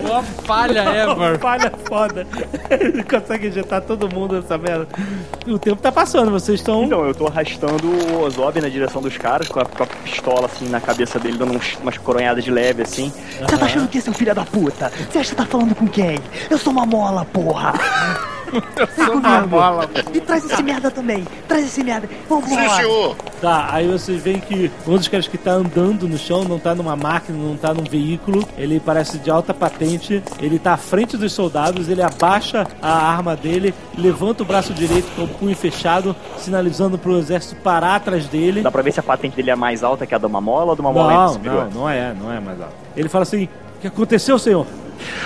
Uma falha ever. Uma falha foda. Ele consegue ejetar todo mundo nessa merda. O tempo tá passando, vocês estão. Então, eu tô arrastando o Ozob na direção dos caras, com a, com a pistola assim na cabeça dele, dando uns- umas coronhadas de leve assim. Você tá achando que é seu filho da puta? Você acha que tá falando com quem? Eu sou uma mola, porra! (laughs) Eu sou uma bola. E traz esse merda também! Traz esse merda! Vamos Sim, senhor. Tá, aí vocês veem que um dos caras que tá andando no chão, não tá numa máquina, não tá num veículo, ele parece de alta patente, ele tá à frente dos soldados, ele abaixa a arma dele, levanta o braço direito com o punho fechado, sinalizando pro exército parar atrás dele. Dá pra ver se a patente dele é mais alta que a de uma mola ou de uma mola ainda Não, não, não é, não é mais alto. Ele fala assim: O que aconteceu, senhor?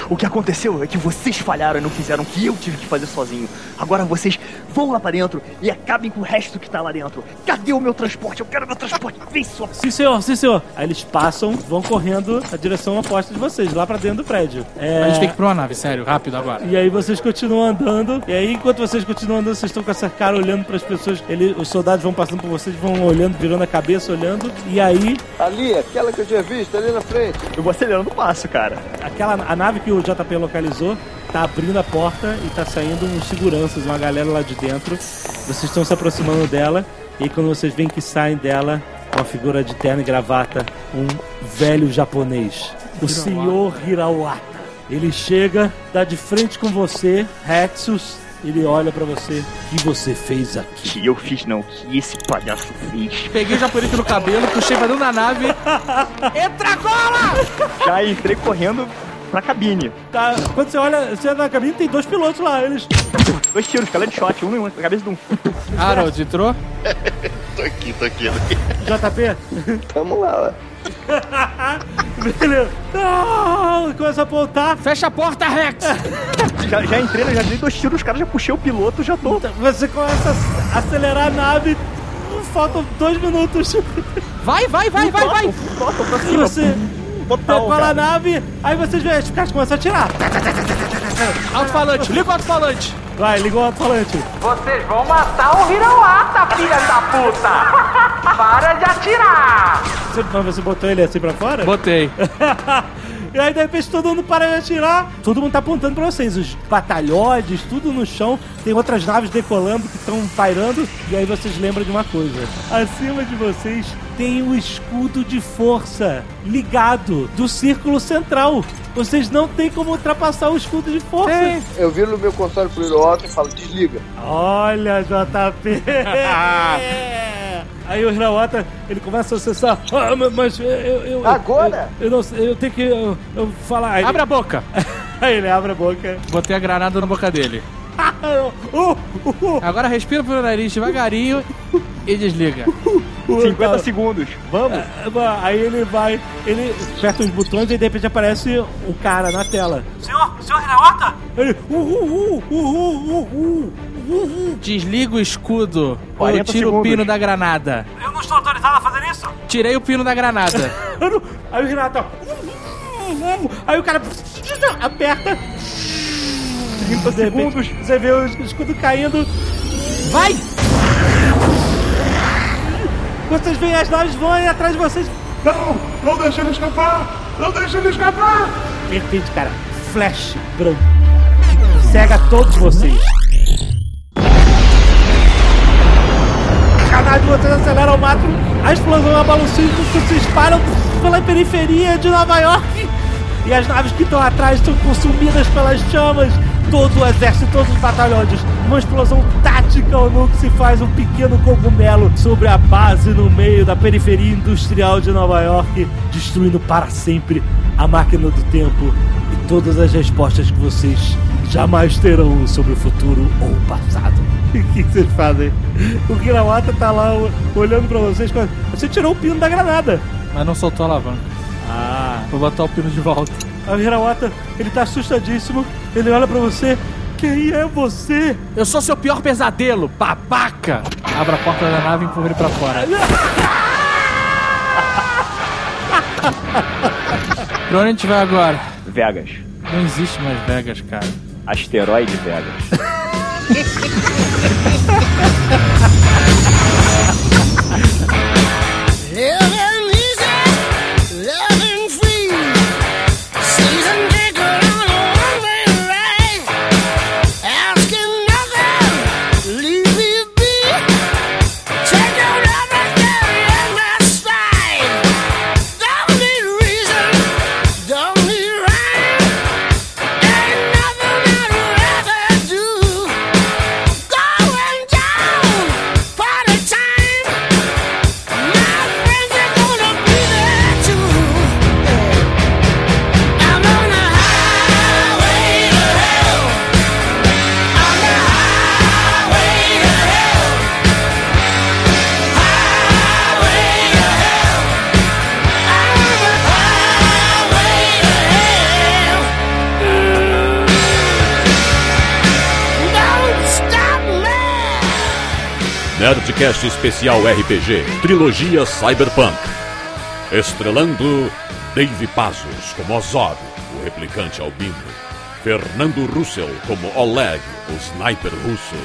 O que aconteceu é que vocês falharam e não fizeram o que eu tive que fazer sozinho. Agora vocês vão lá pra dentro e acabem com o resto que tá lá dentro. Cadê o meu transporte? Eu quero meu transporte. Vem, sua Sim, senhor, sim, senhor. Aí eles passam, vão correndo na direção oposta de vocês, lá pra dentro do prédio. É... A gente tem que ir pra uma nave, sério, rápido agora. E aí vocês continuam andando. E aí, enquanto vocês continuam andando, vocês estão com essa cara olhando pras pessoas. Ele, os soldados vão passando por vocês, vão olhando, virando a cabeça, olhando. E aí, Ali, aquela que eu tinha visto, ali na frente. Eu vou acelerando o passo, cara. aquela a nave que o JP localizou tá abrindo a porta e tá saindo uns seguranças, uma galera lá de dentro. Vocês estão se aproximando dela. E quando vocês veem que saem dela, uma figura de terno e gravata, um velho japonês. O senhor Hirawata. Ele chega, dá de frente com você, Rexus. Ele olha pra você. O que você fez aqui? Que eu fiz não, que esse palhaço fez. Peguei o japonês no cabelo, puxei pra dentro da nave. (laughs) Entra agora! Já entrei correndo pra cabine. Tá, quando você olha, você entra na cabine, tem dois pilotos lá. Eles. Dois tiros, calé de shot, um em um, na cabeça de um. (laughs) Harold, entrou? (laughs) Tô aqui, tô aqui. JP? Vamos lá, ué. (laughs) Beleza. Não! Começa a apontar. Fecha a porta, Rex! Já, já entrei, né, já dei dois tiros nos caras, já puxei o piloto, já tô. Você começa a acelerar a nave. Faltam dois minutos. Vai, vai, vai, vai, vai! E cima. você Total, decola a nave, aí vocês veem, os caras começam a atirar. Alto-falante, liga o alto-falante! Vai, liga o alto-falante. Vocês vão matar o Hirawata, filha da puta! (laughs) Para de atirar! Você, mas você botou ele assim pra fora? Botei. (laughs) E aí, de repente, todo mundo para de atirar. Todo mundo tá apontando pra vocês. Os batalhões, tudo no chão. Tem outras naves decolando que estão pairando. E aí vocês lembram de uma coisa. Acima de vocês tem o escudo de força ligado do círculo central. Vocês não têm como ultrapassar o escudo de força. Eu viro no meu console pro Hiroota e falo, desliga. Olha, JP! (laughs) Aí o Hirawata, ele começa a acessar. Ah, ma- mas eu. eu, Agora? Eu, eu não sei, eu tenho que eu, eu falar. Aí Abre a boca. (laughs) Aí ele abre a boca. Botei a granada na boca dele. (laughs) Uh, uh, uh. Agora respira pelo nariz devagarinho e desliga. (laughs) 50 segundos. Vamos? Aí ele vai, ele aperta os botões e de repente aparece o cara na tela. Senhor, senhor Hirawata? Ele. Uh, uh, uh, uh, uh, uh, uh, uh. Desliga o escudo ou 40 tira o segundos. pino da granada. Eu não estou autorizado a fazer isso. Tirei o pino da granada. (laughs) Aí o Renato, ó. uh, Aí o cara aperta. 30 segundos. Você vê o escudo caindo. Vai! Vocês veem as naves voando atrás de vocês. Não! Não deixe ele escapar! Não deixe ele escapar! De repente, cara, flash branco. Cega todos vocês. A nave de vocês acelera ao máximo. A explosão abala o cinto, se espalham pela periferia de Nova York. E as naves que estão atrás são consumidas pelas chamas. Todo o exército, todos os batalhões. Uma explosão tática ao nu que se faz um pequeno cogumelo sobre a base no meio da periferia industrial de Nova York, destruindo para sempre a máquina do tempo e todas as respostas que vocês jamais terão sobre o futuro ou o passado. (laughs) O que vocês fazem? O Kirawata tá lá olhando pra vocês. com- Você tirou o pino da granada. Mas não soltou a alavanca. Ah. Vou botar o pino de volta. O Hirawata, ele tá assustadíssimo. Ele olha pra você. Quem é você? Eu sou seu pior pesadelo, babaca! Abra a porta da nave e empurra ele pra fora. (laughs) pra onde a gente vai agora? Vegas. Não existe mais Vegas, cara. Asteroide Vegas. (laughs) Nerdcast Especial RPG Trilogia Cyberpunk. Estrelando Dave Pazos como Ozog, o replicante albino. Fernando Russell como Oleg, o sniper russo.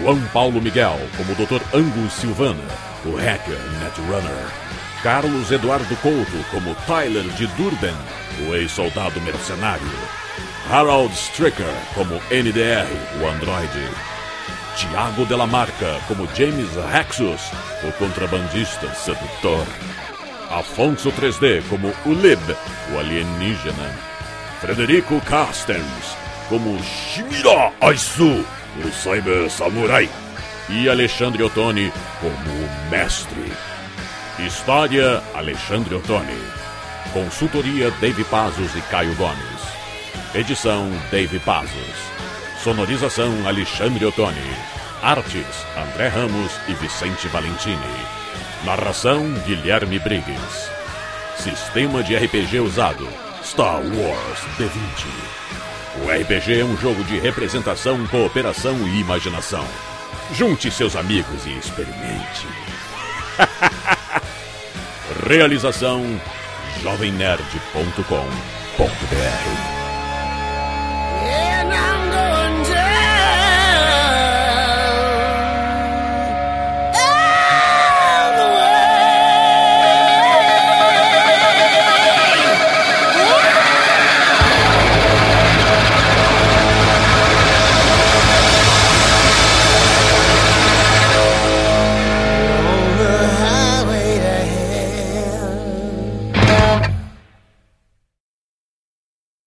João Paulo Miguel como Dr. Angus Silvana, o hacker Netrunner. Carlos Eduardo Couto como Tyler de Durban, o ex-soldado mercenário. Harold Stricker como NDR, o androide. Tiago Delamarca como James Rexus, o contrabandista sedutor. Afonso 3D como Ulib, o alienígena. Frederico Carstens como Shimira Aisu, o cyber samurai. E Alexandre Ottoni como o mestre. História Alexandre Ottoni. Consultoria Dave Pazos e Caio Gomes. Edição Dave Pazos. Sonorização Alexandre Ottoni. Artes André Ramos e Vicente Valentini. Narração Guilherme Briggs. Sistema de RPG usado Star Wars D20. O RPG é um jogo de representação, cooperação e imaginação. Junte seus amigos e experimente. (laughs) Realização jovemnerd.com.br